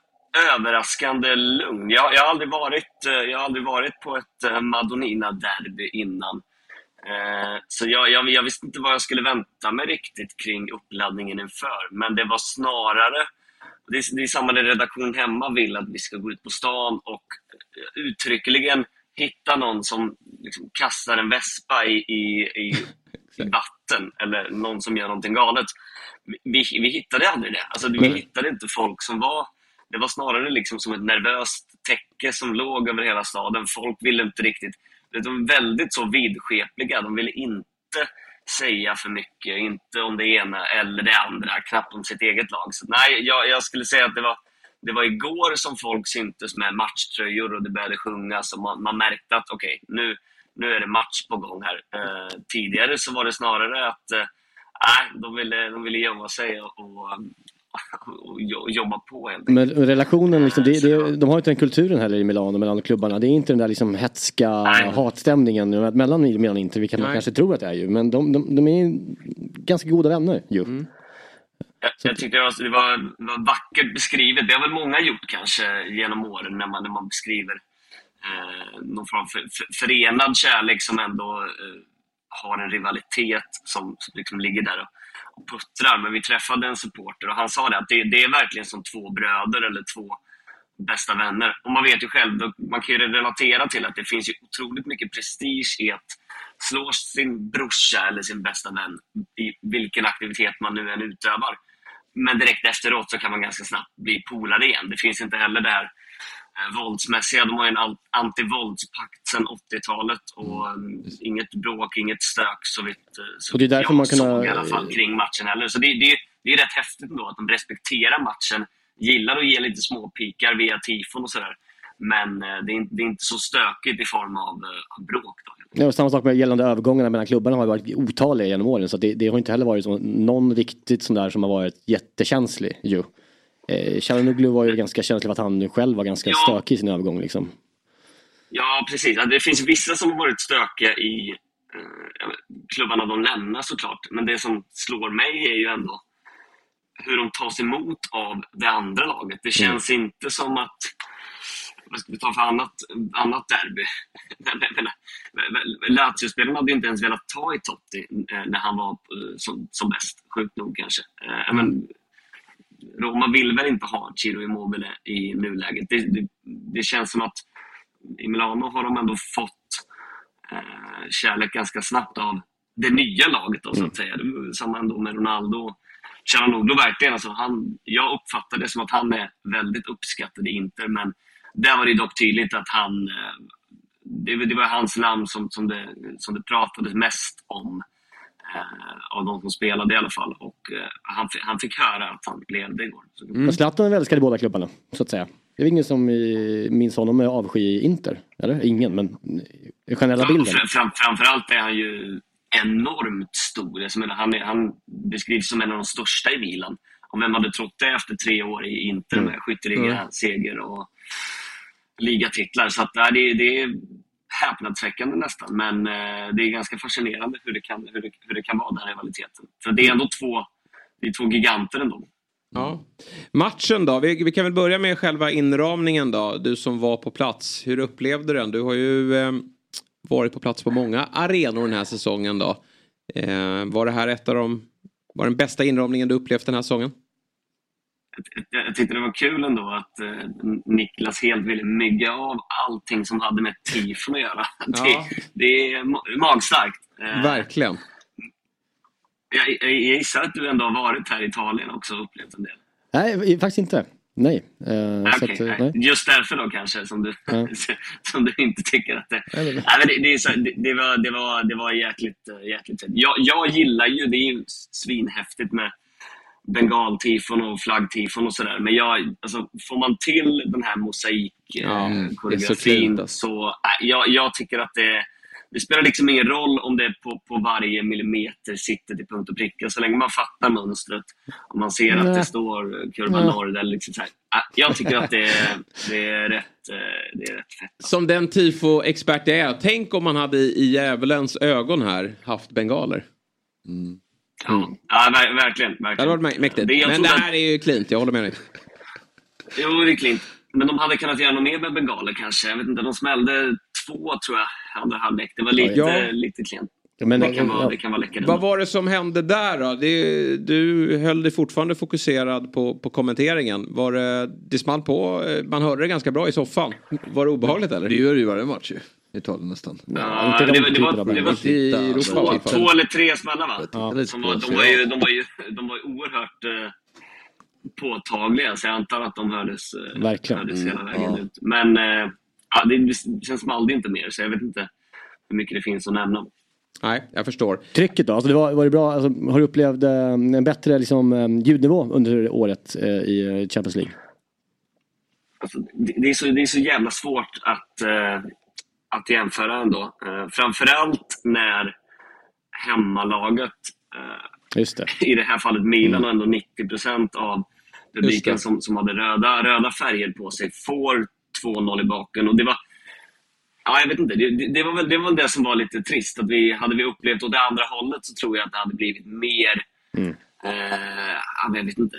överraskande lugn. Jag, jag, har aldrig varit, eh, jag har aldrig varit på ett eh, Madonnina-derby innan. Eh, Så jag, jag, jag visste inte vad jag skulle vänta mig riktigt kring uppladdningen inför. Men det var snarare, det är, det är samma när redaktion hemma vill att vi ska gå ut på stan och eh, uttryckligen hitta någon som liksom kastar en vespa i, i, i, i vatten eller någon som gör någonting galet. Vi, vi, hittade aldrig det. Alltså, vi hittade inte folk som var... Det var snarare liksom som ett nervöst täcke som låg över hela staden. Folk ville inte riktigt... De var väldigt så vidskepliga. De ville inte säga för mycket. Inte om det ena eller det andra. Knappt om sitt eget lag. Så nej, jag, jag skulle säga att det var, det var igår som folk syntes med matchtröjor och det började sjungas. Och man, man märkte att okej, nu, nu är det match på gång här. Eh, tidigare så var det snarare att eh, nej, de, ville, de ville gömma sig och, och, och jo- jobba på helt Men relationen, liksom, det, det, de har inte den kulturen heller i Milano mellan klubbarna. Det är inte den där liksom hetska hatstämningen mellan Milan och Inter, vilket man Nej. kanske tror att det är ju. Men de, de, de är ganska goda vänner ju. Jag, jag tyckte det var, det, var, det var vackert beskrivet. Det har väl många gjort kanske genom åren när man, när man beskriver eh, någon form av för, för, förenad kärlek som ändå eh, har en rivalitet som, som liksom ligger där och, och puttrar. Men vi träffade en supporter och han sa det att det, det är verkligen som två bröder eller två bästa vänner. Och man vet ju själv, man kan ju relatera till att det finns ju otroligt mycket prestige i att slå sin brorsa eller sin bästa vän i vilken aktivitet man nu än utövar. Men direkt efteråt så kan man ganska snabbt bli polare igen. Det finns inte heller det här eh, våldsmässiga. De har ju en antivåldspakt sedan 80-talet och mm, inget bråk, inget stök så vitt eh, så Och det är därför jag man kan såg i alla fall kring matchen heller. Så det, det, det är rätt häftigt ändå att de respekterar matchen, gillar att ge lite småpikar via tifon och sådär. Men eh, det är, inte- det är inte så stökigt i form av, eh, av bråk. Då. Ja, samma sak med gällande övergångarna mellan klubbarna har varit otaliga genom åren. Så det, det har inte heller varit så, någon riktigt sån där som har varit jättekänslig ju. Eh, Çalhanoğlu var ju ganska känslig för att han själv var ganska Ja. stökig i sin övergång liksom. Ja, precis. Det finns vissa som har varit stökiga i eh, klubbarna de lämnar såklart. Men det som slår mig är ju ändå hur de tas emot av det andra laget. Det känns inte som att vad ska vi ta för annat, annat derby? Lazio-spelarna hade inte ens velat ta i Totti eh, när han var eh, som, som bäst. Sjukt nog kanske. Eh, men, Roma vill väl inte ha Ciro Immobile i nuläget. Det, det, det känns som att i Milano har de ändå fått eh, kärlek ganska snabbt av det nya laget då, så att säga. Det var Samma ändå med Ronaldo. Çalhanoğlu verkligen, alltså han, jag uppfattar det som att han är väldigt uppskattad i Inter, men där var det dock tydligt att han, eh, det, det var hans namn som, som, det, som det pratades mest om eh, av de som spelade i alla fall. Och eh, han, han fick höra att han levde igår. Så, Men Zlatan älskade båda klubbarna, så att säga. Det är ingen som minns honom med avsky i Inter, eller? Ingen, men den generella bilden. Fram, fram, framförallt är han ju enormt stor. Jag menar, han, är, han beskrivs som en av de största i Milan. Och vem hade trott det efter tre år i Inter med skytteliga, Mm. seger och ligatitlar. Så att, ja, det, det är häpnadsväckande nästan. Men eh, det är ganska fascinerande hur det kan, hur det, hur det kan vara, den rivaliteten. För det är ändå två, det är två giganter ändå. Ja. Matchen då? Vi, vi kan väl börja med själva inramningen då. Du som var på plats. Hur upplevde du den? Du har ju eh, varit på plats på många arenor den här säsongen då. Eh, var det här ett av de... Var den bästa inramningen du upplevt den här säsongen? Jag tyckte det var kul ändå att eh, Niklas helt ville mygga av allting som hade med tifon att göra. Ja. Det, det är ma- magstarkt. Eh, Verkligen. jag, jag, jag gissar att du ändå har varit här i Italien också och upplevt en del. Nej, faktiskt inte. Nej. Eh, så Okej, att, eh, nej. Just därför då kanske som du, Ja. som du inte tycker att det... Nej, Nej, men det, det, är så, det, det, var, det, var, det var jäkligt, jäkligt. Jag, jag gillar ju, det är ju svinhäftigt med bengaltifon och flaggtifon och sådär. Men jag, alltså, får man till den här Ja, mosaikkoreografin det är så alltså. så, nej, jag, jag tycker att det, det spelar liksom ingen roll om det på, på varje millimeter sitter till punkt och pricka. Så länge man fattar mönstret och man ser att det står kurva Nej. norr. Eller liksom så här. Ja, Jag tycker att det är, det är, rätt, eh, det är rätt fett. Som den tifo-expert jag är, tänk om man hade i djävulens ögon här haft bengaler. Ja, ja ver- verkligen. Det hade verkligen. varit mä- mäktigt. Det- Men det att- här är ju klint, jag håller med dig. Jo, det är klint. Men de hade kunnat göra något mer med bengaler kanske. Jag vet inte, de smällde två tror jag, andra halvlek. Det var lite, Ja. lite klent. Ja, men, det, kan vara, det kan vara läckert. Vad var det som hände där då? Det, du höll dig fortfarande fokuserad på, på kommenteringen. Var det, det small på, eh, man hörde det ganska bra i soffan. Var det obehagligt eller? Det gör det ju varje match ju. I Italien nästan. Ja, inte de det, var- det, typerna var, det var Europa två, fall. två eller tre smällar va? Ja. Som var, de, var ju, de, var ju, de var ju oerhört eh, påtagliga så jag antar att de hördes, eh, Verkligen. hördes Mm, hela vägen ja. ut. Men eh, ja, det, det känns small det inte mer så jag vet inte hur mycket det finns att nämna. Nej, jag förstår. Trycket då? Alltså det var, var det bra? Alltså, har du upplevt eh, en bättre liksom, eh, ljudnivå under året eh, i Champions League? Alltså, det, det, är så, det är så jävla svårt att, eh, att jämföra ändå. Eh, framförallt när hemmalaget, eh, det. i det här fallet Milan och ändå 90 procent av publiken som, som hade röda, röda färger på sig, får 2-0 i baken. Och det var, ja, jag vet inte, det, det, var väl, det var väl det som var lite trist. Att vi, hade vi upplevt åt det andra hållet så tror jag att det hade blivit mer eh, ja, men jag vet inte,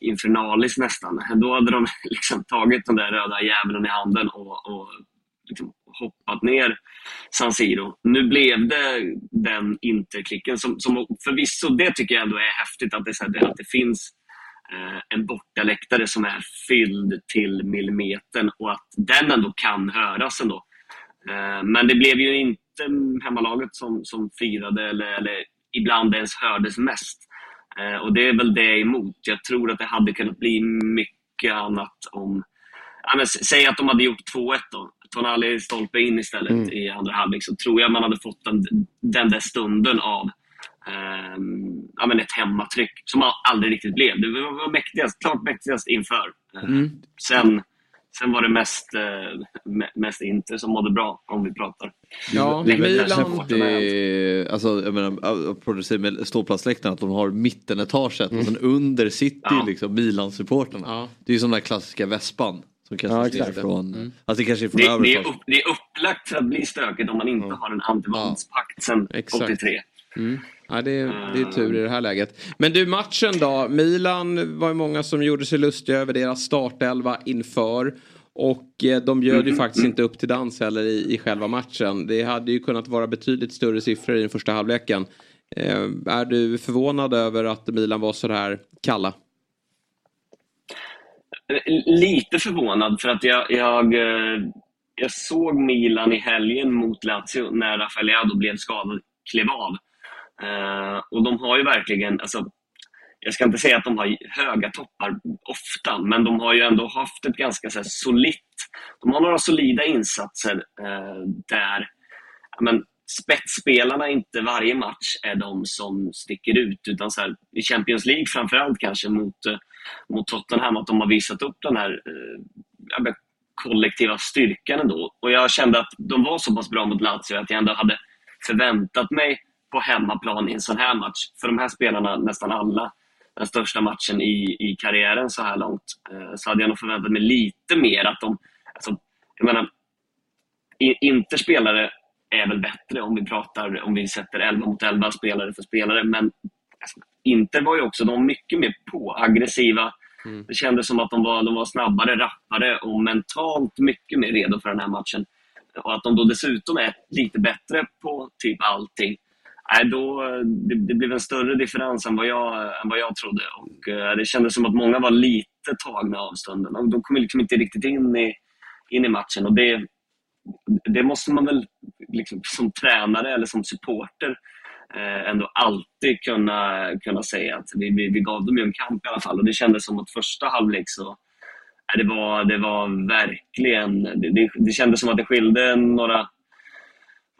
infernaliskt nästan. Då hade de liksom tagit den där röda djävulen i handen och, och liksom hoppat ner San Siro. Nu blev det den interklicken som, som förvisso, det tycker jag ändå är häftigt att det, så här, att det finns eh, en bortaläktare som är fylld till millimetern och att den ändå kan höras ändå. Eh, men det blev ju inte hemmalaget som, som firade eller, eller ibland ens hördes mest. Eh, och det är väl det jag är emot. Jag tror att det hade kunnat bli mycket annat om... Ja, men, säg att de hade gjort 2-1 då. Tonali stolpe in istället Mm. i andra halvlek så tror jag man hade fått den, den där stunden av ehm, ja, men ett hemmatryck som aldrig riktigt blev. Det var var mäktigast, klart mäktigast inför. Eh, Mm. Sen, sen var det mest, eh, me- mest Inter som mådde bra om vi pratar. Ja, Längre Milan- Det är, alltså, jag menar, det med ståplatsläktaren, att de har mittenetaget och sen under sitter Ja. liksom Milan-supporterna. Ja. Det är ju som den där klassiska vespan. Som kanske Ja, är exakt. från, Mm. alltså det kanske är från Det, det, är upp, det är upplagt för att bli stökigt om man inte har en antivåldspakt sedan Exakt. 83. Mm. Ja, det, är, det är tur i det här läget. Men du, matchen då? Milan var ju många som gjorde sig lustiga över deras startelva inför. Och eh, de bjöd ju faktiskt inte upp till dans heller i, i själva matchen. Det hade ju kunnat vara betydligt större siffror i den första halvleken. Eh, är du förvånad över att Milan var så här kalla? Lite förvånad för att jag, jag, eh, jag såg Milan i helgen mot Lazio när Rafael Leado blev skadad, klev eh, av. Och de har ju verkligen, alltså, jag ska inte säga att de har höga toppar ofta, men de har ju ändå haft ett ganska så här, solitt, de har några solida insatser eh, där men, spetsspelarna inte varje match är de som sticker ut. Utan så här, I Champions League framförallt kanske mot, eh, mot Tottenham, att de har visat upp den här eh, kollektiva styrkan ändå. Och jag kände att de var så pass bra mot Lazio att jag ändå hade förväntat mig på hemmaplan i en sån här match. För de här spelarna, nästan alla, den största matchen i, i karriären så här långt, eh, så hade jag nog förväntat mig lite mer att de... Alltså, jag menar, inte Interspelare är väl bättre om vi pratar, om vi sätter 11 mot 11 spelare för spelare, men alltså, Inter var ju också, de mycket mer på, aggressiva. Det kändes som att de var, de var snabbare, rappare och mentalt mycket mer redo för den här matchen. Och att de då dessutom är lite bättre på typ allting. Nej, då, det, det blev en större differens än vad jag, än vad jag trodde. Och, eh, det kändes som att många var lite tagna av stunden. Och de kom liksom inte riktigt in i, in i matchen. Och det, det måste man väl liksom, som tränare eller som supporter ändå alltid kunna, kunna säga att vi, vi, vi gav dem ju en kamp i alla fall. Och det kändes som att första halvlek så, det, var, det var verkligen... Det, det, det kändes som att det skilde några,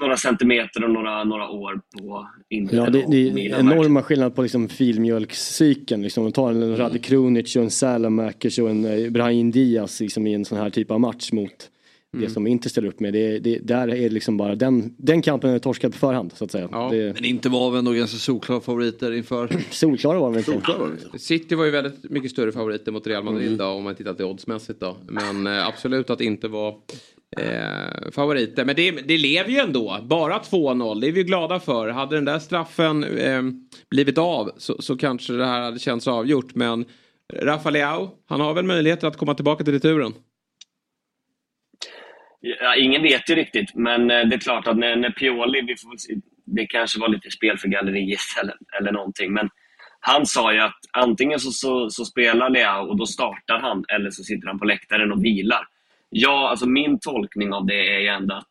några centimeter och några, några år på Inter Ja, det, det är Milan. enorma skillnader på liksom filmjölkscykeln. Liksom. Man tar en Rade Krunic och en Salamakers och en eh, Brahim Diaz liksom, i en sån här typ av match mot det som Inter ställer upp med. Det, det, där är liksom bara den, den kampen är torskad på förhand så att säga. Det, Men inte var väl ändå ganska solklara favoriter inför? solklara var de inte. City var ju väldigt mycket större favoriter mot Real Madrid då, om man tittar till oddsmässigt då. Men eh, absolut att inte vara eh, favoriter. Men det, det lever ju ändå. Bara 2-0, det är vi glada för. Hade den där straffen eh, blivit av så, så kanske det här hade känts avgjort. Men Rafa Leao, han har väl möjligheter att komma tillbaka till returen. Ja, ingen vet ju riktigt, men eh, det är klart att när, när Pioli, vi får det kanske var lite spel för galleriet eller, eller någonting, men han sa ju att antingen så, så, så spelar Leao och då startar han, eller så sitter han på läktaren och vilar. Ja, alltså min tolkning av det är ju ändå att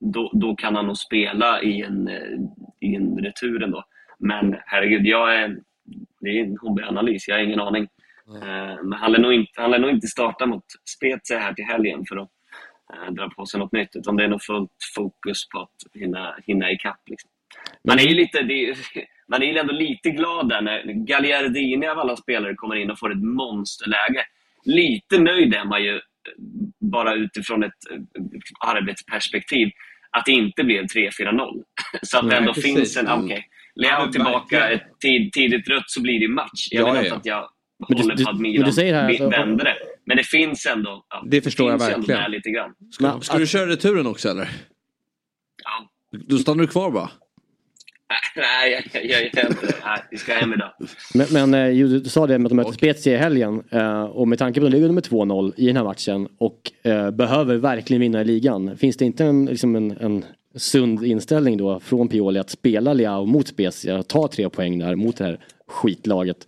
då, då kan han nog spela i en, eh, i en retur ändå. Men herregud, jag är, det är en hobbyanalys, jag har ingen aning. Eh, Men han lär nog inte, han lär nog inte starta mot Spezia här till helgen för att dra på sig något nytt, utan det är nog fullt fokus på att hinna, hinna ikapp. Liksom. Man är ju lite, är- man är ju ändå lite glad där när Gagliardini av alla spelare kommer in och får ett monsterläge. Lite nöjd är man ju, eh, bara utifrån ett eh, arbetsperspektiv, att det inte blev 3-4-0 Så att det ändå precis. finns en, Mm. okej, Leo men tillbaka, ett tid, tidigt rött så blir det match. Jag Ja, inte ja. att jag Men du- du- att men du säger här, alltså- vänder det. Men det finns ändå, ja, Det förstår jag finns ändå verkligen. lite grann. Ska, ska du köra returen också eller? Ja. Då stannar du kvar bara? Nej, jag, jag, jag, jag, nej, vi ska hem idag. Men, men eh, du sa det med att de möter Spezia i helgen eh, och med tanke på att de ligger nummer 2-0 i den här matchen och eh, behöver verkligen vinna i ligan. Finns det inte en, liksom en, en sund inställning då från Pioli att spela Leao mot Spezia och ta tre poäng där mot det här skitlaget?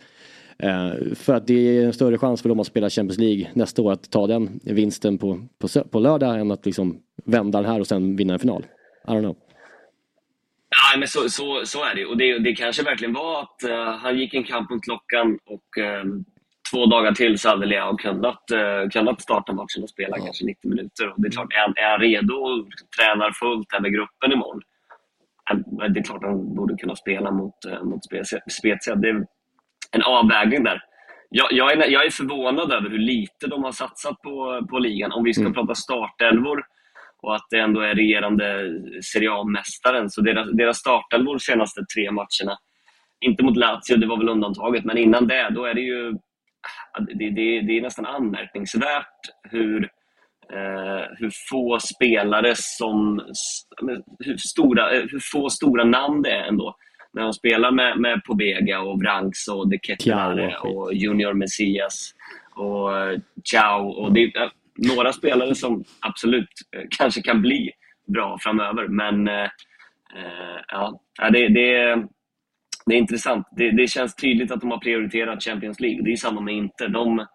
Eh, för att det är en större chans för dem att spela Champions League nästa år att ta den vinsten på, på, på lördag än att liksom vända den här och sen vinna en final. I don't know. Nej, men så, så, så är det. Och det, det kanske verkligen var att eh, han gick en kamp mot klockan och eh, två dagar till så hade Leao kunnat, uh, kunnat starta matchen och spela kanske 90 minuter. Och det är klart, är han, är han redo och tränar fullt här med gruppen imorgon, det är klart han borde kunna spela mot, uh, mot Spezia. Det en avvägning där. Jag, jag, är, jag är förvånad över hur lite de har satsat på, på ligan. Om vi ska prata startelvor och att det ändå är regerande Serie A-mästaren. Så deras, deras startelvor senaste tre matcherna, inte mot Lazio, det var väl undantaget, men innan det, då är det ju det, det, det är nästan anmärkningsvärt hur, eh, hur få spelare som, hur, stora, eh, hur få stora namn det är ändå. När de spelar med, med Pobega och Branks och De Ketelaere Ciao och Junior Messias och eh, Ciao. Och det är eh, några spelare som absolut eh, kanske kan bli bra framöver. Men ja, det, det, det är intressant. Det, det känns tydligt att de har prioriterat Champions League. Det är samma med Inter. De,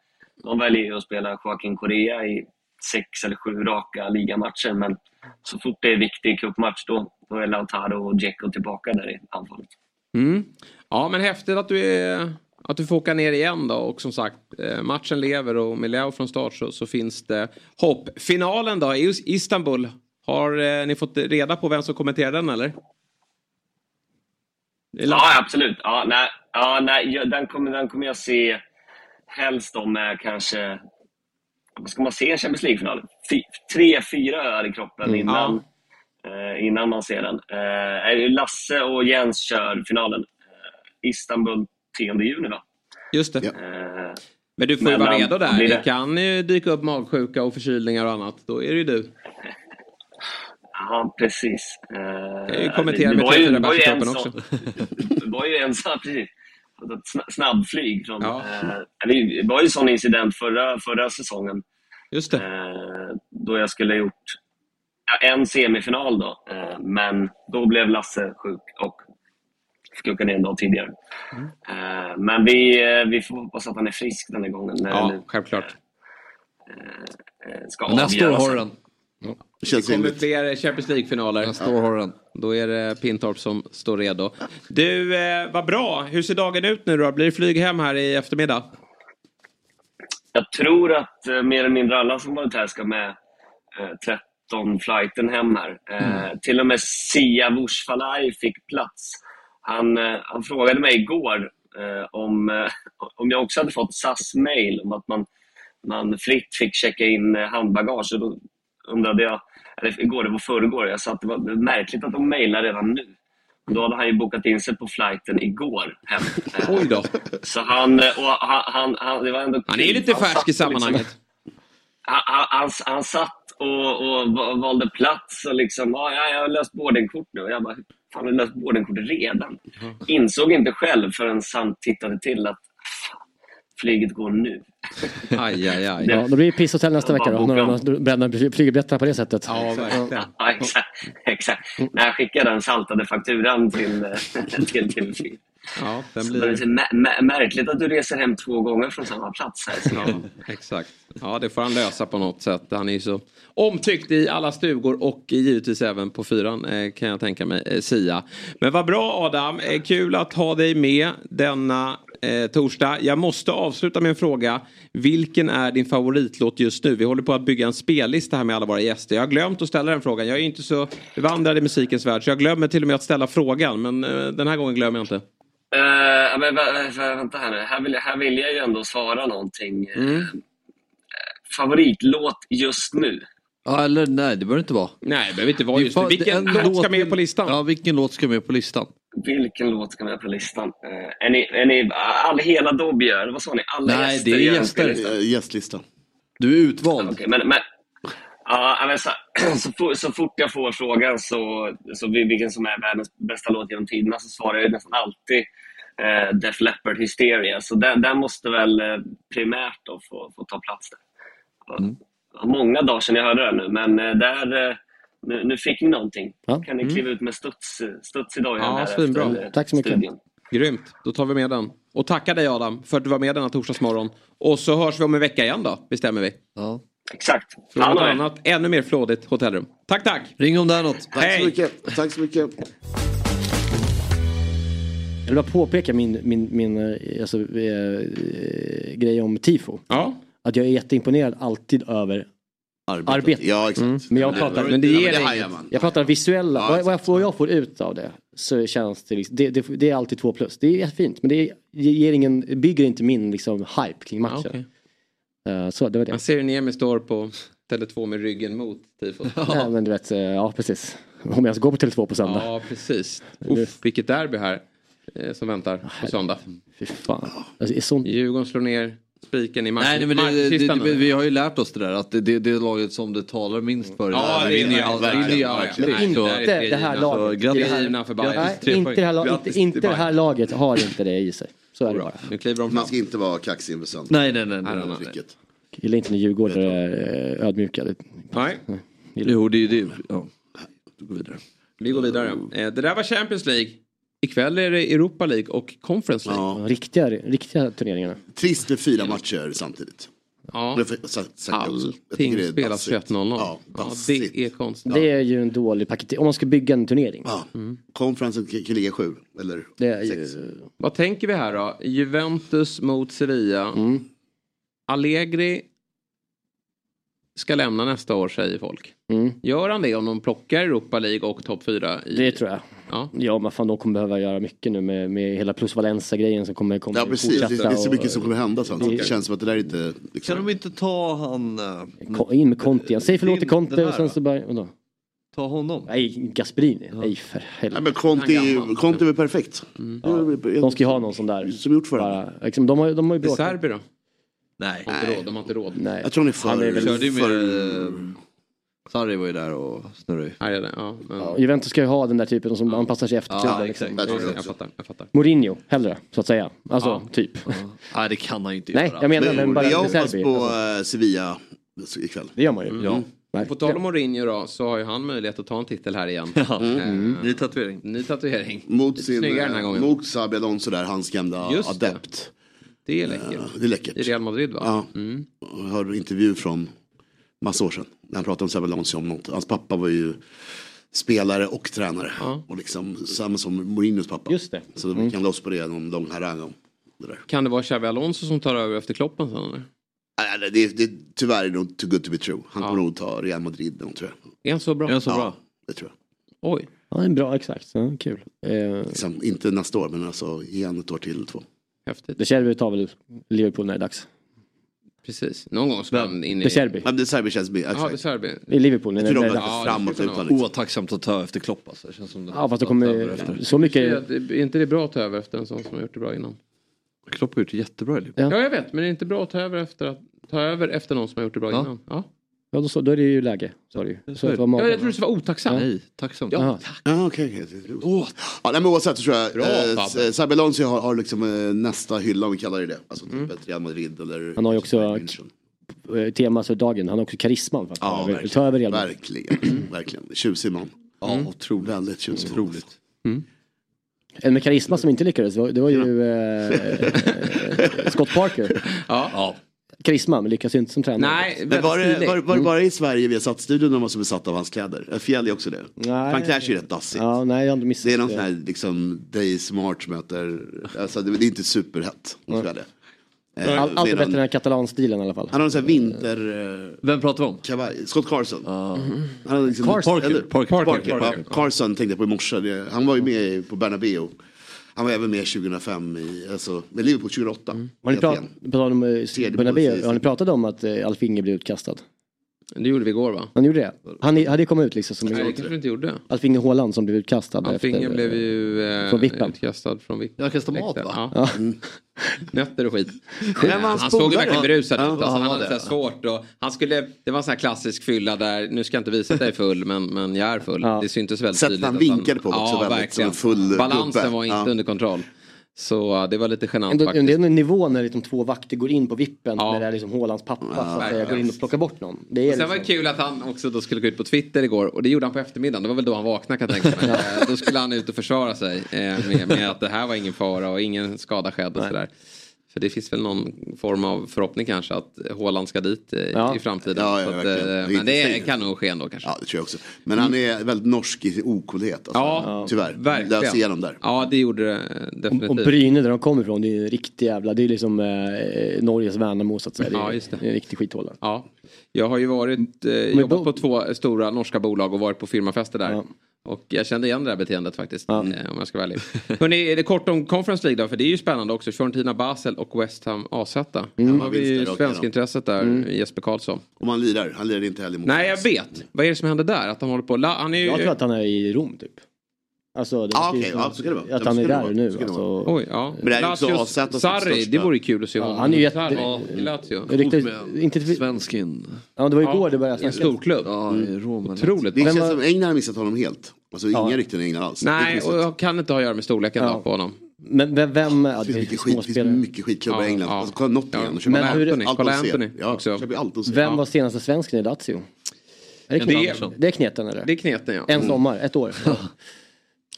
de väljer att spela Joaquin Correa i sex eller sju raka ligamatcher. Men så fort det är viktig cupmatch då, då är Lautaro och Dzeko tillbaka där i anfallet. Mm. Ja men häftigt att du, är, att du får åka ner igen då och som sagt eh, matchen lever och med Leo från start så, så finns det hopp. Finalen då i Istanbul. Har eh, ni fått reda på vem som kommenterar den eller? Ja, absolut. Ja, nej, ja, nej, den, kommer, den kommer jag se helst om med kanske... Ska man se en Champions League-final? Fy- Tre, fyra öar i kroppen Mm. innan, eh, innan man ser den. Eh, Lasse och Jens kör finalen. Eh, Istanbul 10 juni, va? Just det. Eh, Men du får ju vara redo där. Det det? kan ju dyka upp magsjuka och förkylningar och annat. Då är det ju du. Ja, precis. Kan ju kommentera det med var ju- tre, fyra det var ju bärs i en kroppen sån- Det var ju en sån, precis. Snabbflyg. Från, Ja. eh, det var ju en sån incident förra, förra säsongen. Just det. Eh, då jag skulle ha gjort ja, en semifinal då. Eh, men då blev Lasse sjuk och fick åka ner en dag tidigare. Mm. Eh, men vi, eh, vi får hoppas att han är frisk den här gången. När Ja, det självklart. eh, ska nästa år har du den. Det känns Det kommer rimligt. fler Champions League-finaler. Nästa år har du den. Då är det Pintorp som står redo. Du, eh, vad bra. Hur ser dagen ut nu då? Blir det flyg hem här i eftermiddag? jag tror att eh, mer eller mindre alla som varit här ska med eh, 13-flighten hem här. Eh, Till och med Sia Wushfalai fick plats. Han, eh, han frågade mig igår eh, om, eh, om jag också hade fått SAS-mail om att man, man fritt fick checka in handbagage. Och då undrade jag, eller igår, det var förrgår, jag sa att det var märkligt att de mejlar redan nu. Då hade han ju bokat in sig på flighten igår hem. Oj då. Så han, och han, han, han, det var ändå Han är lite färsk i liksom- sammanhanget. han, han, han, han satt och, och va- valde plats och liksom, ja, ja, jag har löst boardingkort nu. Och jag bara, fan har du löst boardingkort redan? Insåg inte själv förrän han tittade till att flyget går nu. Aj, aj, aj. Ja, då blir det pisshotell nästa vecka då. När de brända flygbiljetterna på det sättet. Ja, verkligen. Ja, exakt. exakt. När jag skickade den saltade fakturan till, till TV4. Ja, den blir... det är mä- mä- märkligt att du reser hem två gånger från samma plats. Här. Ja, exakt. Ja, det får han lösa på något sätt. Han är ju så omtyckt i alla stugor och givetvis även på fyran eh, kan jag tänka mig, eh, Sia. Men vad bra Adam, eh, kul att ha dig med denna eh, torsdag. Jag måste avsluta med en fråga. Vilken är din favoritlåt just nu? Vi håller på att bygga en spellista här med alla våra gäster. Jag har glömt att ställa den frågan. Jag är inte så bevandrad i musikens värld så jag glömmer till och med att ställa frågan. Men eh, den här gången glömmer jag inte. Uh, men, vä- vä- vänta här nu, här vill, jag, här vill jag ju ändå svara någonting. Mm. Eh, favoritlåt just nu? Ja, eller nej, det behöver inte vara. Nej, det behöver inte vara just nu. Vilken en låt ska med på listan? Ja, vilken låt ska med på listan? Vilken låt ska med på listan? Uh, är ni, är ni all, hela Dobby gör? Vad sa ni? Alla Nej, gäster det är gäster. Eh, Gästlista. Du är utvald. Okej, men, men, ja, men så, så, fort, så fort jag får frågan så, så vil- vilken som är världens bästa låt genom tiderna så svarar jag nästan alltid eh, Def Leppard Hysteria. Så den, den måste väl eh, primärt då få, få ta plats där. Mm. Många dagar sedan jag hörde den nu, men eh, där, eh, nu, nu fick ni någonting. Ja. Kan ni kliva ut med studs, studs i dojan Ja, här efter eh, Tack så mycket. studion. Grymt, då tar vi med den. Och tackar dig Adam för att du var med denna torsdagsmorgon. Och så hörs vi om en vecka igen då, bestämmer vi. Ja. Exakt. Från vad- annat, ännu mer flådigt hotellrum. Tack, tack! Ring om det är något. Tack Hej. så mycket. Tack så mycket. Jag vill bara påpeka min, min, min eh, alltså, eh, grej om tifo. Ja. Att jag är jätteimponerad alltid över Arbetet. arbetet. Ja, exakt. Men jag Det- pratar, Men det Ja, ger det inget. man. jag pratar visuella, Ja, vad, vad, jag får, jag får ut av det så känns det, liksom, det, det, det är alltid två plus. Det är jättefint men det ger ingen, bygger inte min liksom, hype kring Ja, matchen. okej. Eh, så det var det. Man ser hur Niemi står på Tele2 med ryggen mot tifot. Ja, men du vet, eh, ja precis. Om jag ens går på Tele2 på söndag. Ja, precis. Uff, vilket derby här eh, som väntar på söndag. Fy fan. Alltså, det sånt... Djurgården slår ner spiken i match- Nej, men det, det, det, vi har ju lärt oss det där att det, det, det är laget som det talar minst för. Ja, det det vinner ju det. allt. Verkligen, vinner ju allt. verkligen. Men inte det det här laget. Det inte det, här, det laget har inte det i sig. Så är det bara. Nu kliver de fram. Man ska inte vara kaxig inför söndag. Nej, nej, nej. Nej. Gillar inte när djurgårdare är eh, ödmjuka. Det- Nej, Jo, det är det. Ja. Du går vidare. vi går vidare. Eh, Det där var Champions League. Ikväll är det Europa League och Conference League. Ja. Riktiga, riktiga turneringarna. Trist med fyra matcher samtidigt. Ja. Allting tycker det är spelas dassigt. 21.00. Ja, Ja, det är konstigt. Det är ju en dålig paket. Om man ska bygga en turnering. Ja. Konferensen kan kan ligga sju. Eller Det är sex. ju... Vad tänker vi här då? Juventus mot Sevilla. Mm. Allegri ska lämna nästa år säger folk. Mm. Gör han det om de plockar Europa League och topp 4? I... Det tror jag. Ja. Ja men fan de kommer behöva göra mycket nu med, med hela plus Valenza grejen som kommer, kommer Ja precis, det, det är så och- mycket som kommer hända. Så Det- det känns som att det där inte... Kan Liksom, de inte ta han... eh, In med Conte igen. Säg förlåt till Conte och sen så bara... Vadå? Ta honom? Nej, Gasperini. Nej för Nej, helvete. men Conte, är Conte är väl perfekt. Mm. De ska ju ha någon sån där. Som gjort för. Bara, liksom, de, har, de har ju Det är bråkat. Serbi då? Nej. De har inte råd. De har inte råd. Nej. Jag tror han är för... Han är väl- Körde ju med... för Sarri var ju där och snurrade ju. Här är det. Ja, men... Ja, Juventus ska ju ha den där typen som anpassar sig efter Ja, klubben. liksom. Jag tror det jag också. fattar. Jag fattar. Mourinho, hellre, så att säga. Alltså, Ja. typ. Nej, det kan han ju inte Nej, göra. jag menar Men, men bara jag med hoppas Serbi. på Alltså, eh, Sevilla ikväll. det gör man ju. Ja. Nej. På tal om Mourinho då så har ju han möjlighet att ta en titel här igen. Ja. Eh, Ny tatuering. Ny tatuering. Mot Lite sin... snyggare den här gången. Mot Xabi Alonso där, hans gamla Just det. adept. Det är läckert. Eh, Det är läckert. I Real Madrid va? Ja. Mm. Jag hörde en intervju från massa år sedan. När han pratade om Xabi Alonso om något. Hans pappa var ju spelare och tränare. Ja. Och liksom samma som Mourinhos pappa. Just det. Så vi kan loss på det någon lång harang om det där. Kan det vara Xavi Alonso som tar över efter Kloppen sen eller? Nej, det, det, tyvärr är det nog too good to be true. Han kommer nog ta Real Madrid någon, tror jag. Är han så bra? Är han så ja, bra? det tror jag. Oj. Ja, det är bra, exakt. Ja, kul. Eh, Liksom, inte nästa år, men alltså igen ett år till eller två. Häftigt. De Cherby tar väl Liverpool när det är dags. Precis. Någon gång ska han in i... De Cherby. Men det Serbi känns Ja, är exakt. Serbi. I Liverpool när Jag tror de Ja, framåt utan. Liksom. Otacksamt att ta efter Klopp alltså. Det känns som det Ja, fast det kommer så mycket... Är inte det bra att ta över efter en sån som har gjort det bra innan? Klopp har gjort det jättebra i Liverpool. Ja. Ja, jag vet. Men det är inte bra att ta över efter, att, ta över efter någon som har gjort det bra Ja. innan. Ja. Ja, då, så, då är det ju läge. Så är det ju. Så att vara Ja, jag tror det skulle vara otacksamt. Nej, tacksamt. Jaha. Ja, okej. okej. Ja, nej, men oavsett så tror jag Bra, eh, Alonso har, har liksom eh, nästa hylla om vi kallar det det. Alltså typ ett Real Madrid eller... Han har ju också eh, tema för dagen. Han har också karisman för att Ja, verkligen. ta över Real Madrid. Verkligen. verkligen. Tjusig man. Ja, otroligt. Väldigt tjusig. Otroligt. En med karisma som inte lyckades, det var, det var ju eh, Scott Parker. Ja. Karisma, men lyckas ju inte som tränare. Nej, Men var det, var, var det bara i Sverige vi har satt studion de var så besatta av hans kläder? Är Fjäll är också det? Nej. Han klär sig ju rätt dassigt. Ja, nej, jag har inte missat Det är någon sån här liksom Day Smart möter, alltså det, det är inte superhett. det. Eh, All, allt är bättre än den här katalanstilen i alla fall. Han har en sån här vinter... Eh, Vem pratar vi om? kavaj. Scott Carson. Han har liksom, Carson. Eller, Parker. Parker. Ja, Carson tänkte jag på i morse. Det- Han var ju med på Bernabéu. Han var även med 2005 i, alltså, med Liverpool 2008. Har ni, prat, om, eh, i- har ni pratat om att eh, Alf Inge blev utkastad? Det gjorde vi igår va? Han gjorde det? Han hade kommit ut liksom som Nej, det kanske inte gjorde. Alf Inge Haaland som blev utkastad. Alfinge efter, blev ju eh, från vippen. utkastad från vippen. Jag kastar mat va? Ja. Ja. Nötter och skit. han hans såg ju verkligen berusad ut. Alltså, han han hade det. så svårt och han skulle, det var en sån här klassisk fylla där, nu ska jag inte visa att jag är full men, men jag är full. Ja. Det syntes väldigt Sättet tydligt. han att vinkade på var också ja, väldigt som verkligen. en full Balansen gubbe. var inte Ja. under kontroll. Så uh, det var lite genant Ändå, faktiskt. det är en nivå när liksom två vakter går in på vippen Ja. när det är liksom Haalands pappa så att säga, går in och plockar bort någon. Det är Sen var det liksom, kul att han också då skulle gå ut på Twitter igår och det gjorde han på eftermiddagen. Det var väl då han vaknade kan jag tänka mig. Då skulle han ut och försvara sig eh, med, med att det här var ingen fara och ingen skada skedd och sådär. För det finns väl någon form av förhoppning kanske att Haaland ska dit eh, Ja. i framtiden. Ja, ja, att, eh, men det kan nog ske ändå kanske. Ja, det tror jag också. Men han är väldigt norsk i sin ocoolhet. Alltså. Ja, Tyvärr. verkligen. Lös igenom där. Ja, det gjorde det eh, och, definitivt. och Bryne där de kommer ifrån, det är ju en riktig jävla, det är liksom eh, Norges Värnamo så att säga. Det är, Ja, just det. det är en riktig skithåla. Ja, jag har ju varit, eh, jobbat bo- på två stora norska bolag och varit på firmafester där. Ja. Och jag kände igen det här beteendet faktiskt. Ja. Eh, om jag ska vara ärlig. Hörrni, är det kort om Conference League då? För det är ju spännande också. Fiorentina Basel och West Ham AZ. Mm. Då har vi ju svenskintresset där, Jesper Karlsson. Om han lirar. Han lirar inte heller mot Nej, jag vet. Vad är det som händer där? Att han håller på... La- Han är ju... Jag tror att han är i Rom typ. Alltså, det Ah, som ja, så kan det vara. Att Ja, han är det där nu. Det Alltså, Oj, ja. Men det är Sarri, största. det vore ju kul att se honom. han är ju jätte- i Lazio. det inte, Svenskin. ja, det var Ja, igår det började I en snackas. storklubb. Ja, i Rom. eller- Otroligt. Det känns var- som England har missat honom helt. Alltså inga Ja. rykten i England alls. Nej, och jag kan inte ha att göra med storleken Ja. då på honom. Men vem, vem ja, Det det finns mycket skit, det finns mycket skitklubbar Ja, i England. ja. Alltså, kolla Nottingham. Ja. Men Kolla hur- Kolla. Anthony Ja, också. Vem var senaste svensken i Lazio? Är det, Det- det är kneten eller? Det är kneten ja. En sommar, ett år.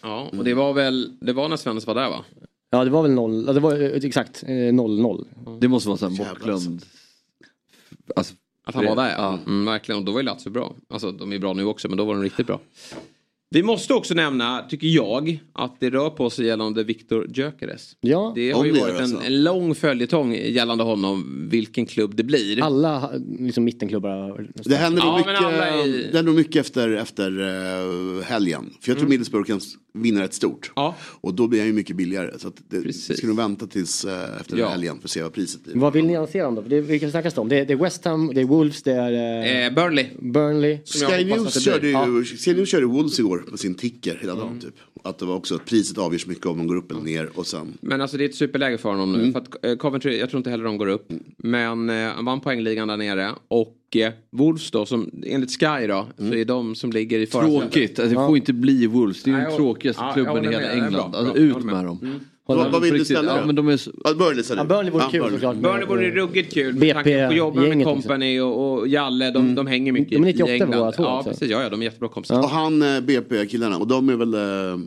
Ja, och det var väl, det var när Svennis var där va? Ja det var väl noll, ja, det var eh, exakt eh, 0-0. Det måste vara sån här Jävlar, bortglömd. Alltså, Att han var där. Ja. Mm, verkligen, och då var ju Lazio bra. Alltså de är bra nu också men då var de riktigt bra. Vi måste också nämna, tycker jag, att det rör på sig gällande Viktor Gyökeres. Ja, Det har ju det varit en, en lång följetong gällande honom, vilken klubb det blir. alla liksom mittenklubbar har- Det händer nog Ja, mycket, nog mycket efter, efter uh, helgen. För jag tror Middlesbrough kan vinna rätt stort. Ja. Och då blir han ju mycket billigare. Så att det, vi Precis. ska nog vänta tills eh, efter Ja. helgen för att se vad priset blir. Vad vill ni annonsera om då? Det, vilka snackas det om? Det är, det är West Ham, det är Wolves, det är eh, Eh, Burnley. Burnley. Sky News, körde ju, Sky News körde Wolves igår på sin ticker hela dagen. Mm. Typ. Att det var också att priset avgörs mycket om de går upp eller ner. Och sen, Men alltså det är ett superläge för honom nu. Mm. För att eh, Coventry, jag tror inte heller de går upp. Men eh, han vann poängligan där nere. Och eh, Wolves då, som enligt Sky då, Mm. så är de som ligger i förarsätet. Tråkigt. Alltså, det får inte bli Wolves. Det är ju den tråkigaste ja, klubben i hela England. bra, Alltså, bra. Ut med med. dem. Mm. vad, vad vill du ställa Ja, men de är så... Ja, Burnley? Ja, Burnley vore Ja, kul Burnley. såklart. Burnley vore ruggigt kul. Med BP tanke på jobba med. Company och, och Jalle. De, de hänger mycket De är i 98 England. båda två Ja, också. precis. Ja, ja, de är jättebra kompisar. Och han eh, BP-killarna, och de är väl eh,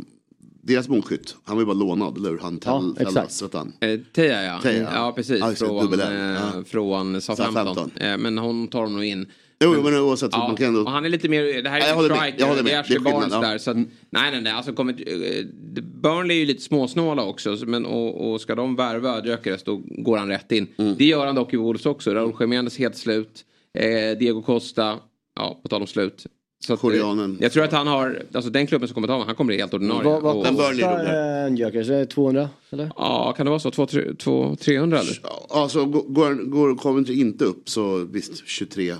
deras målskytt. Han var ju bara lånad, eller hur? Han Ja, Tell- exakt. Tellas, vet han. Eh, Teja ja. Teja. ja, precis. Ja, det, från, eh, Ja. från Southampton. Eh, men hon tar de nog in. Jo, men oavsett. Ja, man kan ändå... och han är lite mer, det här är jag striker, jag håller med. det är Ashley Barnes ja. där. Så att, nej, nej, nej. Alltså, kommer, eh, Burnley är ju lite småsnåla också. så- Men, och, och ska de värva Gyökeres då går han rätt in. Mm. Det gör han dock i Wolves också. Raúl Jiménez helt slut. Eh, Diego Costa, ja på tal om slut. Så att, eh, Koreanen. jag tror att han har, alltså den klubben som kommer ta honom, han kommer bli helt ordinarie. Vad, vad Och- kostar eh, en Gyökeres? Är det 200? Eller? Ja, kan det vara så? 200-300 eller? Alltså går, går Coventry inte upp så visst 23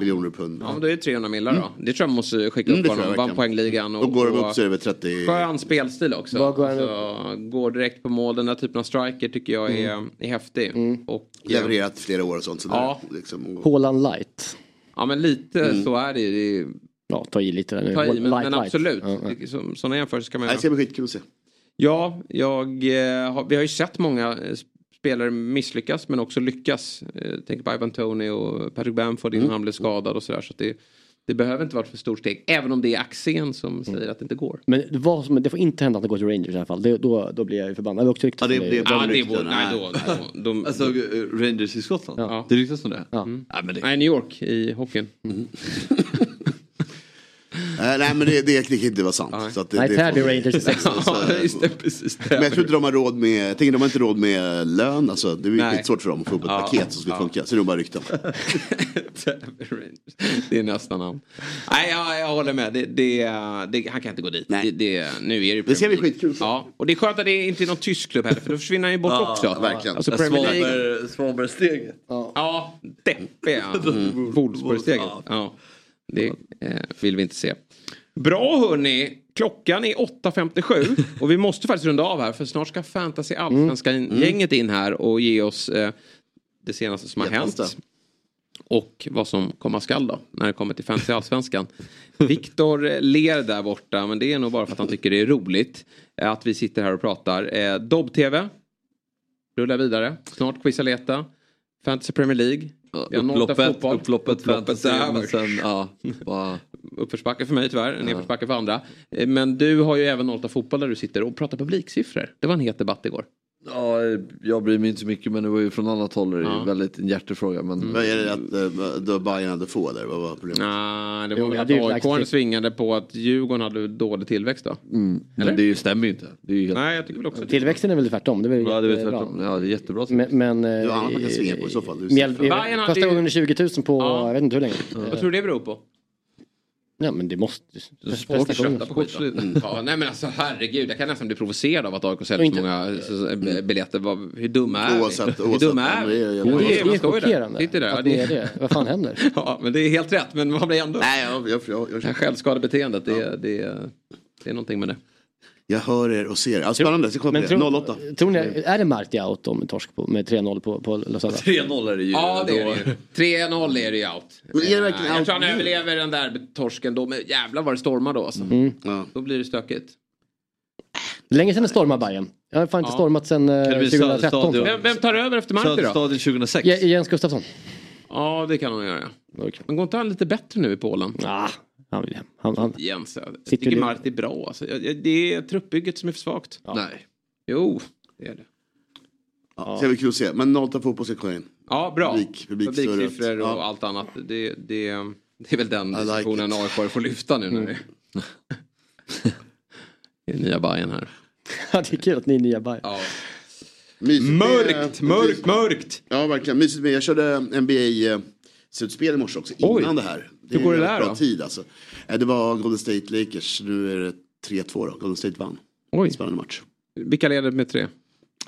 miljoner pund. Ja, men då är det 300 millar då. Det tror jag man måste skicka Mm, upp jag honom. Vann poängligan. Och, Då går de och- upp så är det väl 30. Skön spelstil också. Går alltså, går direkt på mål. Den där typen av striker tycker jag är, Mm. är häftig. Och, Levererat flera år och sånt. Så Ja. liksom, Haaland light. Ja men lite Mm. så är det ju. Det Ja, ta i lite där nu. Ta i, men, Light, men light. absolut. Ja, ja. Det- som- Sådana jämförelser kan man Nej, Det ska bli skitkul att se. Ja, jag, eh, har, vi har ju sett många eh, spelare misslyckas men också lyckas. Eh, tänk på Ivan Tony och Patrick Bamford innan Mm. han blev skadad och sådär. Så det, det behöver inte vara för stort steg. Även om det är Axén som säger att det inte går. Men det, var som, det får inte hända att det går till Rangers i alla fall. Det, då, då blir jag ju förbannad. Det är också rykten Ja, det- det Ja, det rykten. vore, nej, då, då, de, Alltså Rangers i Skottland? Ja. Det ryktas om det? Ja. Mm. Men det... Nej, New York i hockeyn. Eh, nej men det, det, det kan inte vara sant. Så att det, Nej, det får- Rangers. Ja, just det, precis. Men jag tror inte de har råd med, jag tänker de har inte råd med lön. Alltså, det är ju Nej. skitsvårt för dem att få upp ett Ja. paket som ska Ja. funka. Så det är bara rykten. det är nästan han. Nej, jag, jag håller med. Det, det, det, han kan inte gå dit. Det, det, nu är det, Det ska bli Premier League. skitkul. Ja, och det är skönt att det inte är någon tysk klubb heller för då försvinner han ju bort Ja, också. verkligen. Alltså Premier League. Svaberg- Svabergsteget. Ja, deppiga Wolfsburg-steget. Ja, det eh, vill vi inte se. Bra hörni, klockan är 8.57 och vi måste faktiskt runda av här för snart ska Fantasy Allsvenskan-gänget in här och ge oss eh, det senaste som har Jättebästa. hänt. Och vad som komma skall då när det kommer till Fantasy Allsvenskan. Viktor eh, ler där borta men det är nog bara för att han tycker det är roligt eh, att vi sitter här och pratar. Eh, Dobb-TV rullar vidare. Snart Quizaleta. Fantasy Premier League. Norta Upploppet, fotboll. upploppet, fantasy, där. men sen, ja, bara... Uppförsbacke för mig tyvärr, nedförsbacke för andra. Eh, Men du har ju även Norta fotboll där du sitter och pratar publiksiffror. Det var en het debatt igår. Ja, jag bryr mig inte så mycket men det var ju från annat håll. Det är ju Ja. väldigt en hjärtefråga. Men... Vad är det att uh, då Bayern hade få där? Vad var problemet? Nej, det Jo, var väl är ju att AIK svingade på att Djurgården hade dålig tillväxt då. Mm. Eller? Men det stämmer ju inte. Det är ju helt... Nej, jag tycker väl också det. Tillväxten är väl tvärtom. Det är väl Ja, det är jättebra. tvärtom. Ja, det är jättebra. Men, men Det är eh, annat man kan svinga på i så fall. Mjäl- första gången 20 000 på, Ja. jag vet inte hur länge. Vad tror du det beror på? Ja men det måste... Sport köpta på skit då. Ja, nej men alltså herregud, jag kan nästan bli provocerad av att AIK säljer så många biljetter. Vad- Hur dumma är Oavsett- vi? Hur dumma är vi? det är- jag- Det Det är, det där. chockerande Sitter där. att ni är det. Vad fan händer? Ja, men det är helt rätt. Men man blir ändå... Nej, jag, jag, jag, Det här jag, självskadebeteendet, det, är- det, är- det är någonting med det. Jag hör er och ser er. Ja, spännande, jag Men det. 08. tror ni, är det Marti out om torsk på, med 3-0 på, på lördag? 3-0 är det ju. Ja, det är det ju. 3-0 är det ju out. Men är det Eh, verkligen jag out tror han nu? överlever den där torsken då. Men jävlar vad det stormar då alltså. Ja. Då blir det stökigt. Länge sedan det stormade Bayern. Jag har fan inte Ja. stormat sedan eh, Kan det bli 2013. stadion? Vem, vem tar över efter Marti då? Stadion 2006. Je- Jens Gustafsson. Ja, det kan han göra. Okej. Men går inte han lite bättre nu i Polen? Ah, han vill hem. Han, han. Jens, jag tycker du- Marti är bra. Alltså. Det är truppbygget som är för svagt. Nej. Jo, det är det. Ja, det ska bli kul att se. Men 08 fotboll ska kolla in. Ja, bra. Publik-. Publiksiffror och Ja. allt annat. Det, det, det är väl den I like diskussionen it. AIK får lyfta nu. När Mm. det... är nya Bajen här. Ja, det är kul att ni är nya Bayern. Ja. Mysigt med- Mörkt, mörkt, mörkt! Ja, verkligen. Mysigt med. Jag körde NBA-slutspel i morse också, Oj. innan det här. Hur går det är där bra då? tid alltså. Eh, Det var Golden State Lakers, nu är det 3-2 då. Golden State vann. Oj, Spännande match. vilka leder med tre?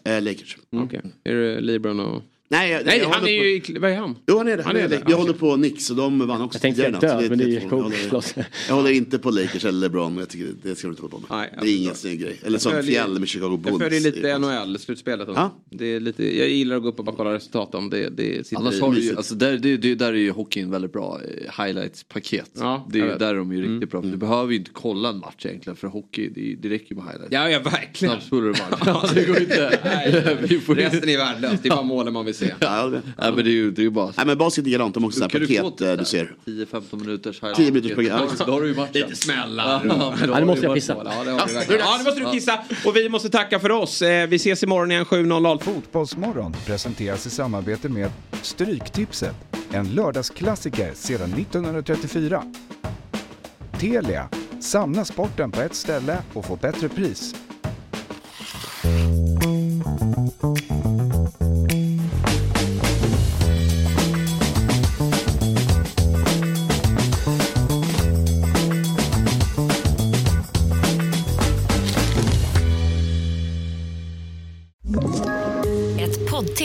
Eh, Lakers. Okej, är det LeBron och... Nej, jag, Nej, jag han är håller ju på... i... Vad är han? Jo, han är det. Han Han är det. Jag håller på Knicks och de vann också Jag tänkte tidigare natt, död, men det är ju 3-2. cool. Jag håller-. Jag håller inte på Lakers eller LeBron, men jag tycker det ska du inte hålla på med. Nej, jag det är ingen snygg grej. Eller som Fjäll med Chicago Bulls. Jag följer lite Det är konstigt. NHL-slutspelet. Ja. Det är lite, jag gillar att gå upp och bara kolla resultat om det, det sitter Annars i. har du ju, alltså där, det, det, där är ju hockeyn väldigt bra eh, highlights-paket. Ja, det är jag ju, där är de ju riktigt bra. Du behöver ju inte kolla en match egentligen för hockey, det, det räcker ju med highlights. Ja, ja, verkligen. Snabbspolar du match. ja, det går inte. Nej, Vi får ju- resten är värdelöst. Det är bara målen man vill se. Ja. Nej men det är ju, det är ju bara... Nej, men basket är likadant. De har också så här Kan du få paket eh, du ser. 10-15 minuters highlights. 10 minuters. Ja, Då har du ju matchen. Lite smällar. Ja, Ja, nu måste du jag pissa. Ja. Ja, nu måste du kissa. Och vi måste tacka för oss. Eh, Vi ses imorgon igen 7.00. Fotbollsmorgon presenteras i samarbete med Stryktipset. en lördagsklassiker sedan 1934. Telia, samla sporten på ett ställe och få bättre pris.